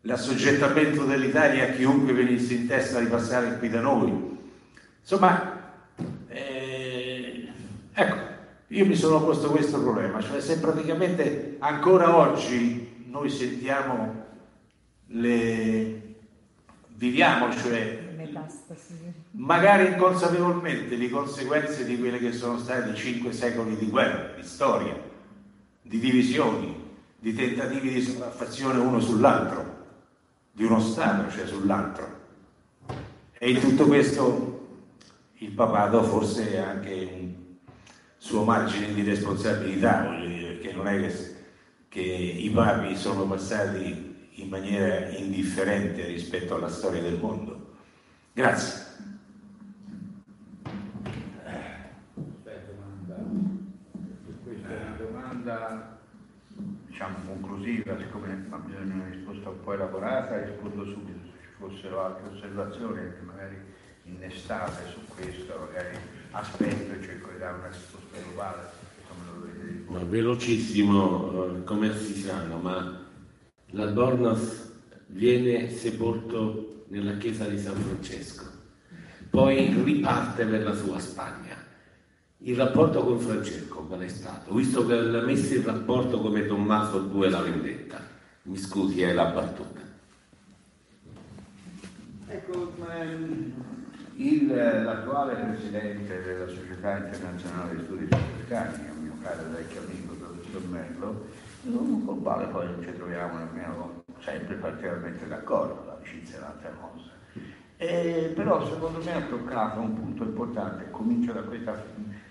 l'assoggettamento dell'Italia a chiunque venisse in testa di passare qui da noi. Insomma, eh, ecco, io mi sono posto questo problema, cioè se praticamente ancora oggi noi sentiamo le viviamo, cioè magari inconsapevolmente le conseguenze di quelle che sono stati cinque secoli di guerra, di storia, di divisioni, di tentativi di sopraffazione uno sull'altro, di uno Stato, cioè sull'altro. E in tutto questo il papato forse ha anche un suo margine di responsabilità, voglio dire, perché non è che, che i papi sono passati in maniera indifferente rispetto alla storia del mondo. Grazie. Questa è una domanda diciamo conclusiva, siccome ha bisogno di una risposta un po' elaborata, rispondo subito se ci fossero altre osservazioni che magari innestate su questo, magari aspetto e cerco di dare una risposta globale, come lo vedete Ma velocissimo eh, come assisano, ma l'Albornoz viene sepolto nella chiesa di San Francesco, poi riparte per la sua Spagna. Il rapporto con Francesco qual è stato? Visto che l'ha messo in rapporto come Tommaso 2 la vendetta. Mi scusi, è la battuta. Ecco, ehm, il- l'attuale presidente della Società Internazionale di Studi Francescani, un mio caro vecchio amico, professor Merlo, con il quale poi non ci troviamo nemmeno sempre particolarmente d'accordo, l'amicizia è un'altra cosa. Eh, però secondo me ha toccato un punto importante, comincio da questa,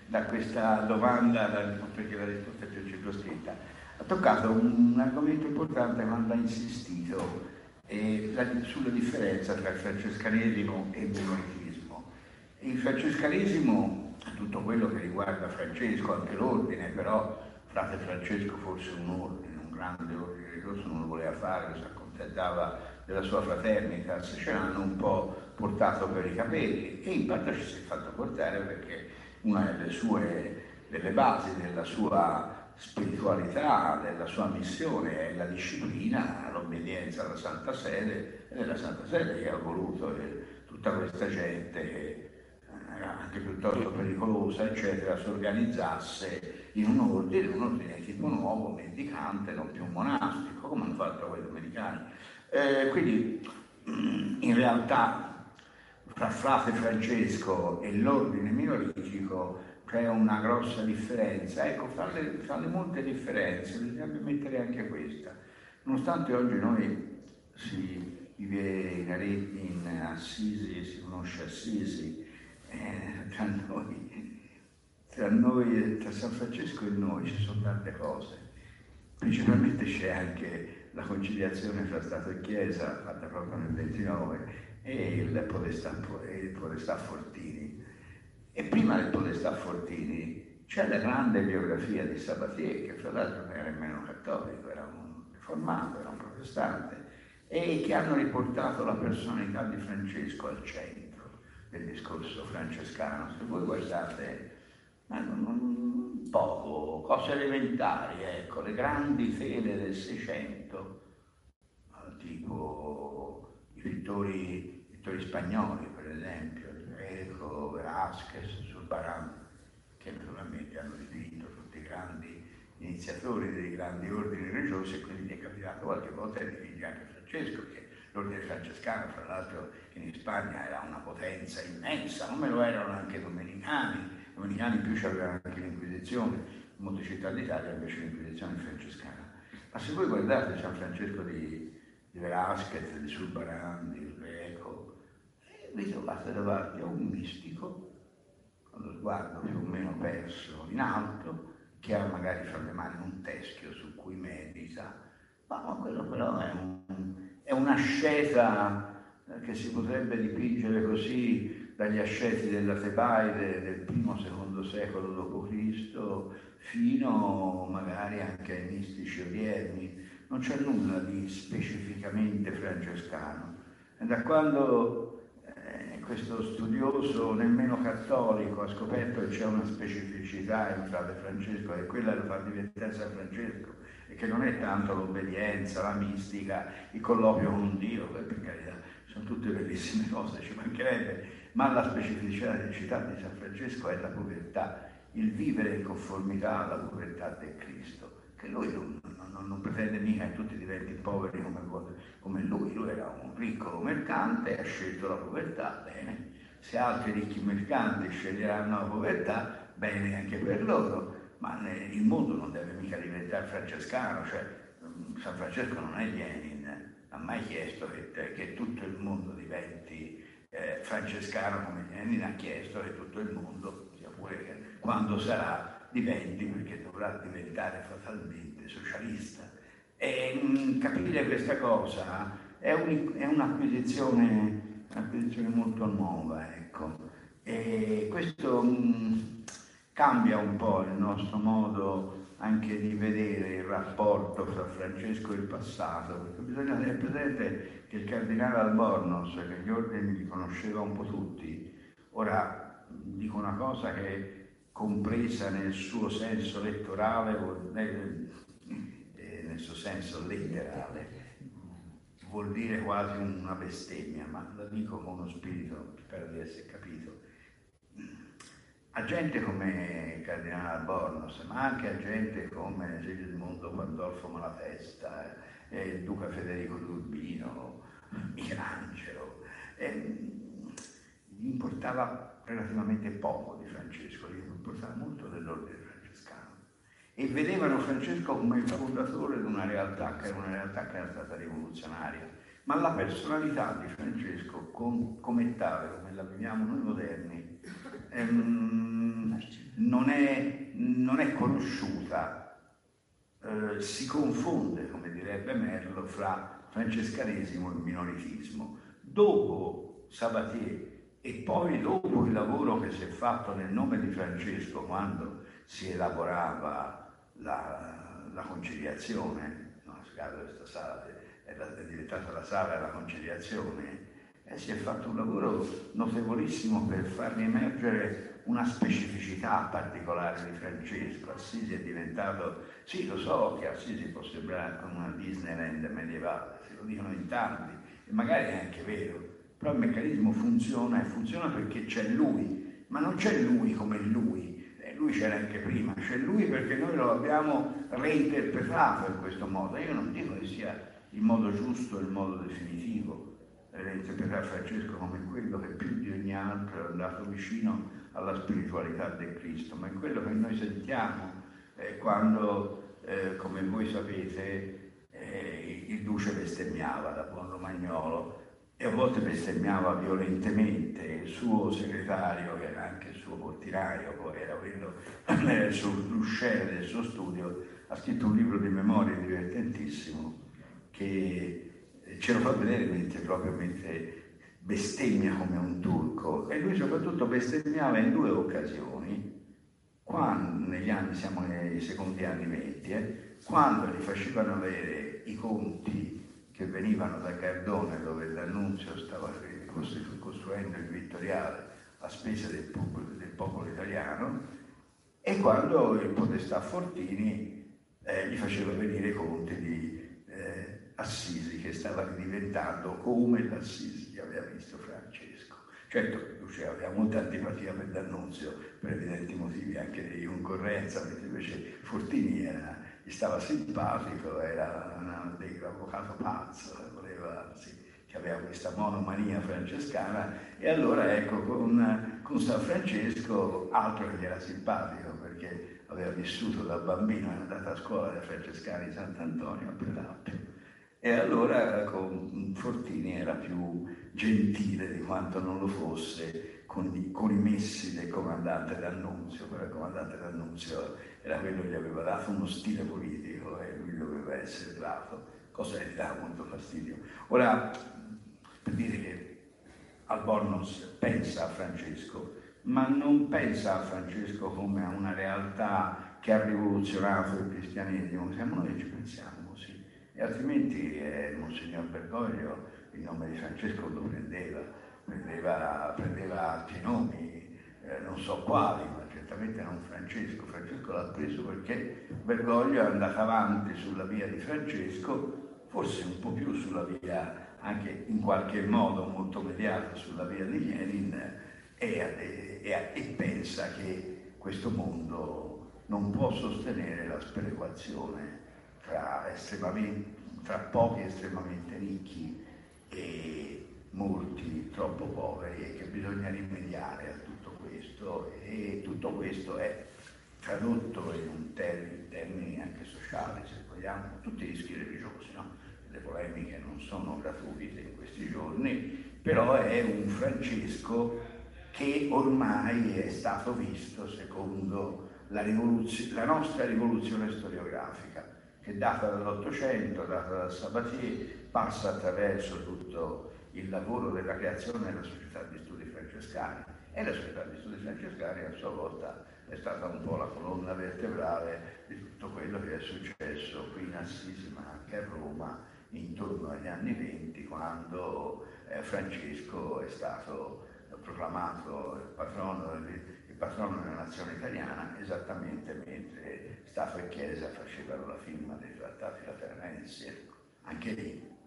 da questa domanda, da- perché la risposta è più circoscritta, ha toccato un, un argomento importante quando ha insistito eh, la- sulla differenza tra francescanesimo e monarchismo. Il francescanesimo, tutto quello che riguarda Francesco, anche l'ordine, però frate Francesco forse un ordine, un grande ordine religioso non lo voleva fare, si accontentava della sua fraternitas, ce l'hanno un po' portato per i capelli. E in parte ci si è fatto portare perché una delle sue delle basi della sua spiritualità, della sua missione è la disciplina, l'obbedienza alla Santa Sede ed è la Santa Sede che ha voluto che tutta questa gente eh, anche piuttosto pericolosa, eccetera, si organizzasse in un ordine, un ordine tipo nuovo, mendicante, non più monastico, come hanno fatto quei domenicani. Eh, quindi in realtà fra frate Francesco e l'ordine minoritico c'è una grossa differenza. Ecco, fra le, fra le molte differenze bisognerebbe mettere anche questa. Nonostante oggi noi si vive in, in Assisi, si conosce Assisi, eh, tra noi, tra noi, tra San Francesco e noi ci sono tante cose. Principalmente c'è anche la conciliazione fra Stato e Chiesa, fatta proprio nel 29, e il Podestà, il Podestà Fortini. E prima del Podestà Fortini c'è la grande biografia di Sabatier, che fra l'altro non era nemmeno cattolico, era un riformato, era un protestante, e che hanno riportato la personalità di Francesco al centro del discorso francescano. Se voi guardate, ma non- poco, cose elementari, ecco, le grandi fede del Seicento, tipo i pittori, i pittori spagnoli, per esempio, Greco, Velázquez, Zurbarán, che naturalmente hanno dipinto tutti i grandi iniziatori dei grandi ordini religiosi e quindi mi è capitato qualche volta di dipingere anche Francesco, che l'ordine francescano, fra l'altro in Spagna era una potenza immensa, come lo erano anche i domenicani, i domenicani più c'avevano anche l'Inquisizione, in molte città d'Italia invece l'Inquisizione francescana. Ma se voi guardate San Francesco di, di Velázquez, di Zurbarán, di Greco, eh, vi trovate davanti a un mistico con lo sguardo più o meno perso in alto, che ha magari fra le mani un teschio su cui medita, ma quello però è, un- è un'ascesa che si potrebbe dipingere così dagli asceti della Tebaide del primo-secondo secolo d.C. fino magari anche ai mistici odierni. Non c'è nulla di specificamente francescano. E da quando eh, questo studioso nemmeno cattolico ha scoperto che c'è una specificità in frate Francesco e quella lo fa diventare San Francesco e che non è tanto l'obbedienza, la mistica, il colloquio con Dio, per carità sono tutte bellissime cose, ci mancherebbe, ma la specificità di San Francesco è la povertà, il vivere in conformità alla povertà del Cristo, che lui non, non- non pretende mica che tutti diventino poveri come, come lui, lui era un ricco mercante e ha scelto la povertà, bene, se altri ricchi mercanti sceglieranno la povertà, bene anche per loro, ma il mondo non deve mica diventare francescano, cioè mm, San Francesco non è Lenin, ha mai chiesto che, che tutto il mondo diventi eh, francescano come Lenin ha chiesto che tutto il mondo, sia pure quando sarà, diventi, perché dovrà diventare fatalmente socialista. E mh, mm, capire questa cosa è, un, è un'acquisizione, un'acquisizione, molto nuova, ecco. E questo mh, mm, cambia un po' il nostro modo anche di vedere il rapporto fra Francesco e il passato, perché bisogna tenere presente che il cardinale Albornoz, che gli ordini li conosceva un po' tutti, ora dico una cosa che compresa nel suo senso lettorale, eh, nel suo senso letterale, vuol dire quasi una bestemmia, ma la dico con uno spirito, spero di essere capito a gente come Cardinale Albornoz, ma anche a gente come Sigismondo Pandolfo Malatesta, eh, il Duca Federico Turbino, Michelangelo. Eh, gli importava relativamente poco di Francesco, gli importava molto dell'ordine francescano. E vedevano Francesco come il fondatore di una realtà che era una realtà che era stata rivoluzionaria. Ma la personalità di Francesco, com- come tale, come la viviamo noi moderni, ehm, non, è, non, è, conosciuta, eh, si confonde, come direbbe Merlo, fra francescanesimo e minoritismo. Dopo Sabatier e poi dopo il lavoro che si è fatto nel nome di Francesco quando si elaborava la, la conciliazione, no, questa sala è, è diventata la sala della conciliazione, eh, si è fatto un lavoro notevolissimo per far riemergere una specificità particolare di Francesco. Assisi è diventato, sì lo so che Assisi può sembrare come una Disneyland medievale, se lo dicono in tanti, e magari è anche vero, però il meccanismo funziona e funziona perché c'è lui, ma non c'è lui come lui, eh, lui c'era anche prima, c'è lui perché noi lo abbiamo reinterpretato in questo modo. Io non dico che sia il modo giusto e il modo definitivo, interpretare Francesco come quello che più di ogni altro è andato vicino alla spiritualità del Cristo, ma è quello che noi sentiamo eh, quando, eh, come voi sapete, eh, il duce bestemmiava da buon romagnolo e a volte bestemmiava violentemente. Il suo segretario, che era anche il suo portinaio, poi era quello, era il suo l'usciere del suo studio, ha scritto un libro di memorie divertentissimo che ce lo fa vedere mentre proprio mentre bestemmia come un turco. E lui soprattutto bestemmiava in due occasioni. Quando, negli anni, siamo nei secondi anni venti, eh, quando gli facevano avere i conti che venivano da Cardone dove l'annunzio stava costruendo il vittoriale a spese del popolo, del popolo italiano e quando il podestà Fortini eh, gli faceva venire i conti di eh, Assisi che stava diventando come l'Assisi che aveva visto Francesco. Certo, Luce aveva molta antipatia per D'Annunzio, per evidenti motivi anche di concorrenza, mentre invece Fortini era, gli stava simpatico, era un avvocato pazzo, voleva, sì, che aveva questa monomania francescana e allora ecco con, con San Francesco altro che gli era simpatico perché aveva vissuto da bambino, era andato a scuola dai francescani di Sant'Antonio Predappio e allora con Fortini era più gentile di quanto non lo fosse con i, con i messi del comandante d'Annunzio, però il comandante d'Annunzio era quello che gli aveva dato uno stile politico e lui doveva essere bravo, cosa che gli dava molto fastidio. Ora, per dire che Albornoz pensa a Francesco, ma non pensa a Francesco come a una realtà che ha rivoluzionato il cristianesimo, siamo noi che ci pensiamo e altrimenti eh, Monsignor Bergoglio il nome di Francesco lo prendeva, prendeva, prendeva altri nomi, eh, non so quali, ma certamente non Francesco. Francesco l'ha preso perché Bergoglio è andato avanti sulla via di Francesco, forse un po' più sulla via, anche in qualche modo molto mediata sulla via di Lenin, e, e, e pensa che questo mondo non può sostenere la sperequazione fra, fra pochi estremamente ricchi e molti troppo poveri e che bisogna rimediare a tutto questo. E tutto questo è tradotto in un termine, termini anche sociali se vogliamo, tutti i rischi religiosi, no? le polemiche non sono gratuite in questi giorni, però è un Francesco che ormai è stato visto secondo la, la nostra rivoluzione storiografica, che data dall'Ottocento, data da Sabatier, passa attraverso tutto il lavoro della creazione della società di studi francescani. E la società di studi francescani a sua volta è stata un po' la colonna vertebrale di tutto quello che è successo qui in Assisi ma anche a Roma intorno agli anni venti quando eh, Francesco è stato proclamato patrono, il patrono, della nazione italiana esattamente mentre Stato e Chiesa facevano la firma dei trattati lateranensi. Anche lì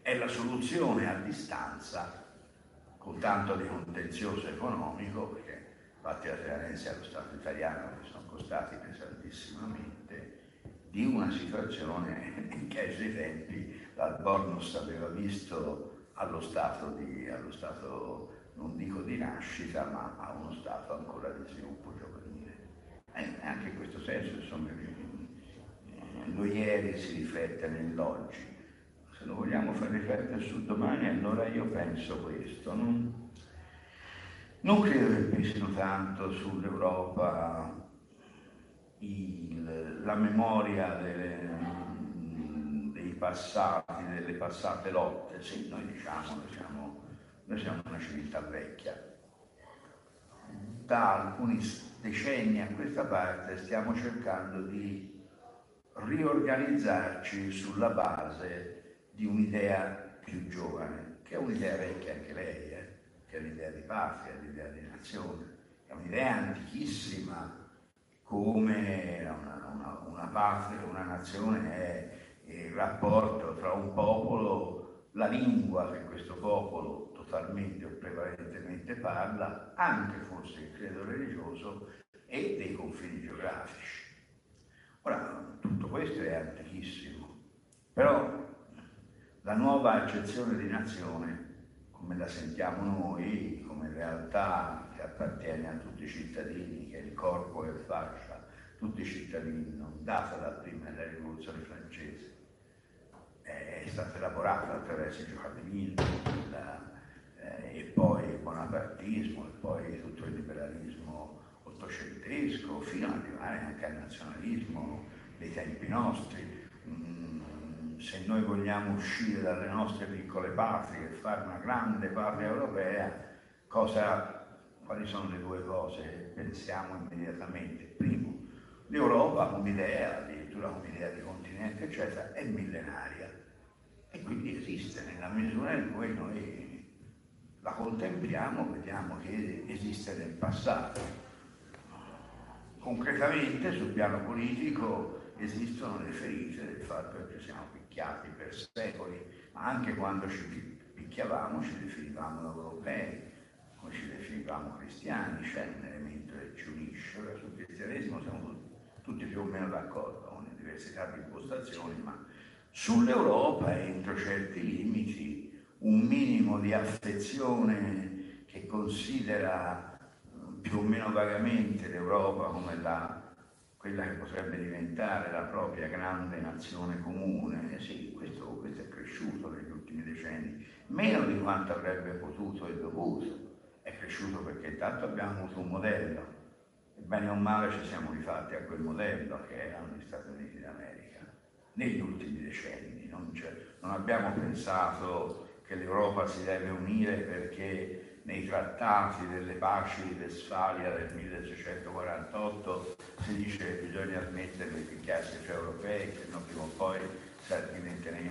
è la soluzione a distanza con tanto di contenzioso economico, perché infatti lateranensi allo Stato italiano che sono costati pesantissimamente, di una situazione che ai suoi tempi l'Albornoz aveva visto allo stato, di, allo stato, non dico di nascita, ma a uno stato ancora di sviluppo giovanile. E anche in questo senso, insomma, lo ieri si riflette nell'oggi. Se lo vogliamo far riflettere sul domani, allora io penso questo. Non, non credo che pesino tanto sull'Europa il, la memoria delle, dei passati, delle passate lotte, sì, noi diciamo, noi siamo, noi siamo una civiltà vecchia. Da alcuni decenni a questa parte stiamo cercando di riorganizzarci sulla base di un'idea più giovane, che è un'idea vecchia anche lei, eh? che è l'idea di patria, l'idea di nazione, è un'idea antichissima come una, una, una patria, una nazione è il rapporto tra un popolo, la lingua che questo popolo totalmente o prevalentemente parla, anche forse il credo religioso, e dei confini geografici. Ora, tutto questo è antichissimo, però la nuova accezione di nazione, come la sentiamo noi, come realtà che appartiene a tutti i cittadini, che è il corpo e fascia, tutti i cittadini, non data da prima della rivoluzione francese, è stata elaborata attraverso il giacobinismo eh, e poi il bonapartismo e poi tutto il liberalismo ottocentesco, fino ad arrivare anche al nazionalismo dei tempi nostri. Mm, se noi vogliamo uscire dalle nostre piccole patrie e fare una grande patria europea, cosa, quali sono le due cose che pensiamo immediatamente? Primo, l'Europa come idea, addirittura come idea di continente, eccetera, è millenaria e quindi esiste nella misura in cui noi la contempliamo, vediamo che esiste nel passato concretamente sul piano politico esistono le ferite del fatto che ci siamo picchiati per secoli, ma anche quando ci picchiavamo ci definivamo europei, come ci definivamo cristiani, c'è un elemento che ci unisce. Ora sul cristianesimo siamo tutti più o meno d'accordo, con diversità di impostazioni, ma sull'Europa entro certi limiti un minimo di affezione che considera più o meno vagamente l'Europa come la, quella che potrebbe diventare la propria grande nazione comune, sì, questo, questo è cresciuto negli ultimi decenni, meno di quanto avrebbe potuto e dovuto, è cresciuto perché intanto abbiamo avuto un modello, e bene o male ci siamo rifatti a quel modello che erano gli Stati Uniti d'America, negli ultimi decenni, non, non abbiamo pensato che l'Europa si deve unire perché nei trattati delle paci di Westfalia del 1648 si dice che bisogna smettere di picchiarsi tra europei, che non prima o poi diventeremo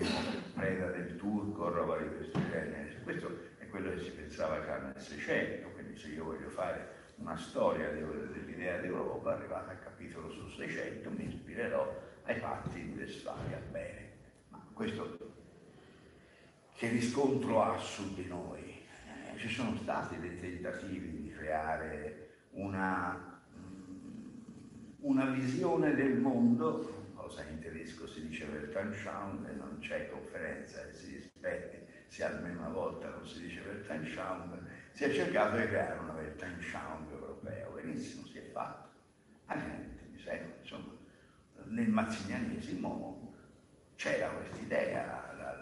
preda del turco o roba di questo genere. Questo è quello che si pensava già nel Seicento, quindi se io voglio fare una storia dell'idea d'Europa, arrivata al capitolo sul Seicento, mi ispirerò ai patti di Westfalia. Bene, ma questo che riscontro ha su di noi? ci sono stati dei tentativi di creare una, mm, una visione del mondo, cosa in tedesco si dice Weltanschauung e non c'è conferenza che si rispetti, se almeno una volta non si dice Weltanschauung, si è cercato di creare una Weltanschauung europea, benissimo, si è fatto. Anche ultimi secoli, insomma, nel mazzinianesimo c'era questa idea, la, la,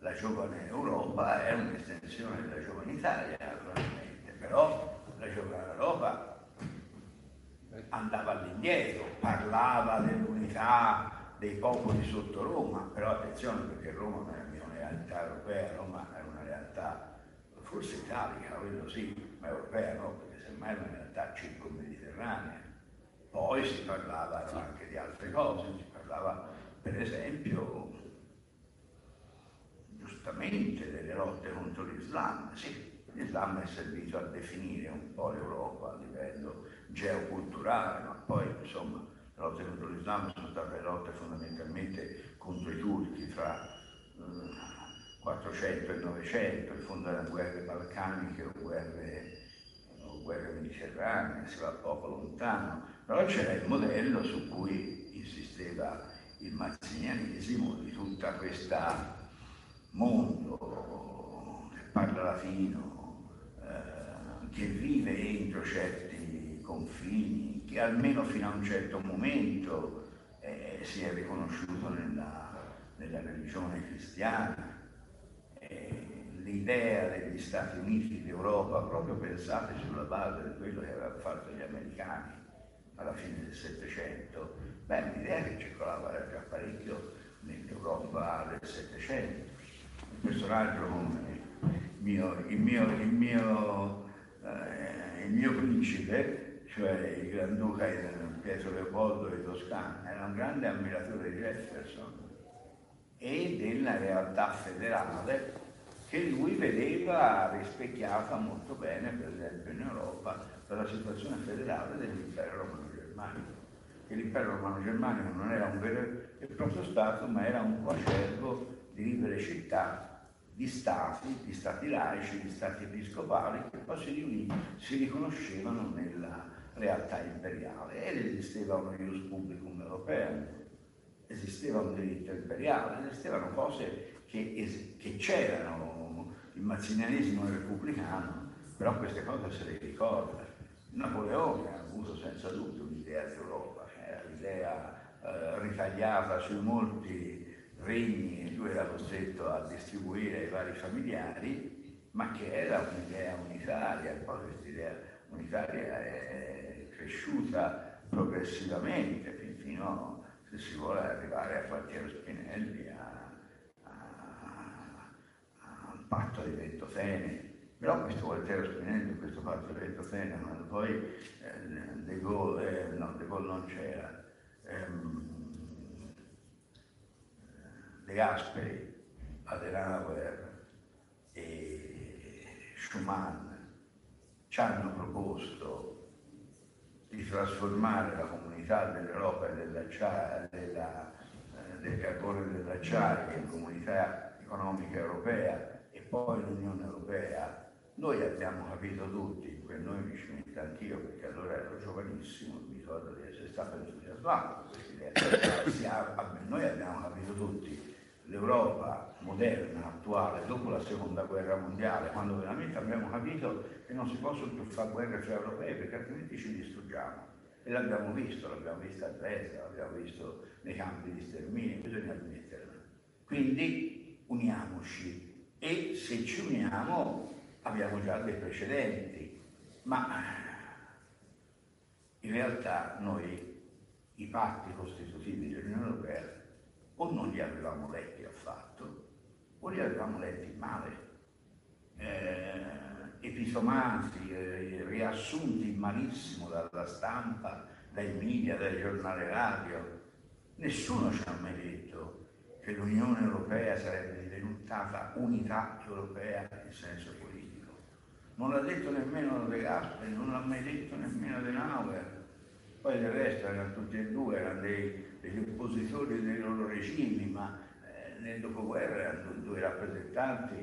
la, giovane Europa è un'estensione della giovane Italia, naturalmente, però la giovane Europa andava all'indietro, parlava dell'unità dei popoli sotto Roma, però attenzione perché Roma non è una realtà europea, Roma è una realtà forse italica, quello sì, ma europea no, perché semmai è una realtà circo-mediterranea. Poi si parlava anche di altre cose, si parlava per esempio giustamente delle lotte contro l'Islam, sì, l'Islam è servito a definire un po' l'Europa a livello geoculturale, ma poi insomma le lotte contro l'Islam sono state lotte fondamentalmente contro i turchi tra eh, 400 e 900, in fondo erano guerre balcaniche o guerre, o guerre mediterranee, si va poco lontano, però c'era il modello su cui insisteva il mazzinianesimo di tutta questa mondo che parla latino, eh, che vive entro certi confini, che almeno fino a un certo momento eh, si è riconosciuto nella, nella religione cristiana. Eh, l'idea degli Stati Uniti d'Europa, proprio pensate sulla base di quello che avevano fatto gli americani alla fine del Settecento, beh, l'idea che circolava era già parecchio nell'Europa del Settecento personaggio mio, il mio, il mio, eh, il mio principe, cioè il Granduca Pietro Leopoldo di Toscana, era un grande ammiratore di Jefferson e della realtà federale che lui vedeva rispecchiata molto bene, per esempio in Europa, per la situazione federale dell'impero romano germanico. Che l'impero romano germanico non era un vero e proprio Stato, ma era un coacervo di libere città, di stati, di stati laici, di stati episcopali che poi si riunivano, si riconoscevano nella realtà imperiale ed esisteva uno ius publicum europeo, esisteva un diritto imperiale, esistevano cose che, es- che c'erano, il mazzinianesimo repubblicano, però queste cose se le ricorda. Napoleone ha avuto senza dubbio un'idea di Europa, era l'idea eh, ritagliata sui molti regni lui era costretto a distribuire ai vari familiari, ma che era un'idea unitaria, poi questa idea unitaria è cresciuta progressivamente fino, se si vuole, arrivare a Quartiero Spinelli, a, a, al patto di Ventotene. Però questo Quartiero Spinelli, questo patto di Ventotene, quando poi eh, De Gaulle, eh, no, De Gaulle non c'era, ehm, De Gasperi, Adenauer e Schumann ci hanno proposto di trasformare la comunità dell'Europa e della, della, eh, del carbone dell'acciaio in comunità economica europea e poi l'Unione Europea, noi abbiamo capito tutti, per noi mi ci metto anch'io perché allora ero giovanissimo, mi ricordo di essere stato entusiasmato, noi abbiamo capito tutti l'Europa moderna, attuale, dopo la seconda guerra mondiale, quando veramente abbiamo capito che non si possono più fare guerre fra europei perché altrimenti ci distruggiamo. E l'abbiamo visto, l'abbiamo visto a Dresda, l'abbiamo visto nei campi di sterminio, bisogna ammetterlo. Quindi uniamoci e se ci uniamo abbiamo già dei precedenti, ma in realtà noi i patti costitutivi dell'Unione Europea o non li avevamo letti li avevamo letti male, eh, episomati, eh, riassunti malissimo dalla stampa, dai media, dai giornali radio. Nessuno ci ha mai detto che l'Unione Europea sarebbe diventata unità europea in senso politico. Non l'ha detto nemmeno De Gasperi, non l'ha mai detto nemmeno De Nauer. Poi del resto erano tutti e due, erano dei degli oppositori dei loro regimi, ma nel dopoguerra erano due rappresentanti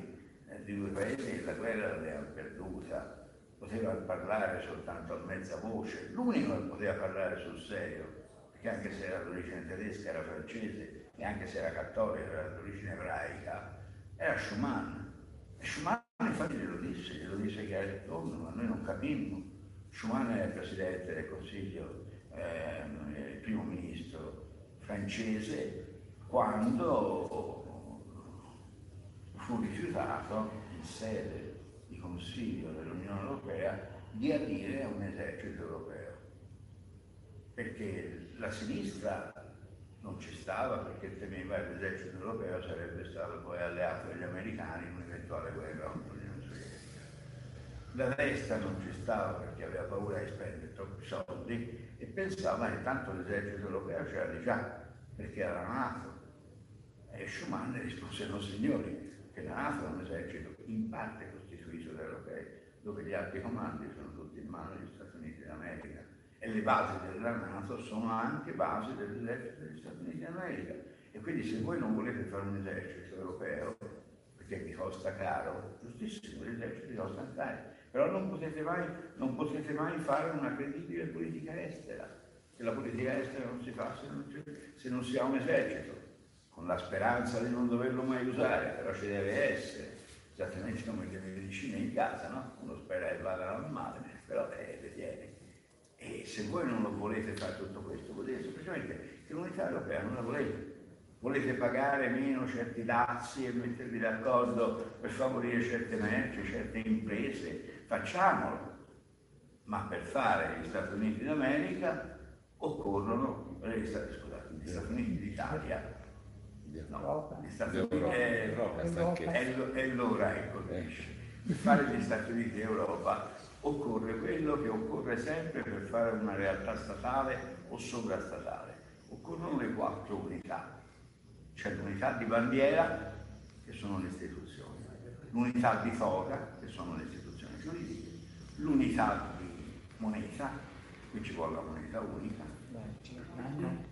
eh, di due paesi e la guerra l'avevano perduta. Potevano parlare soltanto a mezza voce, l'unico che poteva parlare sul serio, perché anche se era d'origine tedesca era francese e anche se era cattolico era d'origine ebraica, era Schumann. E Schumann infatti glielo disse, glielo disse che era ritorno, ma noi non capimmo. Schumann era il presidente del Consiglio, eh, il primo ministro francese quando fu rifiutato in sede di Consiglio dell'Unione Europea di adire un esercito europeo, perché la sinistra non ci stava perché temeva che l'esercito europeo sarebbe stato poi alleato degli americani in un'eventuale guerra contro l'Unione Sovietica. La destra non ci stava perché aveva paura di spendere troppi soldi e pensava che tanto l'esercito europeo c'era già, perché era nato. E Schumann rispose, no signori, che la NATO è un esercito in parte costituito da europei, dove gli alti comandi sono tutti in mano degli Stati Uniti d'America e le basi della Nato sono anche basi dell'esercito degli Stati Uniti d'America. E quindi se voi non volete fare un esercito europeo, perché vi costa caro, giustissimo, gli eserciti costano caro, però non potete, mai, non potete mai fare una credibile politica estera, che la politica estera non si fa se non, se non si ha un esercito, con la speranza di non doverlo mai usare, però ci deve essere, esattamente come le medicine in casa, no? Uno spera che vadano male, però eh, le tiene. E se voi non lo volete fare tutto questo, vuol dire semplicemente che l'unità europea non la volete. Volete pagare meno certi dazi e mettervi d'accordo per favorire certe merci, certe imprese, facciamolo. Ma per fare gli Stati Uniti d'America occorrono, eh, scusate, gli Stati Uniti d'Italia, no, gli Stati Uniti è, è, è l'ora che colpisce. Per fare gli Stati Uniti d'Europa. Occorre quello che occorre sempre per fare una realtà statale o sovrastatale. Occorrono le quattro unità. C'è l'unità di bandiera, che sono le istituzioni, l'unità di foga, che sono le istituzioni giuridiche, l'unità di moneta, qui ci vuole la moneta unica,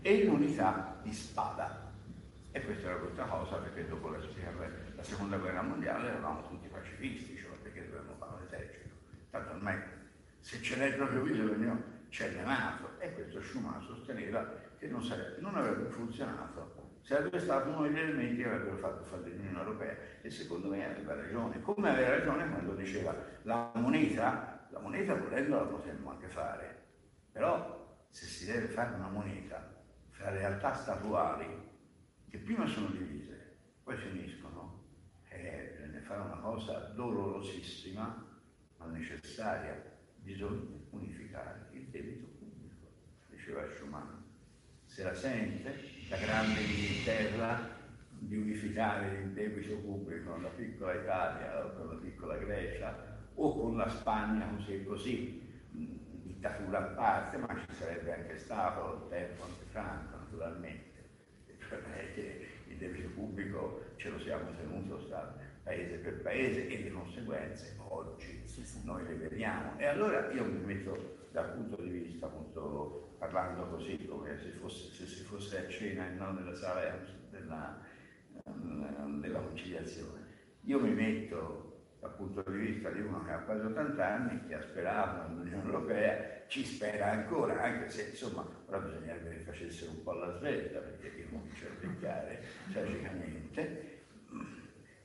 e l'unità di spada. E questa era questa cosa perché dopo la, la seconda guerra mondiale eravamo tutti pacifisti, cioè perché dovevamo fare un esercito tanto ormai se ce n'è proprio bisogno c'è la Nato e questo Schumann sosteneva che non, sarebbe, non avrebbe funzionato, sarebbe stato uno degli elementi che avrebbero fatto fare l'Unione Europea. E secondo me aveva ragione, come aveva ragione quando diceva la moneta, la moneta volendo la potremmo anche fare, però se si deve fare una moneta fra realtà statuali che prima sono divise, poi finiscono, e bisogna fare una cosa dolorosissima ma necessaria, bisogna unificare il debito pubblico, diceva Schumann. Se la sente la grande Inghilterra di unificare il debito pubblico con la piccola Italia o con la piccola Grecia o con la Spagna così e così, dittatura a parte, ma ci sarebbe anche stato il tempo anche Franco naturalmente, cioè che il debito pubblico ce lo siamo tenuto stato paese per paese e le conseguenze oggi noi le vediamo. E allora io mi metto dal punto di vista, appunto, parlando così come se, fosse, se si fosse a cena e non nella sala della, della conciliazione, io mi metto dal punto di vista di uno che ha quasi 80 anni, che ha sperato nell'Unione Europea, ci spera ancora, anche se insomma ora bisognerebbe che facessero un po' la svelta perché io comincio a beccare tragicamente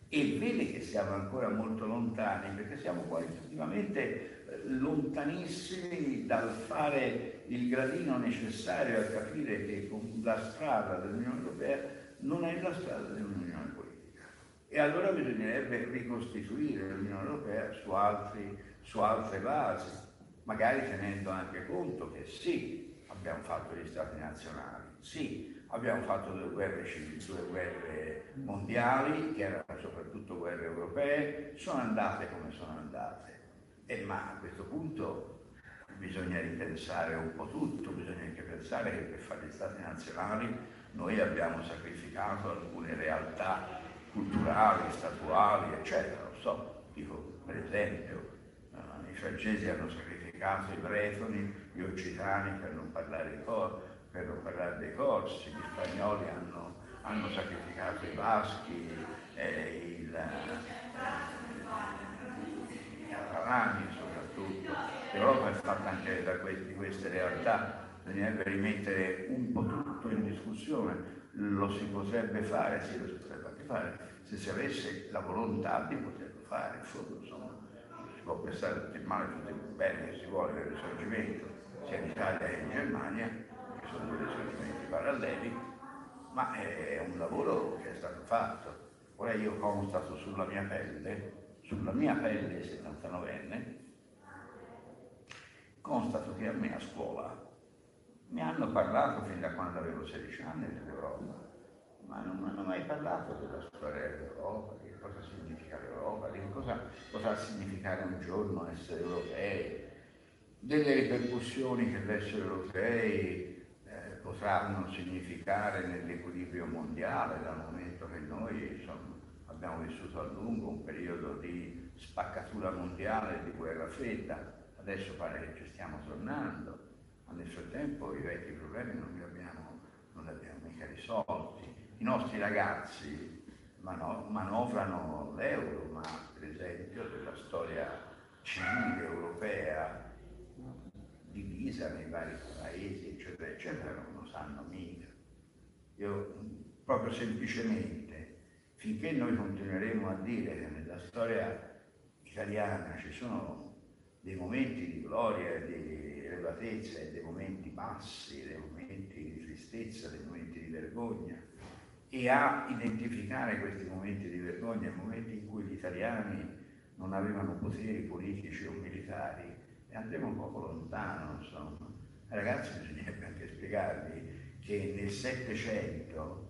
e vede che siamo ancora molto lontani, perché siamo qualitativamente eh, lontanissimi dal fare il gradino necessario a capire che la strada dell'Unione Europea non è la strada dell'Unione politica. E allora bisognerebbe ricostituire l'Unione Europea su, altri, su altre basi, magari tenendo anche conto che sì, abbiamo fatto gli stati nazionali, sì, abbiamo fatto due guerre civili, due guerre mondiali, che erano soprattutto guerre europee, sono andate come sono andate. E ma a questo punto bisogna ripensare un po' tutto, bisogna anche pensare che per fare gli stati nazionali noi abbiamo sacrificato alcune realtà culturali, statuali, eccetera. Non so, dico per esempio, eh, i francesi hanno sacrificato i bretoni, gli occitani per non parlare cose per non parlare dei corsi, gli spagnoli hanno, hanno sacrificato i baschi, eh, il, i catalani soprattutto. L'Europa è fatta anche da questi, queste realtà, bisognerebbe rimettere un po' tutto in discussione, lo si potrebbe fare, sì, lo si potrebbe fare, se si avesse la volontà di poterlo fare, in insomma, si può pensare tutti male, tutti bene che si vuole nel risorgimento, sia in Italia che in Germania, sono due risorgimenti paralleli, ma è un lavoro che è stato fatto. Ora io constato sulla mia pelle, sulla mia pelle 79enne, constato che a me a scuola mi hanno parlato fin da quando avevo 16 anni dell'Europa, ma non hanno mai parlato della storia dell'Europa, di cosa significa l'Europa, di cosa potrà significare un giorno essere europei, delle ripercussioni che l'essere europei eh, potranno significare nell'equilibrio mondiale, dal momento che noi insomma, abbiamo vissuto a lungo un periodo di spaccatura mondiale, di guerra fredda, adesso pare che ci stiamo tornando, ma nel frattempo i vecchi problemi non li abbiamo, non li abbiamo mica risolti. I nostri ragazzi mano, manovrano l'euro, ma per esempio della storia civile europea divisa nei vari paesi, eccetera, eccetera, non lo sanno mica. Io proprio semplicemente, finché noi continueremo a dire che nella storia italiana ci sono dei momenti di gloria di elevatezza e dei momenti bassi, dei momenti di tristezza, dei momenti di vergogna, e a identificare questi momenti di vergogna, momenti in cui gli italiani non avevano poteri politici o militari, e andremo un poco lontano, insomma. Ragazzi bisognerebbe anche spiegarvi che nel Settecento,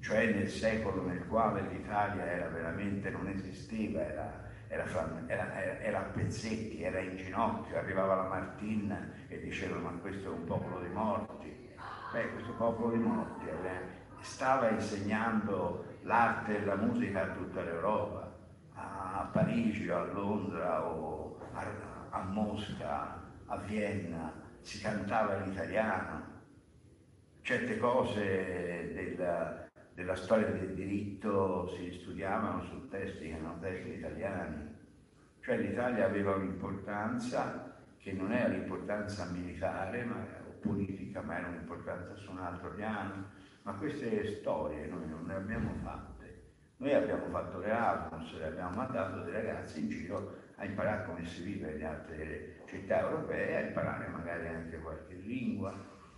cioè nel secolo nel quale l'Italia era veramente, non esisteva, era, era, era, era, a pezzetti, era in ginocchio, arrivava la Martin e diceva ma questo è un popolo di morti. Beh, questo popolo di morti stava insegnando l'arte e la musica a tutta l'Europa, a Parigi, a Londra o a, a Mosca, a Vienna, si cantava in italiano. Certe cose della, della storia del diritto si studiavano su testi che erano testi italiani. Cioè l'Italia aveva un'importanza che non era l'importanza militare ma, o politica, ma era un'importanza su un altro piano. Ma queste storie noi non ne abbiamo fatte. Noi abbiamo fatto Erasmus e abbiamo mandato dei ragazzi in giro a imparare come si vive in altre città europee, a imparare magari anche qualche lingua,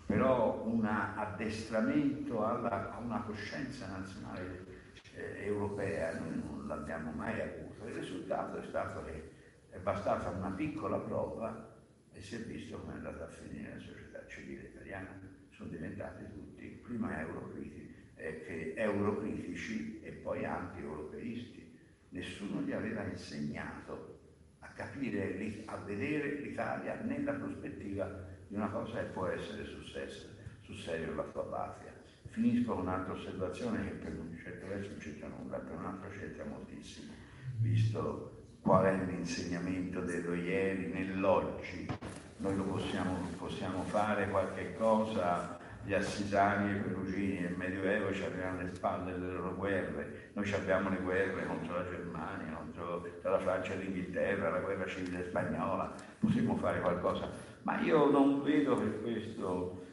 però un addestramento alla, a una coscienza nazionale eh, europea noi non l'abbiamo mai avuto. Il risultato è stato che è bastata una piccola prova e si è visto come è andata a finire la società civile italiana. Sono diventati tutti prima eurocritici, eh, eurocritici e poi anti-europeisti. Nessuno gli aveva insegnato capire, a vedere l'Italia nella prospettiva di una cosa che può essere sul serio, la tua patria. Finisco con un'altra osservazione che per un certo verso c'entra nulla, per un c'entra moltissimo, visto qual è l'insegnamento dello ieri nell'oggi. Noi lo possiamo, possiamo fare qualche cosa gli assisani e i perugini nel Medioevo ci avevano alle spalle le loro guerre, noi abbiamo le guerre contro la Germania, contro la Francia e l'Inghilterra, la guerra civile spagnola, possiamo fare qualcosa, ma io non vedo che questo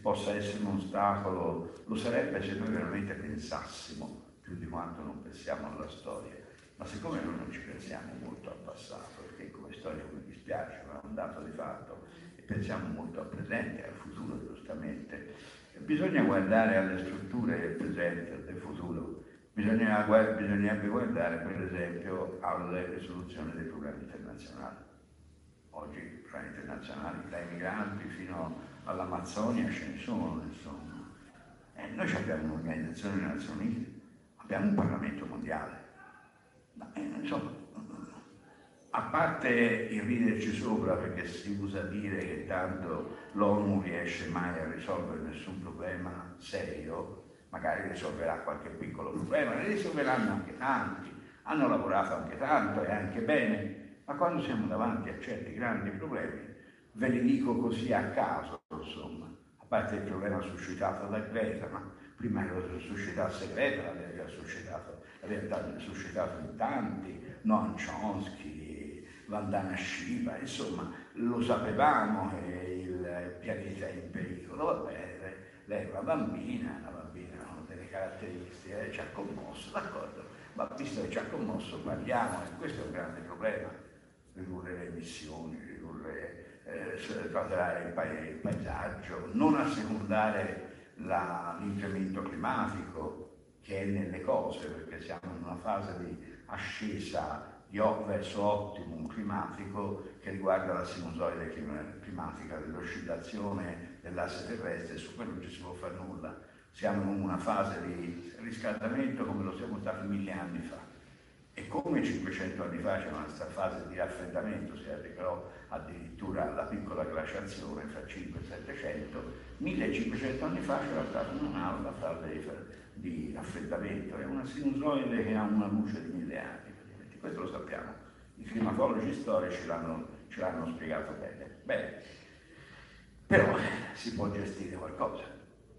possa essere un ostacolo, lo sarebbe se noi veramente pensassimo più di quanto non pensiamo alla storia, ma siccome noi non ci pensiamo molto al passato, perché come storia mi dispiace, ma è un dato di fatto, pensiamo molto al presente e al futuro giustamente. Bisogna guardare alle strutture del presente del futuro, Bisogna, bisognerebbe guardare per esempio alle risoluzioni dei problemi internazionali. Oggi i problemi internazionali dai migranti fino all'Amazzonia ce ne sono, insomma. E noi abbiamo un'organizzazione delle Nazioni Unite, abbiamo un Parlamento mondiale. Ma, eh, insomma, a parte il riderci sopra perché si usa dire che tanto l'ONU non riesce mai a risolvere nessun problema serio, magari risolverà qualche piccolo problema, ne risolveranno anche tanti, hanno lavorato anche tanto e anche bene, ma quando siamo davanti a certi grandi problemi, ve li dico così a caso, insomma, a parte il problema suscitato da Greta, ma prima che lo suscitasse Greta l'aveva suscitato, l'aveva suscitato in tanti, Noam Chomsky, Vandana Shiva, insomma, lo sapevamo che il pianeta è in pericolo, vabbè, lei è una bambina, una bambina con delle caratteristiche, ci ha commosso, d'accordo, ma visto che ci ha commosso parliamo, e questo è un grande problema, ridurre le emissioni, ridurre, eh, tutelare il, pa- il paesaggio, non assecondare la, l'incremento climatico che è nelle cose, perché siamo in una fase di ascesa di, verso ottimum climatico che riguarda la sinusoide climatica, dell'oscillazione dell'asse terrestre, su quello non ci si può fare nulla. Siamo in una fase di riscaldamento come lo siamo stati mille anni fa. E come 500 anni fa c'era questa fase di raffreddamento, si arrivò addirittura alla piccola glaciazione fra 5 e 700, 1500 anni fa c'era stata un'altra fase di raffreddamento, è una sinusoide che ha una luce di mille anni, questo lo sappiamo, i climatologi storici l'hanno, ce l'hanno spiegato bene. Bene, però si può gestire qualcosa,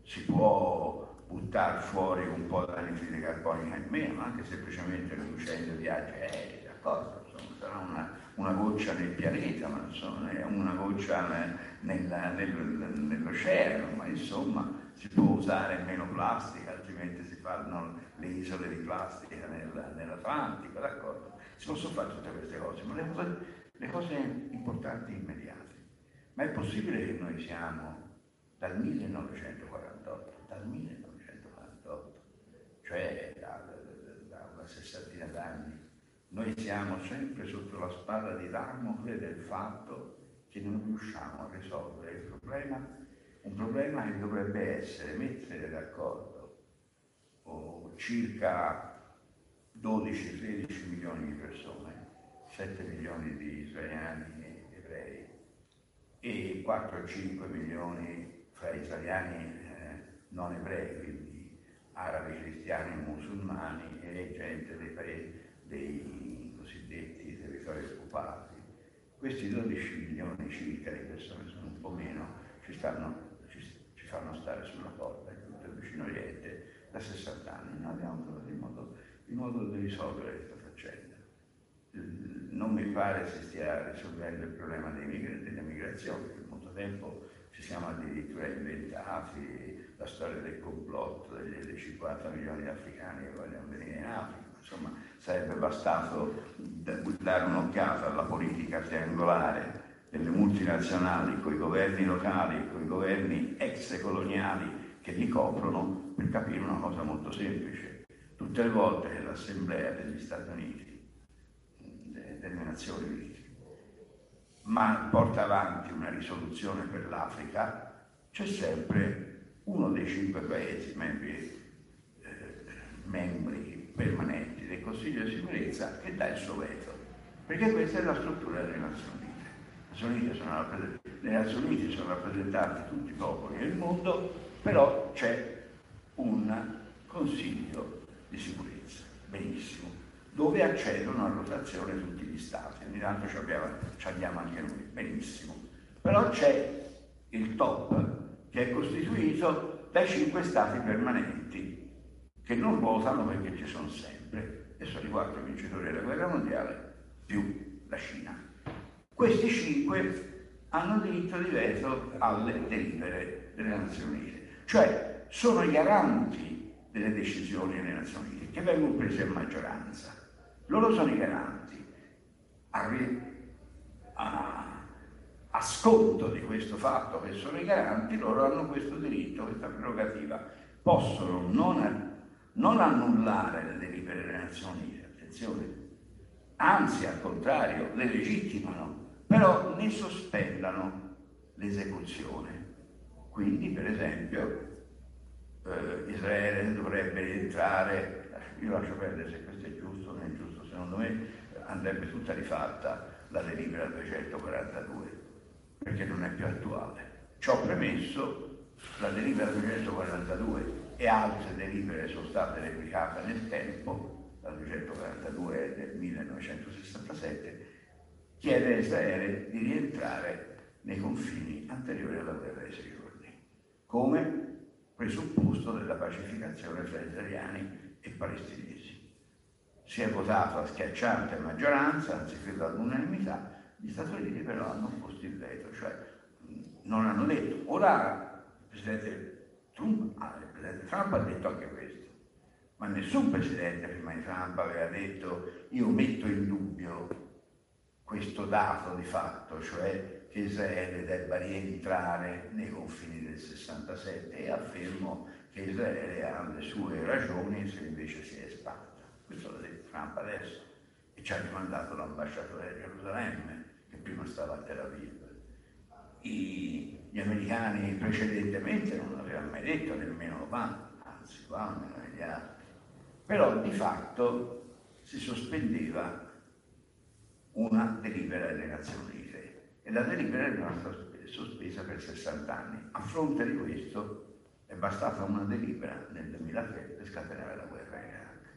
si può buttare fuori un po' di anidride carbonica in meno, anche semplicemente riducendo i viaggi aerei, d'accordo? Insomma, sarà una, una, goccia nel pianeta, ma insomma, una goccia nel, nel, nel, nell'oceano, ma insomma si può usare meno plastica, altrimenti si fanno le isole di plastica nel, nell'Atlantico, d'accordo? Si possono fare tutte queste cose, ma le cose, le cose importanti immediate. Ma è possibile che noi siamo dal 1948, dal 1948, cioè da, da una sessantina d'anni, noi siamo sempre sotto la spada di Damocle del fatto che non riusciamo a risolvere il problema, un problema che dovrebbe essere mettere d'accordo circa 12-13 milioni di persone, 7 milioni di israeliani e ebrei e 4-5 milioni fra israeliani eh, non ebrei, quindi arabi, cristiani, musulmani e gente dei, paesi, dei cosiddetti territori occupati. Questi 12 milioni circa di persone, sono un po' meno, ci, stanno, ci, ci fanno stare sulla porta in tutto il vicino Oriente da 60 anni. Noi abbiamo trovato il modo, il modo di risolvere questa faccenda. Non mi pare si stia risolvendo il problema delle migrazioni, per molto tempo ci siamo addirittura inventati la storia del complotto degli 50 milioni di africani che vogliono venire in Africa. Insomma, sarebbe bastato dare un'occhiata alla politica triangolare delle multinazionali con i governi locali con i governi ex-coloniali che li coprono per capire una cosa molto semplice. Tutte le volte che l'Assemblea degli Stati Uniti, delle Nazioni Unite, ma porta avanti una risoluzione per l'Africa, c'è sempre uno dei cinque paesi membri, eh, membri permanenti del Consiglio di sicurezza che dà il suo veto, perché questa è la struttura delle Nazioni Unite. Le Nazioni Unite sono rappresentanti tutti i popoli del mondo, però c'è un Consiglio di sicurezza, benissimo, dove accedono a rotazione tutti gli Stati, ogni tanto ci abbiamo, ci abbiamo anche noi, benissimo. Però c'è il top che è costituito dai cinque stati permanenti, che non votano perché ci sono sempre, e sono i quattro vincitori della guerra mondiale, più la Cina. Questi cinque hanno diritto di veto alle delibere delle Nazioni Unite, cioè sono i garanti delle decisioni delle Nazioni Unite, che vengono prese a maggioranza. Loro sono i garanti. A, a, a sconto di questo fatto che sono i garanti, loro hanno questo diritto, questa prerogativa. Possono non, non annullare le delibere delle Nazioni Unite, attenzione, anzi al contrario, le legittimano, però ne sospendano l'esecuzione. Quindi, per esempio, eh, Israele dovrebbe rientrare, io lascio perdere se questo è giusto o non è giusto, secondo me andrebbe tutta rifatta la delibera 242 perché non è più attuale. Ciò premesso, la delibera 242 e altre delibere sono state replicate nel tempo, la 242 è del 1967, chiede a Israele di rientrare nei confini anteriori alla guerra sei giorni, come presupposto della pacificazione tra israeliani e palestinesi. Si è votato a schiacciante maggioranza, anzi credo all'unanimità, gli Stati Uniti però hanno posto il veto, cioè non hanno detto. Ora il presidente Trump, ah, il presidente Trump ha detto anche questo, ma nessun presidente prima di Trump aveva detto io metto in dubbio questo dato di fatto, cioè Israele debba rientrare nei confini del 67 e affermo che Israele ha le sue ragioni se invece si è espanda. Questo l'ha detto Trump adesso e ci ha rimandato l'ambasciatore a Gerusalemme che prima stava a Tel Aviv. I, gli americani precedentemente non l'avevano mai detto, nemmeno Obama, anzi Obama meno degli altri. Però di fatto si sospendeva una delibera delle Nazioni Unite e la delibera è rimasta sospesa per 60 anni. A fronte di questo è bastata una delibera nel 2003 per scatenare la guerra in Iraq,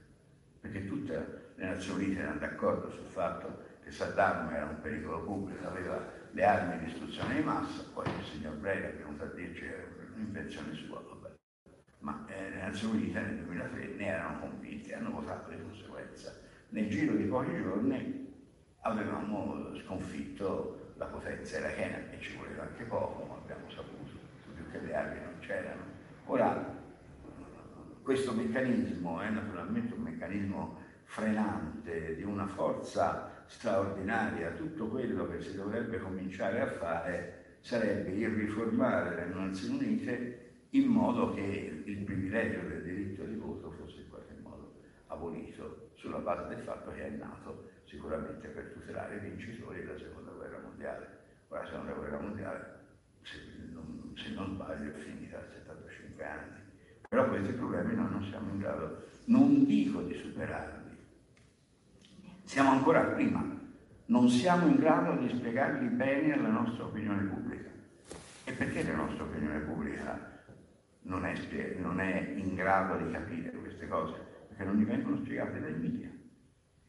perché tutte le Nazioni Unite erano d'accordo sul fatto che Saddam era un pericolo pubblico, aveva le armi di distruzione di massa, poi il signor Brera è venuto a dirci che era un'invenzione sua, vabbè. ma eh, le Nazioni Unite nel 2003 ne erano convinte hanno votato di conseguenza. Nel giro di pochi giorni avevamo sconfitto la potenza irachena e ci voleva anche poco, ma abbiamo saputo più che le armi non c'erano. Ora, questo meccanismo è naturalmente un meccanismo frenante di una forza straordinaria, tutto quello che si dovrebbe cominciare a fare sarebbe il riformare le Nazioni Unite in modo che il privilegio del diritto di voto fosse in qualche modo abolito sulla base del fatto che è nato sicuramente per tutelare i vincitori della seconda mondiale. Ora la seconda guerra mondiale, se non, se non sbaglio, è finita a 75 anni. Però questi problemi noi non siamo in grado, non dico di superarli, siamo ancora prima, non siamo in grado di spiegarli bene alla nostra opinione pubblica. E perché la nostra opinione pubblica non è, non è in grado di capire queste cose? Perché non gli vengono spiegate dai media.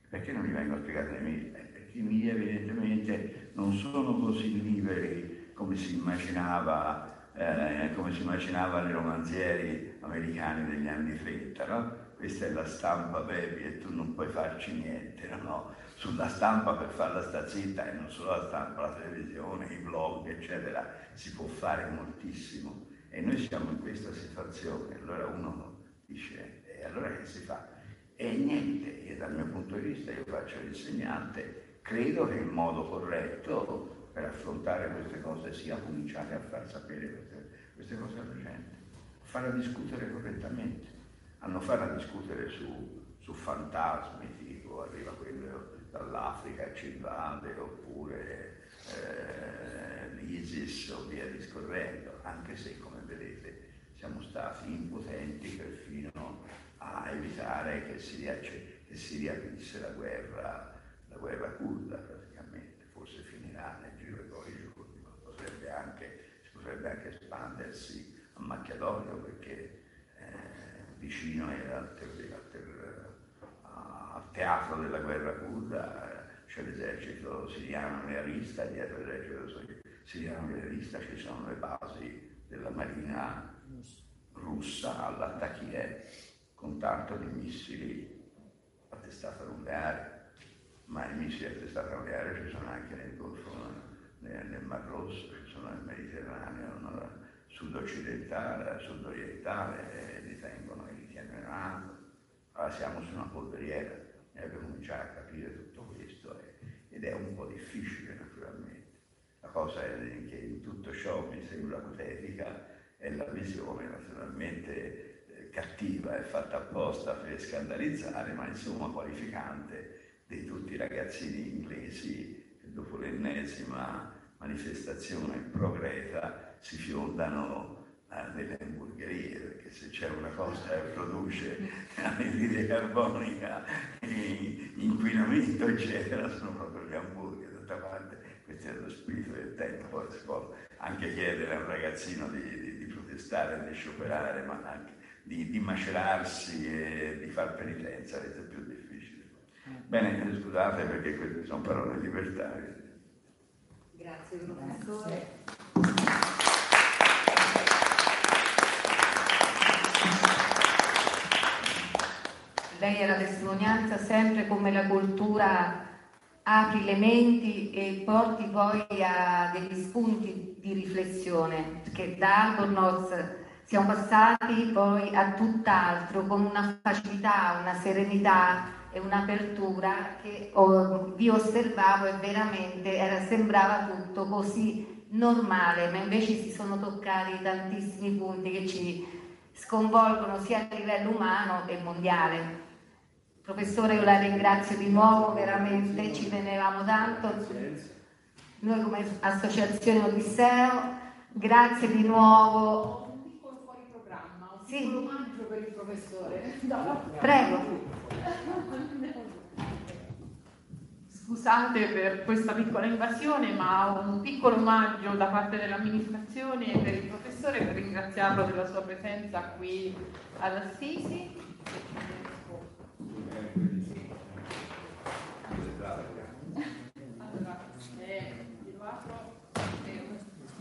Perché non gli vengono spiegate dai media? I evidentemente non sono così liberi come si immaginava, eh, come si immaginava nei romanzieri americani degli anni 30, no? questa è la stampa baby e tu non puoi farci niente, no? Sulla stampa per farla sta zitta e non solo la stampa, la televisione, i blog, eccetera, si può fare moltissimo. E noi siamo in questa situazione, allora uno dice, e allora che si fa? E niente, e dal mio punto di vista io faccio l'insegnante, credo che il modo corretto per affrontare queste cose sia cominciare a far sapere queste, queste cose alla gente, farla discutere correttamente. A non farla discutere su, su fantasmi, tipo arriva quello dall'Africa e ci invade, oppure eh, l'ISIS o via discorrendo, anche se, come vedete, siamo stati impotenti perfino a evitare che si, riac- che si riaprisse la guerra, la guerra curda praticamente, forse finirà nel giro di pochi giorni, potrebbe anche, potrebbe anche espandersi a macchia d'olio perché vicino al, ter- al, ter- al, teatro della guerra curda c'è l'esercito siriano realista, dietro l'esercito siriano realista ci sono le basi della marina russa all'Attachie con tanto di missili a testata nucleare, ma i missili a testata nucleare ci sono anche nel Golfo, nel, nel Mar Rosso, ci sono nel Mediterraneo, no? sud-occidentale, sud-orientale, e li tengono camminando, allora siamo su una polveriera, bisogna cominciare a capire tutto questo e, ed è un po' difficile naturalmente. La cosa è che in tutto ciò mi sembra patetica è la visione naturalmente eh, cattiva e fatta apposta per scandalizzare, ma insomma qualificante di tutti i ragazzini inglesi dopo l'ennesima manifestazione pro-Greta si fiondano delle hamburgerie, perché se c'è una cosa che produce anidride carbonica, inquinamento, eccetera, sono proprio gli hamburger. D'altra parte, questo è lo spirito del tempo, si può anche chiedere a un ragazzino di, di, di protestare, di scioperare, ma anche di, di, macerarsi e di far penitenza, è più. Bene, scusate perché queste sono parole libertarie. Grazie professore. lei è la testimonianza sempre come la cultura apri le menti e porti poi a degli spunti di riflessione, perché da Albornoz siamo passati poi a tutt'altro, con una facilità, una serenità e un'apertura che oh, vi osservavo e veramente era, sembrava tutto così normale, ma invece si sono toccati tantissimi punti che ci sconvolgono sia a livello umano che mondiale. Professore, io la ringrazio di nuovo, veramente ci tenevamo tanto. Noi come Associazione Odisseo, grazie di nuovo. Un piccolo fuori programma, un sì. omaggio per il professore. Prego. Scusate per questa piccola invasione, ma un piccolo omaggio da parte dell'amministrazione per il professore per ringraziarlo della sua presenza qui ad Assisi. Allora, è,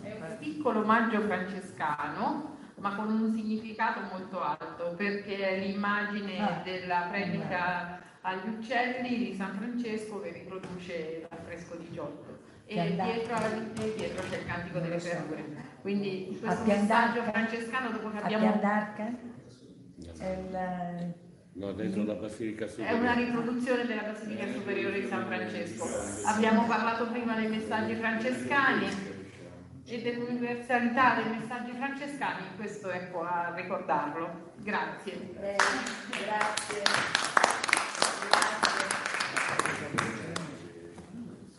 è un piccolo omaggio francescano, ma con un significato molto alto, perché è l'immagine della predica agli uccelli di San Francesco che riproduce l'affresco di Giotto. E dietro, e dietro c'è il cantico delle verdure. Quindi questo messaggio francescano dopo che abbiamo il- No, dentro la Basilica È una Superiore. riproduzione della Basilica Superiore di San Francesco. Abbiamo parlato prima dei messaggi francescani e dell'universalità dei messaggi francescani, questo ecco a ricordarlo. Grazie. Bene, grazie.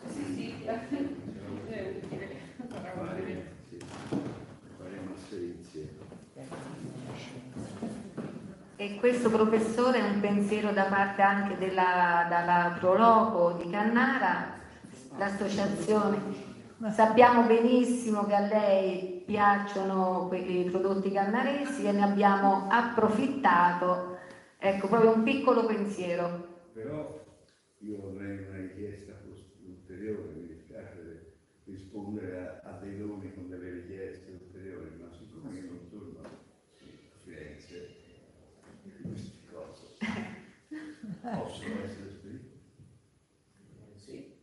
Sì, sì, è utile. Sarà utile. Faremo insieme. E questo professore è un pensiero da parte anche della, dalla Proloco di Cannara, l'associazione. Sappiamo benissimo che a lei piacciono quei prodotti cannaresi e ne abbiamo approfittato. Ecco, proprio un piccolo pensiero. Però io avrei una richiesta ulteriore, mi dispiace rispondere a, a dei doni con delle richieste ulteriori, ma siccome io non torno a Firenze, queste cose possono essere espresse. Sì.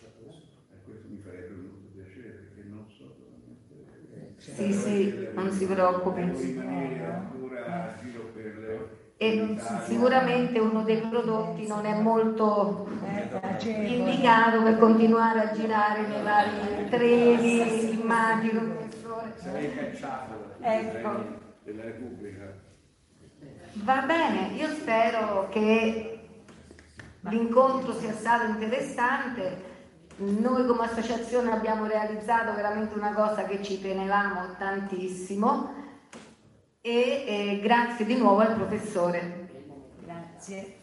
E questo mi farebbe molto piacere perché non so dove mettere. Sì, sì, non si preoccupi. E sicuramente uno dei prodotti non è molto agevole. indicato per continuare a girare nei vari treni, immagino. Sarei cacciato Ecco. della Repubblica. Va bene, io spero che l'incontro sia stato interessante. Noi come associazione abbiamo realizzato veramente una cosa che ci tenevamo tantissimo e eh, grazie di nuovo al professore. Grazie.